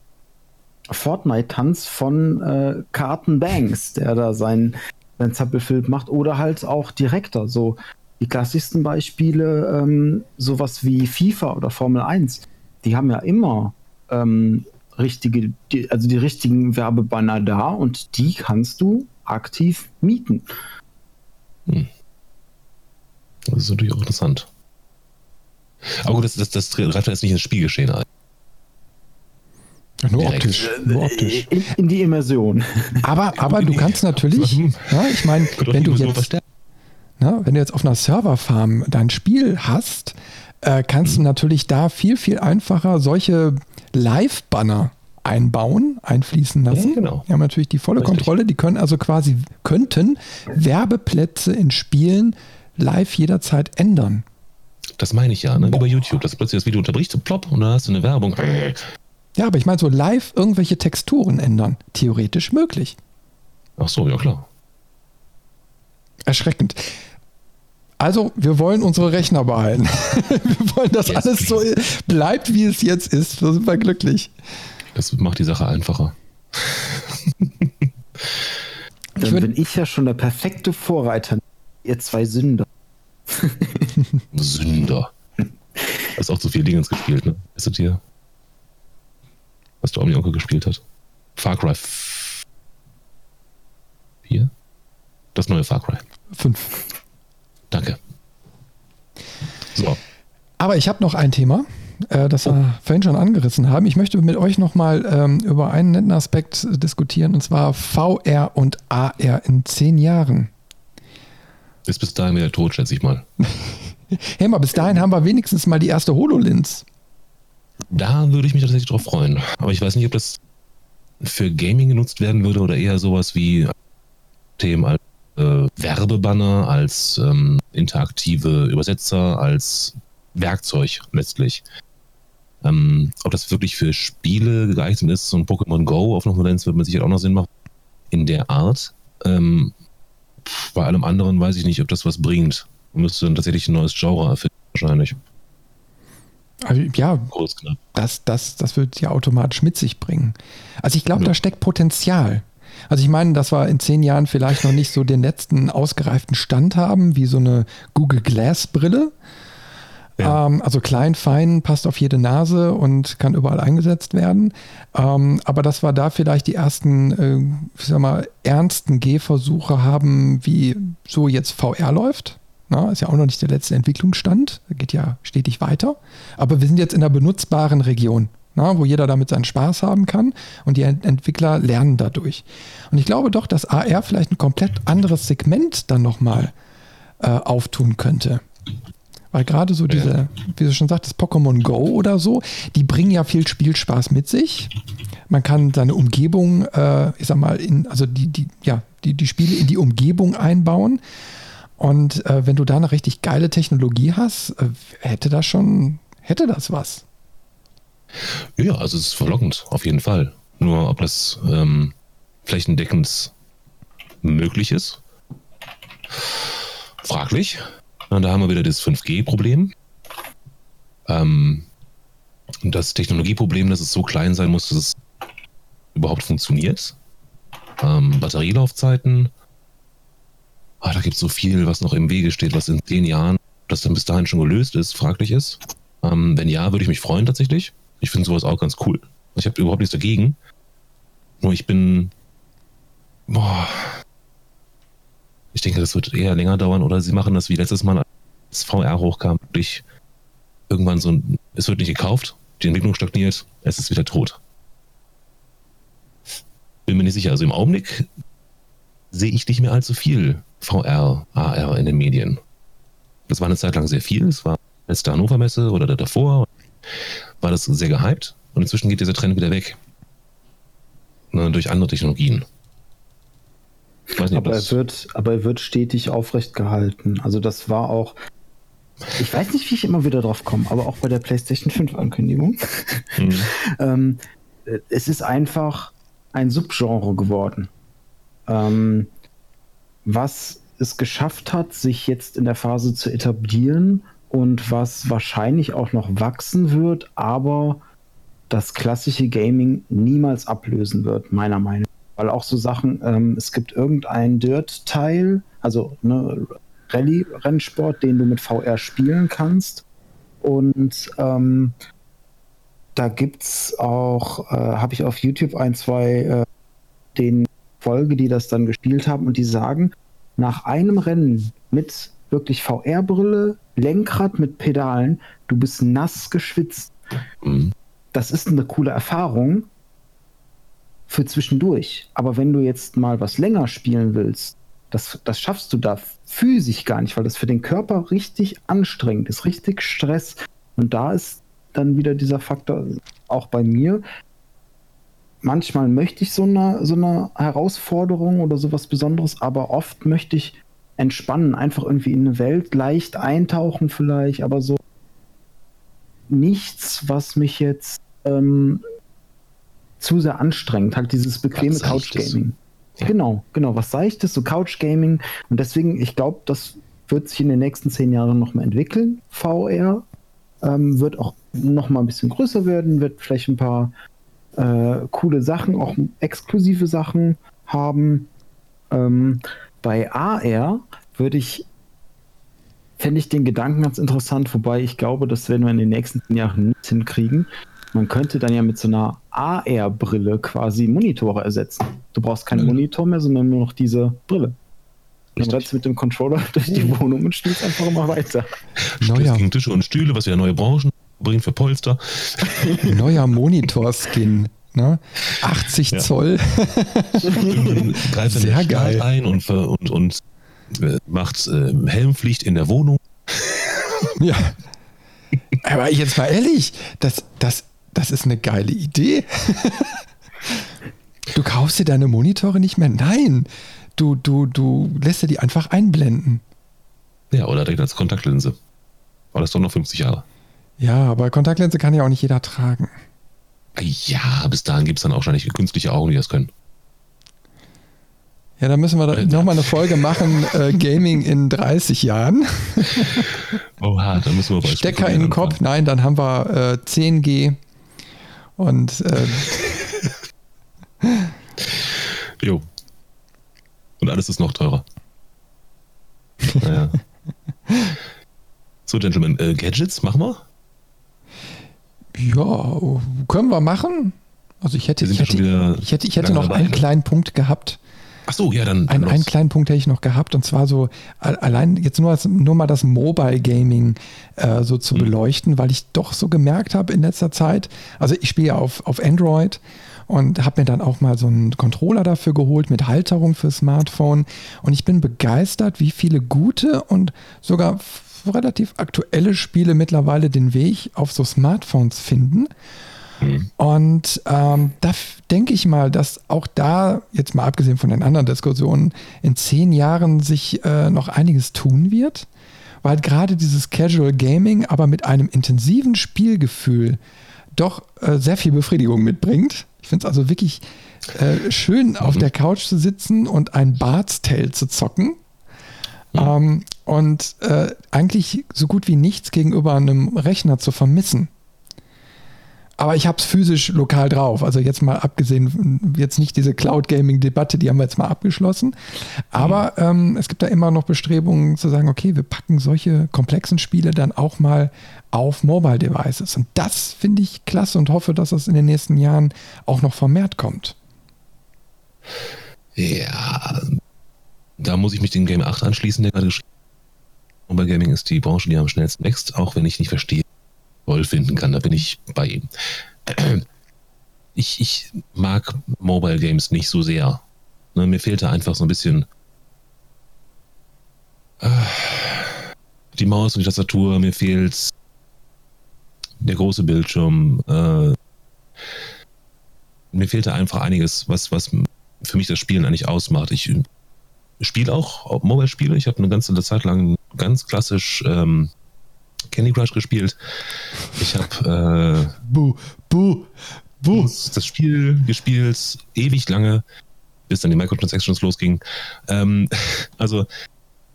S3: Fortnite-Tanz von äh, Carton Banks, der da sein, sein Zappelfilm macht, oder halt auch direkter. So die klassischsten Beispiele, ähm, sowas wie FIFA oder Formel 1, die haben ja immer ähm, richtige, die, also die richtigen Werbebanner da und die kannst du aktiv mieten. Hm.
S2: Das ist natürlich auch interessant. Aber gut, das, das, das greift jetzt nicht ins Spielgeschehen ein.
S1: Nur optisch. Nur optisch.
S3: In, in, die Immersion.
S1: Aber, aber du kannst natürlich, ja, ich meine, wenn du jetzt, na, wenn du jetzt auf einer Serverfarm dein Spiel hast, äh, kannst mhm. du natürlich da viel, viel einfacher solche Live-Banner einbauen, einfließen lassen. Ja, genau. Die haben natürlich die volle Richtig. Kontrolle. Die können also quasi, könnten Werbeplätze in Spielen live jederzeit ändern.
S2: Das meine ich ja, ne? Bei YouTube, dass plötzlich das Video unterbricht, so plopp, und dann hast du eine Werbung.
S1: Ja, aber ich meine, so live irgendwelche Texturen ändern. Theoretisch möglich.
S2: Ach so, ja klar.
S1: Erschreckend. Also, wir wollen unsere Rechner behalten. wir wollen, dass yes, alles so bleibt, wie es jetzt ist. Da sind wir glücklich.
S2: Das macht die Sache einfacher.
S3: Dann bin ich ja schon der perfekte Vorreiter. Ihr zwei Sünder.
S2: Sünder. Du hast auch zu viel Dingens gespielt, ne? Ist das hier? Was der Omni-Onkel gespielt hat. Far Cry 4? Das neue Far Cry.
S1: 5.
S2: Danke. So.
S1: Aber ich habe noch ein Thema. äh, das wir vorhin schon angerissen haben. Ich möchte mit euch nochmal ähm, über einen netten Aspekt diskutieren, und zwar VR und AR in zehn Jahren.
S2: Ist bis dahin wieder tot, schätze ich mal.
S1: hey, mal bis dahin haben wir wenigstens mal die erste HoloLens.
S2: Da würde ich mich tatsächlich drauf freuen. Aber ich weiß nicht, ob das für Gaming genutzt werden würde oder eher sowas wie Themen als äh, Werbebanner, als ähm, interaktive Übersetzer, als Werkzeug letztlich. Ähm, ob das wirklich für Spiele geeignet ist, so ein Pokémon Go auf Novalenz wird man sicher auch noch Sinn machen. In der Art. Ähm, bei allem anderen weiß ich nicht, ob das was bringt. Man müsste dann tatsächlich ein neues Genre erfinden, wahrscheinlich.
S1: Also, ja, das, das, das wird ja automatisch mit sich bringen. Also ich glaube, ja. da steckt Potenzial. Also ich meine, dass wir in zehn Jahren vielleicht noch nicht so den letzten ausgereiften Stand haben, wie so eine Google Glass Brille. Ja. Ähm, also klein, fein, passt auf jede Nase und kann überall eingesetzt werden. Ähm, aber dass wir da vielleicht die ersten, äh, ich sag mal, ernsten Gehversuche haben, wie so jetzt VR läuft. Na, ist ja auch noch nicht der letzte Entwicklungsstand, geht ja stetig weiter. Aber wir sind jetzt in einer benutzbaren Region, na, wo jeder damit seinen Spaß haben kann und die Entwickler lernen dadurch. Und ich glaube doch, dass AR vielleicht ein komplett anderes Segment dann nochmal äh, auftun könnte. Weil gerade so diese, wie du schon sagtest, Pokémon Go oder so, die bringen ja viel Spielspaß mit sich. Man kann seine Umgebung, äh, ich sag mal, in, also die, die, ja, die, die Spiele in die Umgebung einbauen. Und äh, wenn du da eine richtig geile Technologie hast, äh, hätte das schon, hätte das was.
S2: Ja, also es ist verlockend, auf jeden Fall. Nur ob das ähm, flächendeckend möglich ist, fraglich. Und da haben wir wieder das 5G-Problem. Ähm, das Technologieproblem, dass es so klein sein muss, dass es überhaupt funktioniert. Ähm, Batterielaufzeiten, ah, da gibt es so viel, was noch im Wege steht, was in zehn Jahren, das dann bis dahin schon gelöst ist, fraglich ist. Ähm, wenn ja, würde ich mich freuen tatsächlich. Ich finde sowas auch ganz cool. Ich habe überhaupt nichts dagegen. Nur ich bin. Boah. Ich denke, das wird eher länger dauern oder sie machen das wie letztes Mal, als VR hochkam, wirklich irgendwann so ein. Es wird nicht gekauft, die Entwicklung stagniert, es ist wieder tot. Bin mir nicht sicher. Also im Augenblick sehe ich nicht mehr allzu viel VR, AR in den Medien. Das war eine Zeit lang sehr viel. Es war der Hannover Messe oder davor war das sehr gehypt und inzwischen geht dieser Trend wieder weg. Ne, durch andere Technologien.
S3: Nicht, aber, er wird, aber er wird stetig aufrecht gehalten. Also das war auch, ich weiß nicht, wie ich immer wieder drauf komme, aber auch bei der PlayStation 5 Ankündigung. Mhm. ähm, es ist einfach ein Subgenre geworden ähm, was es geschafft hat, sich jetzt in der Phase zu etablieren und was wahrscheinlich auch noch wachsen wird, aber das klassische Gaming niemals ablösen wird, meiner Meinung nach. Weil auch so Sachen, ähm, es gibt irgendein Dirt-Teil, also ne, Rallye-Rennsport, den du mit VR spielen kannst. Und ähm, da gibt es auch, äh, habe ich auf YouTube ein, zwei äh, den Folge, die das dann gespielt haben und die sagen, nach einem Rennen mit wirklich VR-Brille, Lenkrad mit Pedalen, du bist nass geschwitzt. Mhm. Das ist eine coole Erfahrung für zwischendurch. Aber wenn du jetzt mal was länger spielen willst, das, das schaffst du da physisch gar nicht, weil das für den Körper richtig anstrengend ist, richtig Stress. Und da ist dann wieder dieser Faktor, auch bei mir, manchmal möchte ich so eine, so eine Herausforderung oder sowas Besonderes, aber oft möchte ich entspannen, einfach irgendwie in eine Welt leicht eintauchen vielleicht, aber so nichts, was mich jetzt ähm, zu sehr anstrengt. Halt dieses bequeme Couch-Gaming. Ja. Genau, genau, was seichtes, so Couch-Gaming. Und deswegen, ich glaube, das wird sich in den nächsten zehn Jahren nochmal entwickeln. VR ähm, wird auch nochmal ein bisschen größer werden, wird vielleicht ein paar äh, coole Sachen, auch exklusive Sachen haben. Ähm, bei AR würde ich, fände ich den Gedanken ganz interessant, wobei ich glaube, das werden wir in den nächsten Jahren nicht hinkriegen. Man könnte dann ja mit so einer AR-Brille quasi Monitore ersetzen. Du brauchst keinen mhm. Monitor mehr, sondern nur noch diese Brille. Dann rennst mit dem Controller durch die Wohnung und spielst einfach immer weiter.
S2: Neue Tische und Stühle, was ja neue Branchen bringt für Polster.
S1: Neuer Monitor-Skin. Ne? 80 ja. Zoll.
S2: Greift Sehr geil. ein und, und, und äh, macht äh, Helmpflicht in der Wohnung.
S1: ja. Aber jetzt mal ehrlich, das, das, das ist eine geile Idee. du kaufst dir deine Monitore nicht mehr. Nein, du, du, du lässt dir die einfach einblenden.
S2: Ja, oder direkt als Kontaktlinse. War das doch noch 50 Jahre.
S1: Ja, aber Kontaktlinse kann ja auch nicht jeder tragen.
S2: Ja, bis dahin gibt es dann auch wahrscheinlich künstliche Augen, die das können.
S1: Ja, dann müssen wir da nochmal eine Folge machen, äh, Gaming in 30 Jahren.
S2: Oha, da müssen wir
S1: bei Stecker in den Kopf, nein, dann haben wir äh, 10G und äh,
S2: Jo. Und alles ist noch teurer. Naja. So, Gentlemen, äh, Gadgets, machen wir?
S1: Ja, können wir machen. Also ich hätte, ich hätte, ich hätte, ich hätte noch einen ne? kleinen Punkt gehabt.
S2: Ach so, ja, dann.
S1: dann ein, einen kleinen Punkt hätte ich noch gehabt und zwar so allein jetzt nur, nur mal das Mobile Gaming äh, so zu mhm. beleuchten, weil ich doch so gemerkt habe in letzter Zeit, also ich spiele ja auf, auf Android und habe mir dann auch mal so einen Controller dafür geholt mit Halterung für Smartphone und ich bin begeistert, wie viele gute und sogar relativ aktuelle Spiele mittlerweile den Weg auf so Smartphones finden. Mhm. Und ähm, da denke ich mal, dass auch da, jetzt mal abgesehen von den anderen Diskussionen, in zehn Jahren sich äh, noch einiges tun wird, weil gerade dieses Casual Gaming aber mit einem intensiven Spielgefühl doch äh, sehr viel Befriedigung mitbringt. Ich finde es also wirklich äh, schön, mhm. auf der Couch zu sitzen und ein Bart's Tale zu zocken. Mhm. Ähm, und äh, eigentlich so gut wie nichts gegenüber einem Rechner zu vermissen. Aber ich habe es physisch lokal drauf. Also jetzt mal abgesehen, jetzt nicht diese Cloud-Gaming-Debatte, die haben wir jetzt mal abgeschlossen. Aber mhm. ähm, es gibt da immer noch Bestrebungen zu sagen, okay, wir packen solche komplexen Spiele dann auch mal auf Mobile Devices. Und das finde ich klasse und hoffe, dass das in den nächsten Jahren auch noch vermehrt kommt.
S2: Ja, da muss ich mich dem Game 8 anschließen, der gerade geschrieben Mobile Gaming ist die Branche, die am schnellsten wächst, auch wenn ich nicht verstehe, toll finden kann. Da bin ich bei ihm. Ich, ich mag Mobile Games nicht so sehr. Ne, mir fehlte einfach so ein bisschen äh, die Maus und die Tastatur. Mir fehlt der große Bildschirm. Äh, mir fehlte einfach einiges, was, was für mich das Spielen eigentlich ausmacht. Ich spiele auch Mobile-Spiele. Ich habe eine ganze Zeit lang ganz klassisch ähm, Candy Crush gespielt. Ich habe äh, buh, buh, buh. das Spiel gespielt, ewig lange, bis dann die Microtransactions losgingen. Ähm, also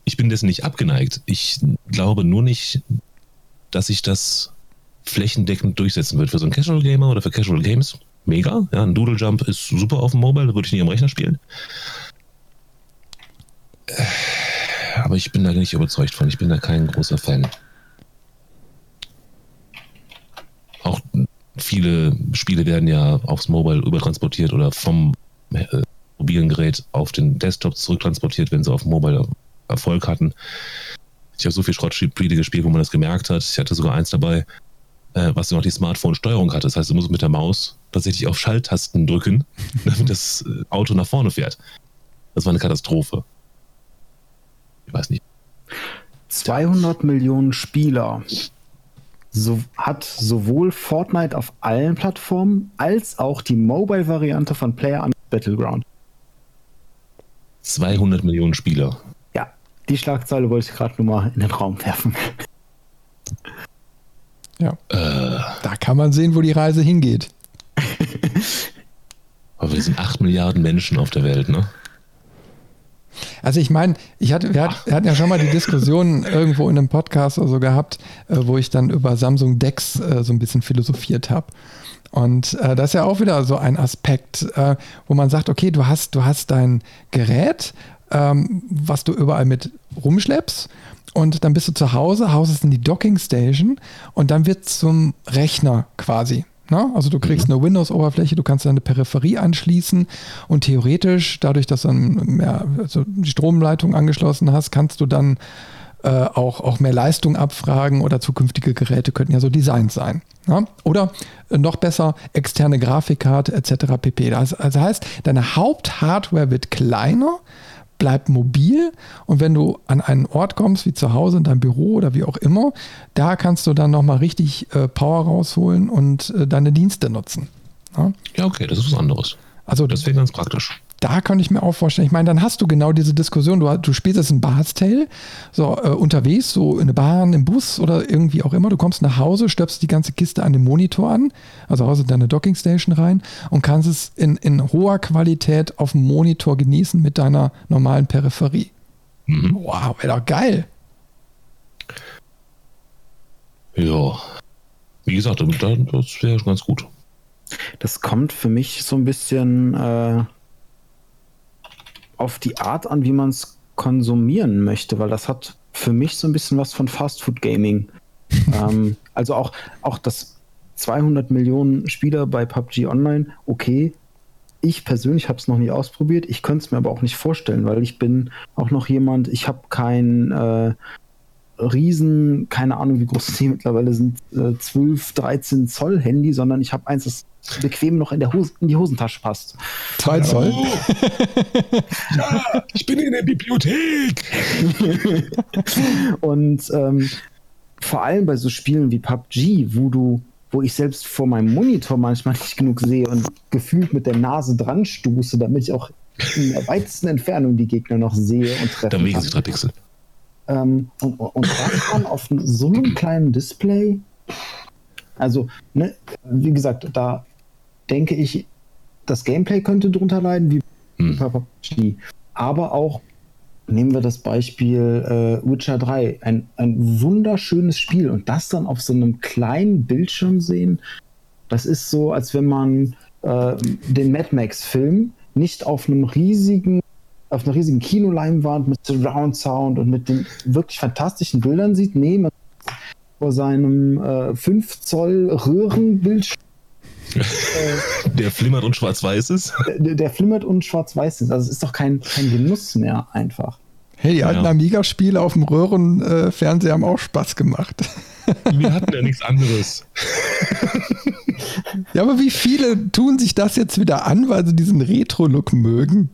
S2: ich bin dessen nicht abgeneigt. Ich glaube nur nicht, dass sich das flächendeckend durchsetzen wird für so einen Casual Gamer oder für Casual Games. Mega. Ja, ein Doodle Jump ist super auf dem Mobile, da würde ich nicht am Rechner spielen. Aber ich bin da nicht überzeugt von. Ich bin da kein großer Fan. Auch viele Spiele werden ja aufs Mobile übertransportiert oder vom äh, mobilen Gerät auf den Desktop zurücktransportiert, wenn sie auf Mobile Erfolg hatten. Ich habe so viel Schrottspiele gespielt, wo man das gemerkt hat. Ich hatte sogar eins dabei, äh, was noch die Smartphone-Steuerung hatte. Das heißt, du musst mit der Maus tatsächlich auf Schalttasten drücken, damit das äh, Auto nach vorne fährt. Das war eine Katastrophe. Weiß nicht.
S3: 200 Millionen Spieler so, hat sowohl Fortnite auf allen Plattformen als auch die Mobile-Variante von Player Battleground.
S2: 200 Millionen Spieler.
S3: Ja, die Schlagzeile wollte ich gerade nur mal in den Raum werfen.
S1: Ja. Äh. Da kann man sehen, wo die Reise hingeht.
S2: Aber wir sind 8 Milliarden Menschen auf der Welt, ne?
S1: Also ich meine, ich hatte, wir, hat, hatten ja schon mal die Diskussion irgendwo in einem Podcast oder so gehabt, äh, wo ich dann über Samsung Dex äh, so ein bisschen philosophiert habe. Und äh, das ist ja auch wieder so ein Aspekt, äh, wo man sagt, okay, du hast, du hast dein Gerät, ähm, was du überall mit rumschleppst und dann bist du zu Hause, Haus ist in die Docking Station und dann wird zum Rechner quasi. Ne? Also du kriegst mhm. eine Windows-Oberfläche, du kannst eine Peripherie anschließen und theoretisch, dadurch, dass du dann mehr, also die Stromleitung angeschlossen hast, kannst du dann äh, auch, auch mehr Leistung abfragen oder zukünftige Geräte könnten ja so Designs sein. Ja? Oder äh, noch besser externe Grafikkarte etc. pp. Das, also heißt, deine Haupthardware wird kleiner, bleibt mobil und wenn du an einen Ort kommst, wie zu Hause in deinem Büro oder wie auch immer, da kannst du dann nochmal richtig äh, Power rausholen und äh, deine Dienste nutzen.
S2: Ja? ja, okay, das ist was anderes.
S1: Also das wäre ganz praktisch da kann ich mir auch vorstellen, ich meine, dann hast du genau diese Diskussion, du, du spielst jetzt ein Bard's Tale, so äh, unterwegs, so in der Bahn, im Bus oder irgendwie auch immer, du kommst nach Hause, stöpst die ganze Kiste an den Monitor an, also raus in deine Dockingstation rein und kannst es in, in hoher Qualität auf dem Monitor genießen mit deiner normalen Peripherie. Mhm. Wow, wäre doch geil.
S2: Ja, wie gesagt, das wäre schon ganz gut.
S3: Das kommt für mich so ein bisschen äh, auf die Art an, wie man es konsumieren möchte, weil das hat für mich so ein bisschen was von Fast Food Gaming. ähm, also auch, auch das 200 Millionen Spieler bei PUBG Online, okay. Ich persönlich habe es noch nie ausprobiert. Ich könnte es mir aber auch nicht vorstellen, weil ich bin auch noch jemand, ich habe kein äh, Riesen, keine Ahnung, wie groß sie mittlerweile sind, äh, 12, 13 Zoll Handy, sondern ich habe eins, das bequem noch in, der Hose, in die Hosentasche passt.
S1: Zwei Zoll? Oh.
S2: ja, ich bin in der Bibliothek.
S3: Und ähm, vor allem bei so Spielen wie PUBG, wo du, wo ich selbst vor meinem Monitor manchmal nicht genug sehe und gefühlt mit der Nase dran stoße, damit ich auch in der weitesten Entfernung die Gegner noch sehe und treffe.
S2: Da wegen drei Pixel.
S3: Ähm, und, und dann auf so einem kleinen Display. Also, ne, wie gesagt, da denke ich, das Gameplay könnte drunter leiden, wie hm. Aber auch, nehmen wir das Beispiel äh, Witcher 3, ein, ein wunderschönes Spiel und das dann auf so einem kleinen Bildschirm sehen, das ist so, als wenn man äh, den Mad Max-Film nicht auf einem riesigen auf einer riesigen Kinoleinwand mit Surround Sound und mit den wirklich fantastischen Bildern sieht. Nee, man vor seinem äh, 5 Zoll Röhrenbildschirm
S2: der flimmert und schwarz-weiß ist?
S3: Der, der, flimmert und schwarz-weiß ist. Also es ist doch kein, kein Genuss mehr einfach.
S1: Hey, die alten ja. Amiga-Spiele auf dem Röhrenfernseher äh, haben auch Spaß gemacht.
S2: Wir hatten ja nichts anderes.
S1: ja, aber wie viele tun sich das jetzt wieder an, weil sie diesen Retro-Look mögen?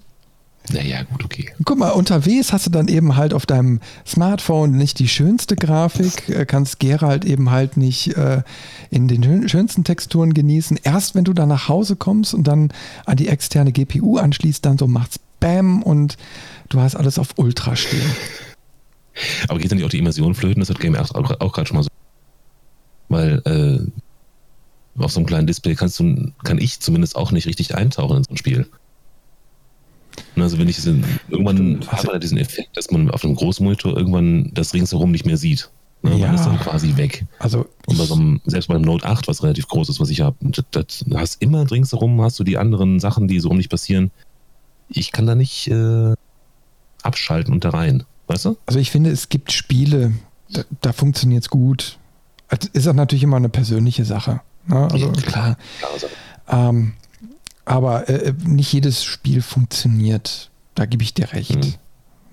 S2: Naja, gut, okay.
S1: Guck mal, unterwegs hast du dann eben halt auf deinem Smartphone nicht die schönste Grafik, äh, kannst Geralt eben halt nicht äh, in den schönsten Texturen genießen. Erst wenn du dann nach Hause kommst und dann an die externe GPU anschließt, dann so macht's Bam und du hast alles auf Ultra stehen.
S2: Aber geht dann nicht auch die Immersion flöten? Das hat Game auch, auch gerade schon mal so. Weil äh, auf so einem kleinen Display kannst du, kann ich zumindest auch nicht richtig eintauchen in so ein Spiel. Also wenn ich diesen, irgendwann hat man diesen Effekt, dass man auf einem großen Monitor irgendwann das ringsherum nicht mehr sieht. Ne? Ja. Man ist dann quasi weg.
S1: Also
S2: und bei so einem, selbst bei einem Note 8, was relativ groß ist, was ich habe, das, hast immer ringsherum hast du die anderen Sachen, die so um dich passieren. Ich kann da nicht äh, abschalten und da rein. Weißt du?
S1: Also ich finde, es gibt Spiele, da, da funktioniert es gut. Es ist auch natürlich immer eine persönliche Sache. Ne? Also ja, klar. klar ähm, aber äh, nicht jedes Spiel funktioniert. Da gebe ich dir recht. Mhm.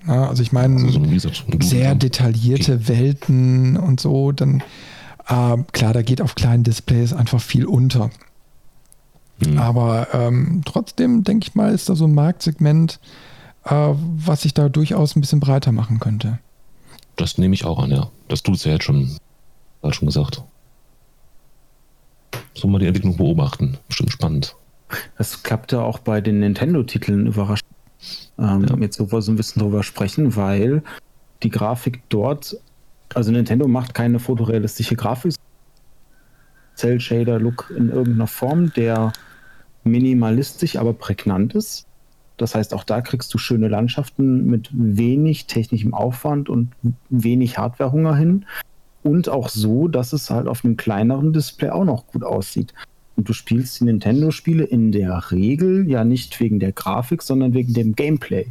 S1: Ja, also ich meine, also so sehr detaillierte okay. Welten und so, dann äh, klar, da geht auf kleinen Displays einfach viel unter. Mhm. Aber ähm, trotzdem denke ich mal, ist da so ein Marktsegment, äh, was sich da durchaus ein bisschen breiter machen könnte.
S2: Das nehme ich auch an, ja. Das tut es ja jetzt schon, hat schon gesagt. So mal die Entwicklung beobachten. Bestimmt spannend.
S3: Das klappt ja auch bei den Nintendo-Titeln überraschend. Ähm, ja. Jetzt wir so ein bisschen drüber sprechen, weil die Grafik dort, also Nintendo macht keine fotorealistische Grafik, Cell-Shader-Look in irgendeiner Form, der minimalistisch, aber prägnant ist. Das heißt, auch da kriegst du schöne Landschaften mit wenig technischem Aufwand und wenig Hardwarehunger hin. Und auch so, dass es halt auf einem kleineren Display auch noch gut aussieht. Und du spielst die Nintendo-Spiele in der Regel ja nicht wegen der Grafik, sondern wegen dem Gameplay.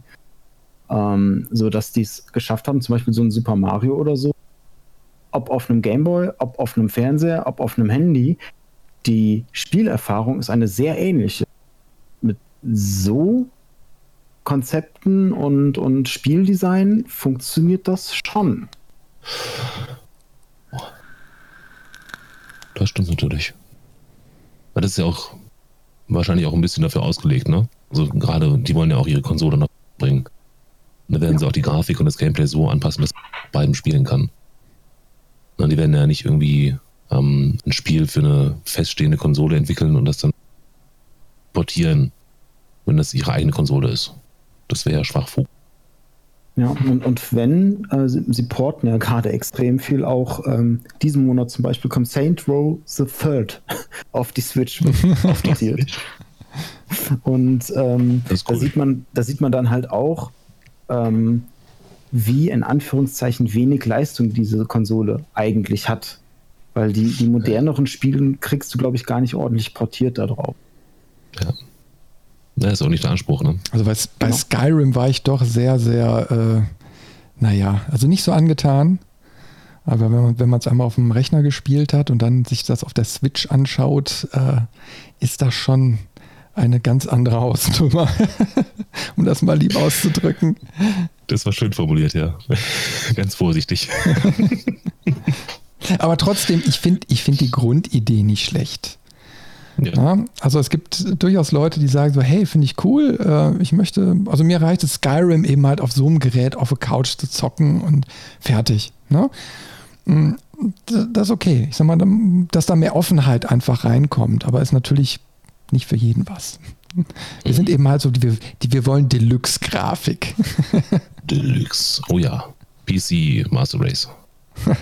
S3: Ähm, so dass die es geschafft haben, zum Beispiel so ein Super Mario oder so, ob auf einem Gameboy, ob auf einem Fernseher, ob auf einem Handy, die Spielerfahrung ist eine sehr ähnliche. Mit so Konzepten und, und Spieldesign funktioniert das schon.
S2: Das stimmt natürlich. Weil das ist ja auch wahrscheinlich auch ein bisschen dafür ausgelegt, ne? Also gerade, die wollen ja auch ihre Konsole noch bringen. Und da werden ja. sie auch die Grafik und das Gameplay so anpassen, dass man beiden spielen kann. Und die werden ja nicht irgendwie ähm, ein Spiel für eine feststehende Konsole entwickeln und das dann portieren, wenn das ihre eigene Konsole ist. Das wäre ja Schwachfug.
S3: Ja, und, und wenn, äh, sie, sie, porten ja gerade extrem viel, auch ähm, diesen Monat zum Beispiel kommt Saint Row the Third auf die Switch auf die Switch. Und ähm, cool. da, sieht man, da sieht man dann halt auch, ähm, wie in Anführungszeichen wenig Leistung diese Konsole eigentlich hat. Weil die, die moderneren Spiele kriegst du, glaube ich, gar nicht ordentlich portiert da drauf.
S2: Ja. Das ist auch nicht der Anspruch, ne?
S1: Also bei, bei genau. Skyrim war ich doch sehr, sehr, äh, naja, also nicht so angetan. Aber wenn man es einmal auf dem Rechner gespielt hat und dann sich das auf der Switch anschaut, äh, ist das schon eine ganz andere Hausnummer, um das mal lieb auszudrücken.
S2: Das war schön formuliert, ja. ganz vorsichtig.
S1: Aber trotzdem, ich finde ich find die Grundidee nicht schlecht. Ja. Ja, also es gibt durchaus Leute, die sagen so, hey, finde ich cool, äh, ich möchte, also mir reicht es Skyrim eben halt auf so einem Gerät auf der Couch zu zocken und fertig. Ne? Mm, das ist okay. Ich sag mal, dass da mehr Offenheit einfach reinkommt, aber ist natürlich nicht für jeden was. Wir sind eben halt so, die, die wir wollen Deluxe-Grafik.
S2: Deluxe, oh ja. PC Master Race.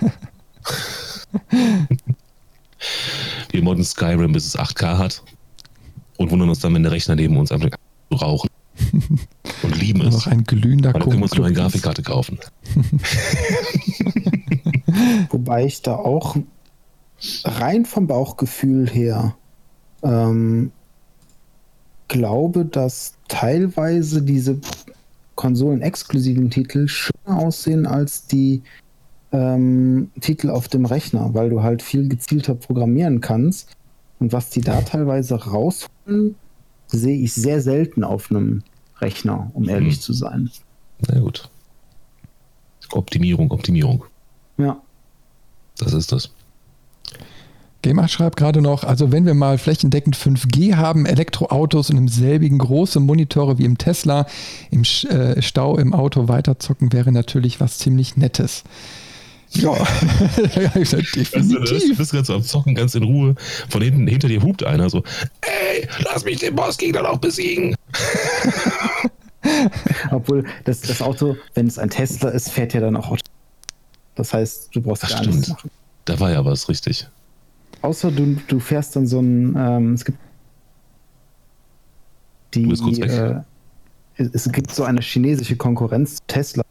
S2: Wir modden Skyrim, bis es 8K hat und wundern uns dann, wenn der Rechner neben uns zu rauchen. Und lieben es.
S1: Noch ein glühender
S2: Dann können wir uns nur eine Grafikkarte kaufen.
S3: Wobei ich da auch rein vom Bauchgefühl her ähm, glaube, dass teilweise diese konsolenexklusiven Titel schöner aussehen als die ähm, Titel auf dem Rechner, weil du halt viel gezielter programmieren kannst. Und was die da teilweise rausholen, sehe ich sehr selten auf einem Rechner, um ehrlich mhm. zu sein.
S2: Na gut. Optimierung, Optimierung.
S3: Ja.
S2: Das ist das.
S1: Gamer schreibt gerade noch, also wenn wir mal flächendeckend 5G haben, Elektroautos und im selbigen große Monitore wie im Tesla im äh, Stau im Auto weiterzocken, wäre natürlich was ziemlich Nettes.
S2: Ja, definitiv. du bist gerade so am Zocken, ganz in Ruhe. Von hinten, hinter dir hupt einer so, ey, lass mich den Bossgegner noch besiegen.
S3: Obwohl, das, das Auto, wenn es ein Tesla ist, fährt ja dann auch Das heißt, du brauchst das gar stimmt. nichts machen.
S2: Da war ja was, richtig.
S3: Außer du, du fährst dann so ein, ähm, es gibt die, äh, es gibt so eine chinesische Konkurrenz Tesla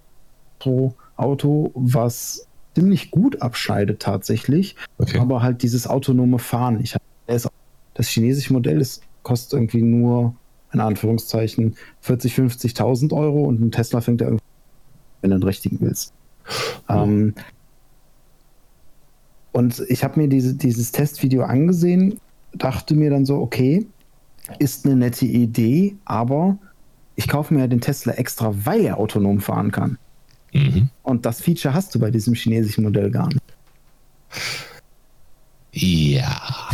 S3: pro Auto, was ziemlich gut abschneidet tatsächlich, okay. aber halt dieses autonome Fahren. Ich das, chinesische Modell ist, kostet irgendwie nur, in Anführungszeichen, 40, 50.000 Euro und ein Tesla fängt ja irgendwie, wenn du den richtigen willst. Mhm. Ähm, und ich habe mir diese, dieses Testvideo angesehen, dachte mir dann so, okay, ist eine nette Idee, aber ich kaufe mir ja den Tesla extra, weil er autonom fahren kann. Mhm. Und das Feature hast du bei diesem chinesischen Modell gar nicht.
S2: Ja.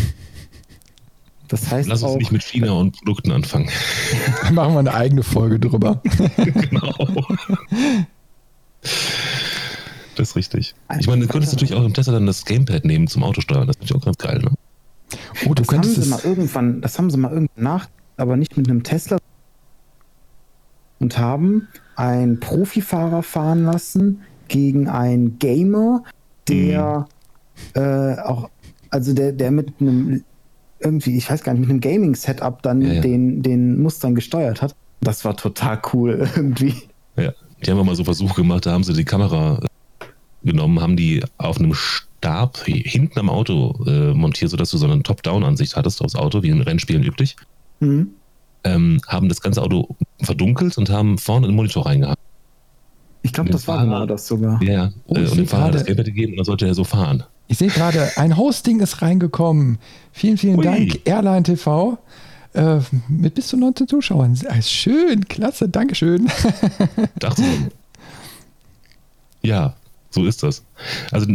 S3: Das heißt
S2: Lass uns
S3: auch,
S2: nicht mit China und Produkten anfangen.
S1: Machen wir eine eigene Folge drüber. genau.
S2: Das ist richtig. Ich meine, du könntest natürlich auch im Tesla dann das Gamepad nehmen zum Autosteuern. Das ist natürlich auch ganz geil, ne?
S3: Oh, du das könntest haben sie mal irgendwann, das haben sie mal irgendwann nach, aber nicht mit einem Tesla und haben einen Profifahrer fahren lassen gegen einen Gamer, der mhm. äh, auch, also der, der mit einem irgendwie, ich weiß gar nicht, mit einem Gaming-Setup dann ja, ja. Den, den Mustern gesteuert hat. Das war total cool irgendwie.
S2: Ja, die haben mal so Versuche gemacht, da haben sie die Kamera äh, genommen, haben die auf einem Stab hinten am Auto äh, montiert, sodass du so eine Top-Down-Ansicht hattest aufs Auto, wie in Rennspielen üblich. Mhm ähm, haben das ganze Auto verdunkelt und haben vorne einen Monitor reingehabt.
S3: Ich glaube, das war genau das sogar.
S2: Ja. Oh, und dem Fahrer das Gamepad gegeben und dann sollte er so fahren.
S1: Ich sehe gerade, ein Hosting ist reingekommen. Vielen, vielen Ui. Dank, Airline TV. Äh, mit bis zu 19 Zuschauern. Schön, klasse, Dankeschön.
S2: Dachte Ja, So ist das. Also,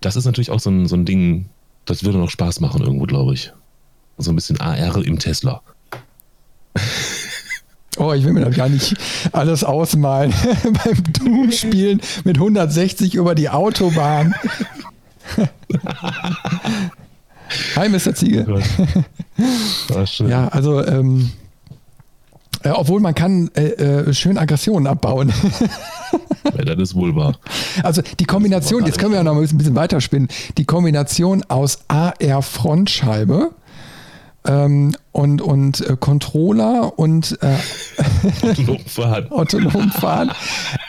S2: das ist natürlich auch so ein, so ein Ding, das würde noch Spaß machen irgendwo, glaube ich. So ein bisschen AR im Tesla.
S1: Oh, ich will mir das gar nicht alles ausmalen. Beim Doom-Spielen mit 160 über die Autobahn. Hi, Mr. Ziege. Ja, also, ähm, äh, obwohl man kann äh, äh, schön Aggressionen abbauen.
S2: ja, das ist wohl wahr.
S1: Also die Kombination, jetzt können wir ja noch ein bisschen weiterspinnen, die Kombination aus AR-Frontscheibe, ähm, und, und äh, Controller und äh, autonom fahren. autonom fahren.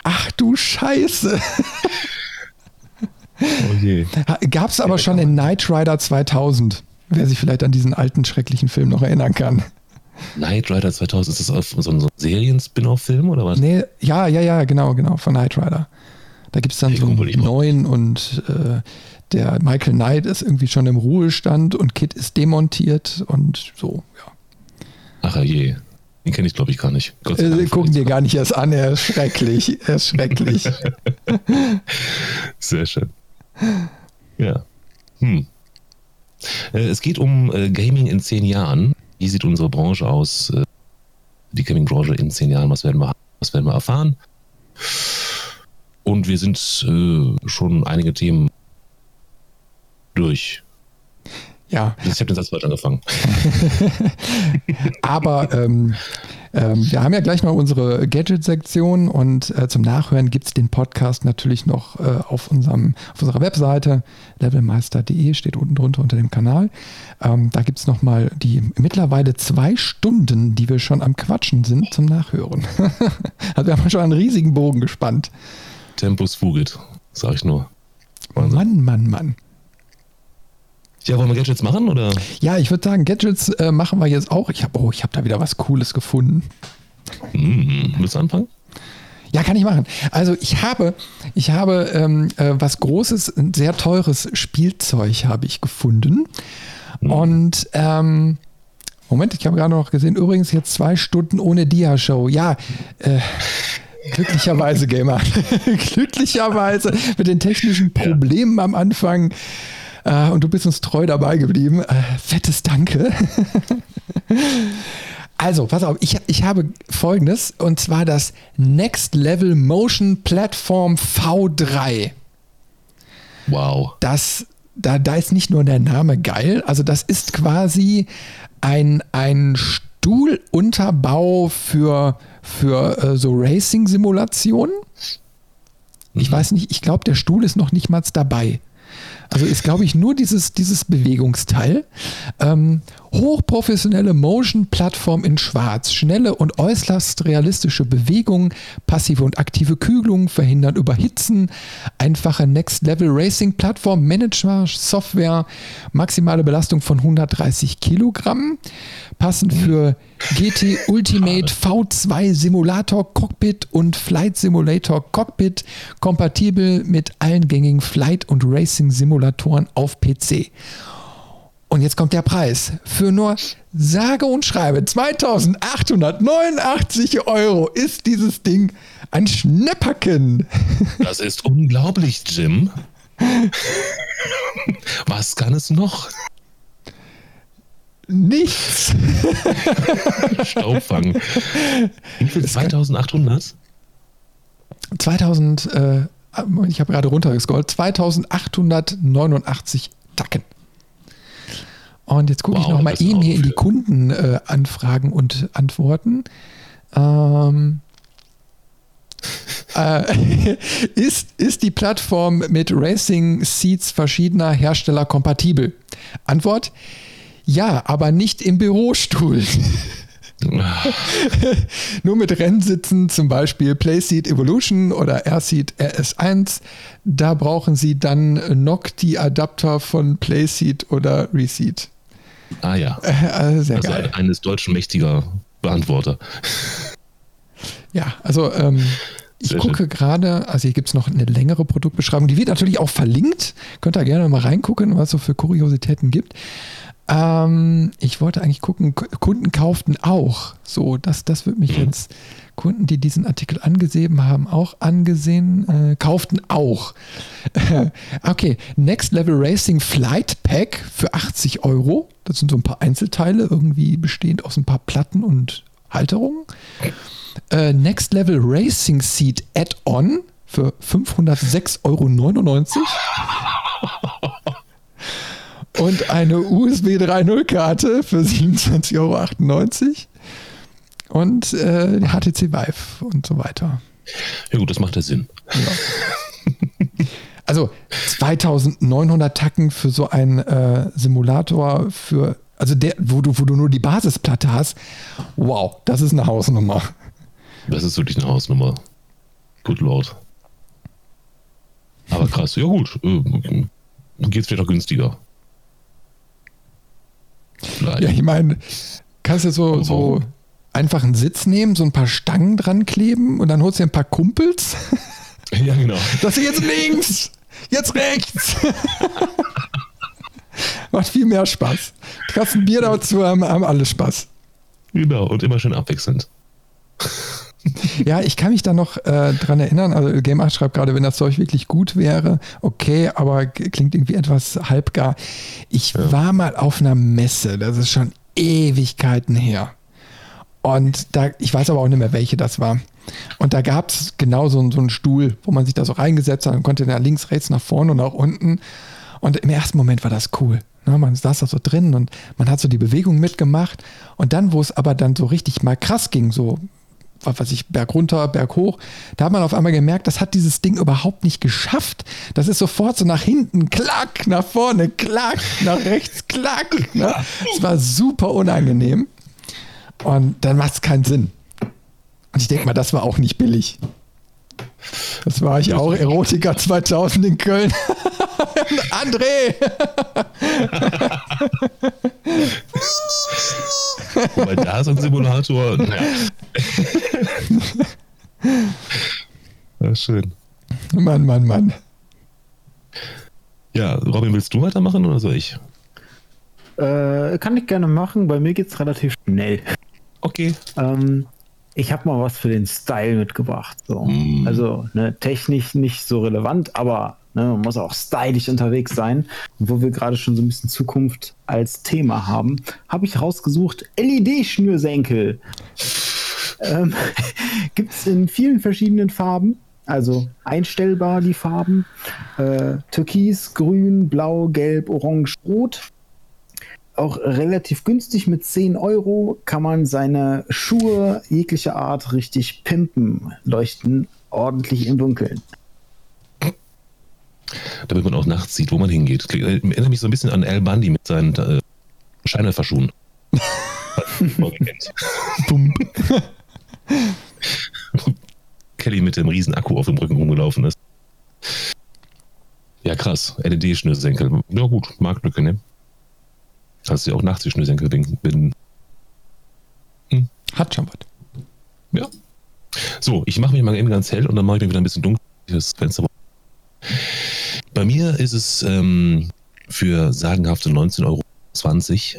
S1: Ach du Scheiße. Oh je. Gab es aber schon in Knight Rider 2000, wer sich vielleicht an diesen alten schrecklichen Film noch erinnern kann.
S2: Knight Rider 2000, ist das so ein, so ein Serien-Spin-Off-Film oder was?
S1: Nee, ja, ja, ja, genau, genau, von Knight Rider. Da gibt es dann hey, so einen neuen und äh, der Michael Knight ist irgendwie schon im Ruhestand und Kit ist demontiert und so, ja.
S2: Ach je. Den kenne ich, glaube ich, gar nicht.
S1: Äh, gucken dir gar nicht erst an, er ist schrecklich. Er ist schrecklich.
S2: Sehr schön. Ja. Hm. Äh, es geht um äh, Gaming in zehn Jahren. Wie sieht unsere Branche aus? Äh, die Gaming-Branche in zehn Jahren, was werden wir, was werden wir erfahren? Und wir sind schon einige Themen durch.
S1: Ja.
S2: Ich habe den Satz falsch angefangen.
S1: Aber ähm, ähm, wir haben ja gleich noch unsere Gadget-Sektion und äh, zum Nachhören gibt es den Podcast natürlich noch äh, auf, unserem, auf unserer Webseite levelmeister.de, steht unten drunter unter dem Kanal. Ähm, da gibt es nochmal die mittlerweile zwei Stunden, die wir schon am Quatschen sind, zum Nachhören. also wir haben schon einen riesigen Bogen gespannt.
S2: Tempus fugit, sag ich nur.
S1: Wahnsinn. Mann, Mann, Mann.
S2: Ja, wollen wir Gadgets machen oder?
S1: Ja, ich würde sagen, Gadgets äh, machen wir jetzt auch. Ich habe oh, ich da wieder was Cooles gefunden.
S2: Mm, willst du anfangen?
S1: Ja, kann ich machen. Also ich habe, ich habe ähm, äh, was Großes, ein sehr teures Spielzeug habe ich gefunden. Mhm. Und ähm, Moment, ich habe gerade noch gesehen, übrigens jetzt zwei Stunden ohne Dia-Show. Ja, äh, glücklicherweise, Gamer. glücklicherweise mit den technischen Problemen ja. am Anfang äh, und du bist uns treu dabei geblieben. Äh, fettes Danke. also, pass auf, ich, ich habe folgendes und zwar das Next Level Motion Platform V3.
S2: Wow.
S1: Das, da, da ist nicht nur der Name geil, also das ist quasi ein, ein Stuhlunterbau für, für äh, so Racing-Simulationen. Ich mhm. weiß nicht, ich glaube, der Stuhl ist noch nicht mal dabei. Also ist, glaube ich, nur dieses, dieses Bewegungsteil. Ähm, hochprofessionelle Motion-Plattform in Schwarz. Schnelle und äußerst realistische Bewegungen, passive und aktive Kühlung verhindern Überhitzen, einfache Next-Level-Racing-Plattform, Manager-Software, maximale Belastung von 130 Kilogramm, passend für GT Ultimate V2 Simulator Cockpit und Flight Simulator Cockpit, kompatibel mit allen gängigen Flight- und Racing-Simulatoren auf PC. Und jetzt kommt der Preis. Für nur sage und schreibe 2889 Euro ist dieses Ding ein Schnäpperken.
S2: Das ist unglaublich, Jim. Was kann es noch?
S1: Nichts.
S2: Staubfang. Wie viel? 2800?
S1: 2000, äh, ich habe gerade runtergescrollt, 2889 Tacken. Und jetzt gucke wow, ich nochmal eben hier in die Kundenanfragen äh, und Antworten. Ähm, äh, ist, ist die Plattform mit Racing Seats verschiedener Hersteller kompatibel? Antwort: Ja, aber nicht im Bürostuhl. Nur mit Rennsitzen, zum Beispiel Playseat Evolution oder Airseat RS1, da brauchen Sie dann noch die Adapter von Playseat oder Reseat.
S2: Ah ja.
S1: Äh, sehr also geil.
S2: eines deutschen mächtiger Beantworter.
S1: Ja, also ähm, ich Sehr gucke gerade, also hier gibt es noch eine längere Produktbeschreibung, die wird natürlich auch verlinkt. Könnt ihr gerne mal reingucken, was es so für Kuriositäten gibt. Ähm, ich wollte eigentlich gucken, Kunden kauften auch. So, das, das wird mich mhm. jetzt, Kunden, die diesen Artikel angesehen haben, auch angesehen, äh, kauften auch. okay, Next Level Racing Flight Pack für 80 Euro. Das sind so ein paar Einzelteile, irgendwie bestehend aus ein paar Platten und Halterungen. Äh, Next Level Racing Seat Add-on für 506,99 Euro. Und eine USB 3.0-Karte für 27,98 Euro. Und äh, HTC Vive und so weiter.
S2: Ja gut, das macht ja Sinn. Ja.
S1: Also 2900 Tacken für so einen äh, Simulator für, also der, wo du, wo du nur die Basisplatte hast. Wow, das ist eine Hausnummer.
S2: Das ist wirklich eine Hausnummer. Good Lord. Aber krass, ja gut. Äh, Geht es vielleicht auch günstiger.
S1: Vielleicht. Ja, ich meine, kannst du so, so einfach einen Sitz nehmen, so ein paar Stangen dran kleben und dann holst du dir ein paar Kumpels.
S2: Ja, genau.
S1: Das ist jetzt links, jetzt rechts. Macht viel mehr Spaß. Hast ein Bier dazu, haben, haben alle Spaß.
S2: Genau, und immer schön abwechselnd
S1: ja, ich kann mich da noch äh, dran erinnern. Also Game 8 schreibt gerade, wenn das Zeug wirklich gut wäre, okay, aber klingt irgendwie etwas halbgar. Ich ja. war mal auf einer Messe, das ist schon Ewigkeiten her. Und da, ich weiß aber auch nicht mehr, welche das war. Und da gab es genau so, so einen Stuhl, wo man sich da so reingesetzt hat und konnte da links, rechts, nach vorne und nach unten. Und im ersten Moment war das cool. Ne, man saß da so drin und man hat so die Bewegung mitgemacht. Und dann, wo es aber dann so richtig mal krass ging, so was weiß ich, Berg runter, Berg hoch. Da hat man auf einmal gemerkt, das hat dieses Ding überhaupt nicht geschafft. Das ist sofort so nach hinten, klack, nach vorne, klack, nach rechts, klack. Ne? Es war super unangenehm. Und dann macht es keinen Sinn. Und ich denke mal, das war auch nicht billig. Das war ich auch, Erotiker 2000 in Köln. André!
S2: Wobei da ist ein Simulator. Naja. ja, schön.
S1: Mann, Mann, Mann.
S2: Ja, Robin, willst du weitermachen oder soll ich?
S3: Äh, kann ich gerne machen. Bei mir geht es relativ schnell.
S2: Okay.
S3: Ähm, ich habe mal was für den Style mitgebracht. So. Mm. Also ne, technisch nicht so relevant, aber ne, man muss auch stylisch unterwegs sein. Und wo wir gerade schon so ein bisschen Zukunft als Thema haben, habe ich rausgesucht LED-Schnürsenkel. ähm, Gibt es in vielen verschiedenen Farben. Also einstellbar die Farben. Äh, Türkis, Grün, Blau, Gelb, Orange, Rot auch relativ günstig mit 10 Euro kann man seine Schuhe jeglicher Art richtig pimpen, leuchten ordentlich im Dunkeln.
S2: Damit man auch nachts sieht, wo man hingeht. Erinnert mich so ein bisschen an Al Bundy mit seinen äh, Scheinwerferschuhen. Kelly mit dem riesen Akku auf dem Rücken rumgelaufen ist. Ja, krass. LED-Schnürsenkel. Ja, gut, Marktlücke, ne? Hast du ja auch nachts die Schnürsenkel binden.
S1: Hm. Hat schon was.
S2: Ja. So, ich mache mich mal eben ganz hell und dann mache ich mir wieder ein bisschen dunkel. Das Fenster. Bei mir ist es ähm, für sagenhafte 19,20 Euro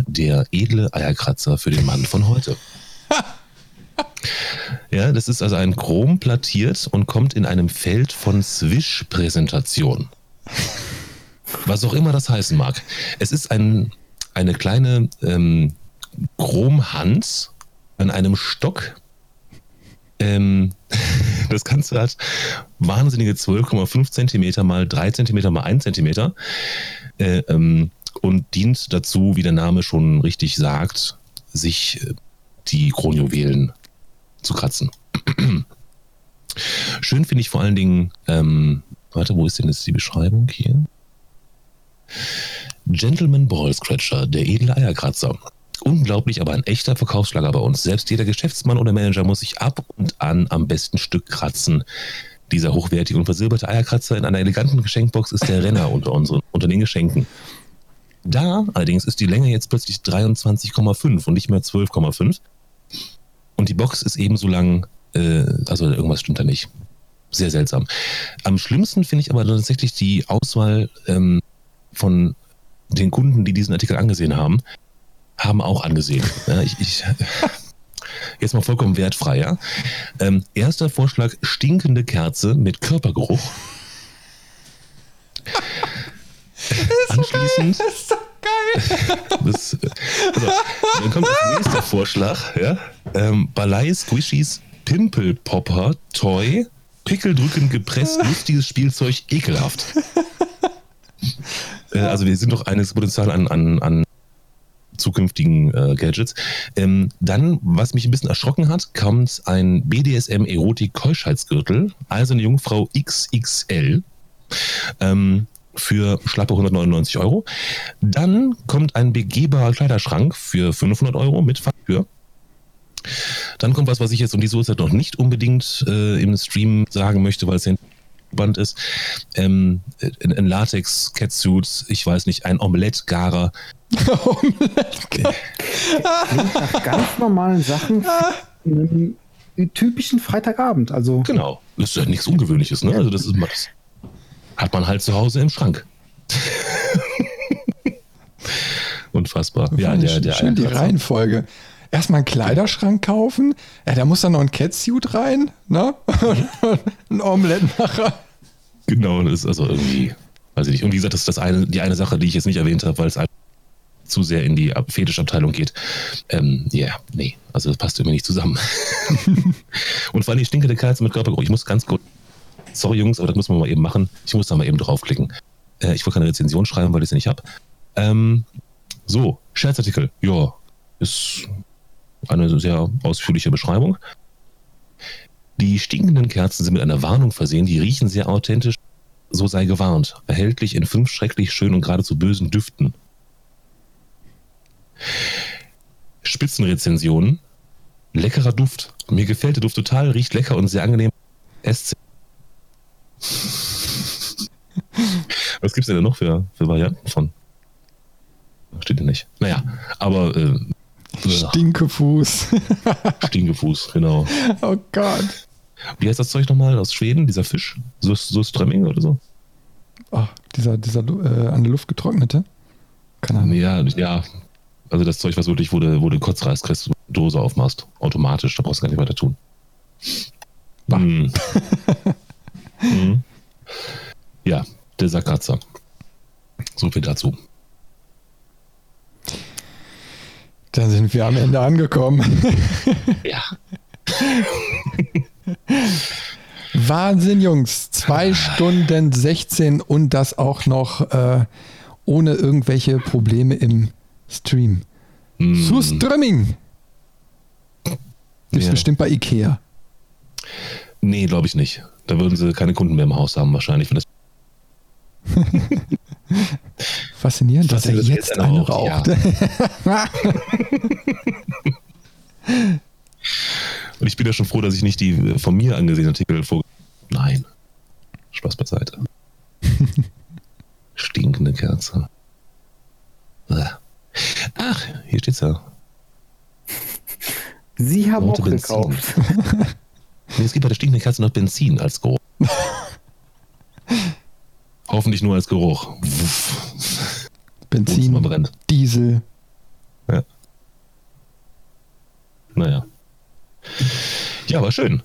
S2: der edle Eierkratzer für den Mann von heute. ja, das ist also ein Chrom plattiert und kommt in einem Feld von Swish-Präsentation. Was auch immer das heißen mag. Es ist ein eine kleine ähm, Chromhand an einem Stock. Ähm, das Ganze hat wahnsinnige 12,5 Zentimeter mal 3 Zentimeter mal 1 Zentimeter äh, ähm, und dient dazu, wie der Name schon richtig sagt, sich äh, die Kronjuwelen zu kratzen. Schön finde ich vor allen Dingen, ähm, warte, wo ist denn jetzt die Beschreibung hier? Gentleman Ball Scratcher, der edle Eierkratzer. Unglaublich, aber ein echter Verkaufsschlager bei uns. Selbst jeder Geschäftsmann oder Manager muss sich ab und an am besten Stück kratzen. Dieser hochwertige und versilberte Eierkratzer in einer eleganten Geschenkbox ist der Renner unter, unseren, unter den Geschenken. Da allerdings ist die Länge jetzt plötzlich 23,5 und nicht mehr 12,5. Und die Box ist ebenso lang, äh, also irgendwas stimmt da nicht. Sehr seltsam. Am schlimmsten finde ich aber tatsächlich die Auswahl ähm, von den Kunden, die diesen Artikel angesehen haben, haben auch angesehen. Ja, ich, ich, jetzt mal vollkommen wertfrei. Ja? Ähm, erster Vorschlag: stinkende Kerze mit Körpergeruch. Anschließend.
S1: So das ist doch geil.
S2: Das, also, dann kommt als nächster Vorschlag, ja. Ähm, Balei Squishies Pimple Popper Toy. Pickeldrücken gepresst, lustiges Spielzeug, ekelhaft. äh, also wir sind doch eines Potenzial an, an, an zukünftigen äh, Gadgets. Ähm, dann, was mich ein bisschen erschrocken hat, kommt ein BDSM-Erotik-Keuschheitsgürtel, also eine Jungfrau XXL. Ähm, für schlappe 199 Euro. Dann kommt ein begehbarer Kleiderschrank für 500 Euro mit Fahrtür. Dann kommt was, was ich jetzt um die Uhrzeit noch nicht unbedingt äh, im Stream sagen möchte, weil es ja Band ist. Ähm, ein, ein Latex-Catsuit, ich weiß nicht, ein Omelette-Garer.
S3: Omelette nach ganz normalen Sachen. Einen typischen Freitagabend. Also
S2: genau, das ist ja nichts Ungewöhnliches, ne? Also das ist das hat man halt zu Hause im Schrank. Unfassbar.
S1: Ja, der, der schön die Reihenfolge. Erstmal einen Kleiderschrank kaufen, ja, da muss dann noch ein Catsuit rein, ne? ein Omelettenmacher.
S2: Genau, das ist also irgendwie, weiß ich nicht. Und wie gesagt, das ist das eine, die eine Sache, die ich jetzt nicht erwähnt habe, weil es zu sehr in die Fetischabteilung geht. Ähm, ja, yeah, nee, also das passt irgendwie nicht zusammen. Und vor allem die stinkende Kerze mit Körpergeruch. Ich muss ganz kurz sorry Jungs, aber das müssen wir mal eben machen. Ich muss da mal eben draufklicken. Äh, ich will keine Rezension schreiben, weil ich sie nicht habe. Ähm, so, Scherzartikel. Ja, ist eine sehr ausführliche Beschreibung. Die stinkenden Kerzen sind mit einer Warnung versehen, die riechen sehr authentisch. So sei gewarnt. Erhältlich in fünf schrecklich schönen und geradezu bösen Düften. Spitzenrezensionen. Leckerer Duft. Mir gefällt der Duft total, riecht lecker und sehr angenehm. SC Was gibt es denn noch für, für Varianten von? Steht ja nicht. Naja, aber. Äh,
S1: Stinkefuß.
S2: Stinkefuß, genau.
S1: Oh Gott.
S2: Wie heißt das Zeug nochmal aus Schweden? Dieser Fisch? So, Strömming oder so?
S1: Ach, dieser, dieser äh, an der Luft getrocknete?
S2: Keine Ahnung. Ja, ja. Also das Zeug, was wirklich, wo du, wo du Kotzreis kriegst, Dose aufmachst. Automatisch, da brauchst du gar nicht weiter tun. Hm. Mhm. Ja, der Sackratzer. So viel dazu.
S1: Da sind wir am Ende angekommen.
S2: ja.
S1: Wahnsinn, Jungs. Zwei Stunden 16 und das auch noch äh, ohne irgendwelche Probleme im Stream. Mm. Zu Streaming. Gibt es ja. bestimmt bei Ikea.
S2: Nee, glaube ich nicht. Da würden sie keine Kunden mehr im Haus haben, wahrscheinlich. Wenn das
S1: Faszinierend, dass er jetzt, jetzt eine raucht. Ja.
S2: Und ich bin ja schon froh, dass ich nicht die von mir angesehenen Artikel vor. Nein. Spaß beiseite. Stinkende Kerze. Ach, hier steht's ja.
S3: Sie haben Rote auch Benzin. gekauft.
S2: es gibt bei der stinkenden Kerze noch Benzin als Geruch. Hoffentlich nur als Geruch.
S1: Benzin, Diesel.
S2: Ja. Naja. Ja, war schön.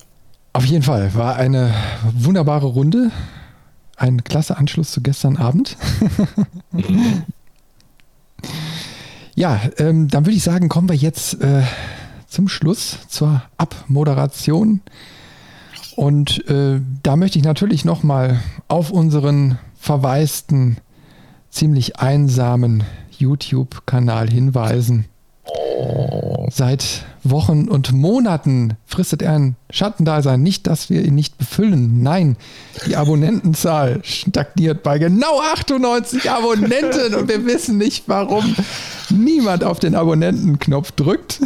S1: Auf jeden Fall. War eine wunderbare Runde. Ein klasse Anschluss zu gestern Abend. mhm. Ja, ähm, dann würde ich sagen, kommen wir jetzt äh, zum Schluss zur Abmoderation. Und äh, da möchte ich natürlich nochmal auf unseren verwaisten, ziemlich einsamen YouTube-Kanal hinweisen. Seit Wochen und Monaten fristet er ein Schattendasein. Nicht, dass wir ihn nicht befüllen. Nein, die Abonnentenzahl stagniert bei genau 98 Abonnenten und wir wissen nicht, warum niemand auf den Abonnentenknopf drückt.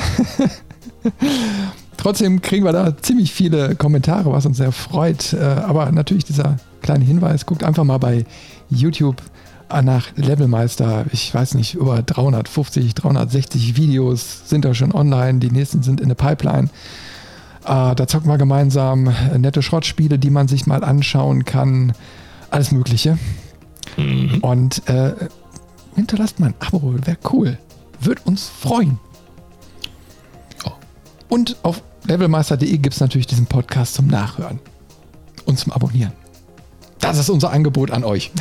S1: Trotzdem kriegen wir da ziemlich viele Kommentare, was uns sehr freut. Äh, aber natürlich dieser kleine Hinweis, guckt einfach mal bei YouTube nach Levelmeister. Ich weiß nicht, über 350, 360 Videos sind da schon online. Die nächsten sind in der Pipeline. Äh, da zocken wir gemeinsam nette Schrottspiele, die man sich mal anschauen kann. Alles Mögliche. Mhm. Und äh, hinterlasst mal ein Abo, wäre cool. Würde uns freuen. Oh. Und auf levelmeister.de gibt es natürlich diesen Podcast zum Nachhören und zum Abonnieren. Das ist unser Angebot an euch.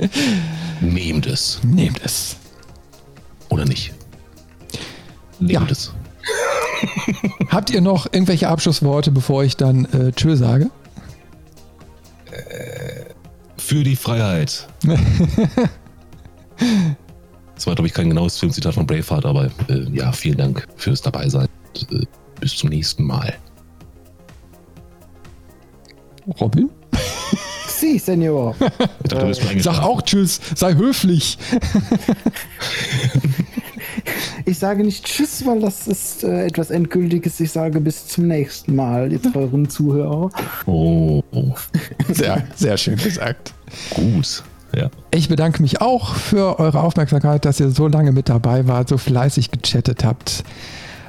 S2: Nehmt es.
S1: Nehmt es.
S2: Oder nicht. Nehmt ja. es.
S1: Habt ihr noch irgendwelche Abschlussworte, bevor ich dann äh, Tschö sage?
S2: Äh, für die Freiheit. das war, glaube ich, kein genaues Filmzitat von Braveheart, aber äh, ja, vielen Dank fürs Dabeisein. Äh, bis zum nächsten Mal.
S1: Robin?
S3: Sie, Senor.
S1: Dachte, Sag auch Tschüss, sei höflich.
S3: ich sage nicht Tschüss, weil das ist äh, etwas Endgültiges. Ich sage bis zum nächsten Mal, ihr teuren Zuhörer.
S2: Oh.
S1: Sehr, sehr schön gesagt.
S2: Gut. Ja.
S1: Ich bedanke mich auch für eure Aufmerksamkeit, dass ihr so lange mit dabei wart, so fleißig gechattet habt.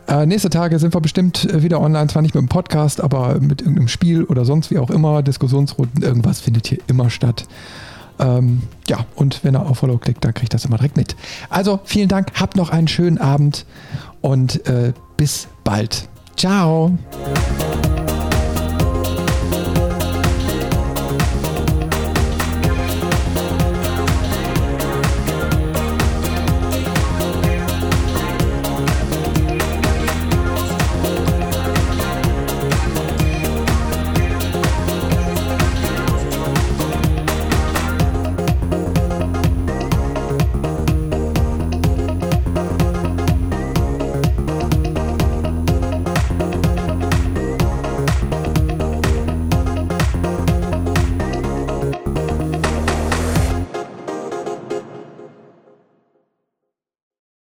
S1: Äh, nächste Tage sind wir bestimmt äh, wieder online, zwar nicht mit dem Podcast, aber mit irgendeinem Spiel oder sonst wie auch immer. Diskussionsrunden, irgendwas findet hier immer statt. Ähm, ja, und wenn er auf Follow klickt, dann kriegt das immer direkt mit. Also vielen Dank, habt noch einen schönen Abend und äh, bis bald. Ciao.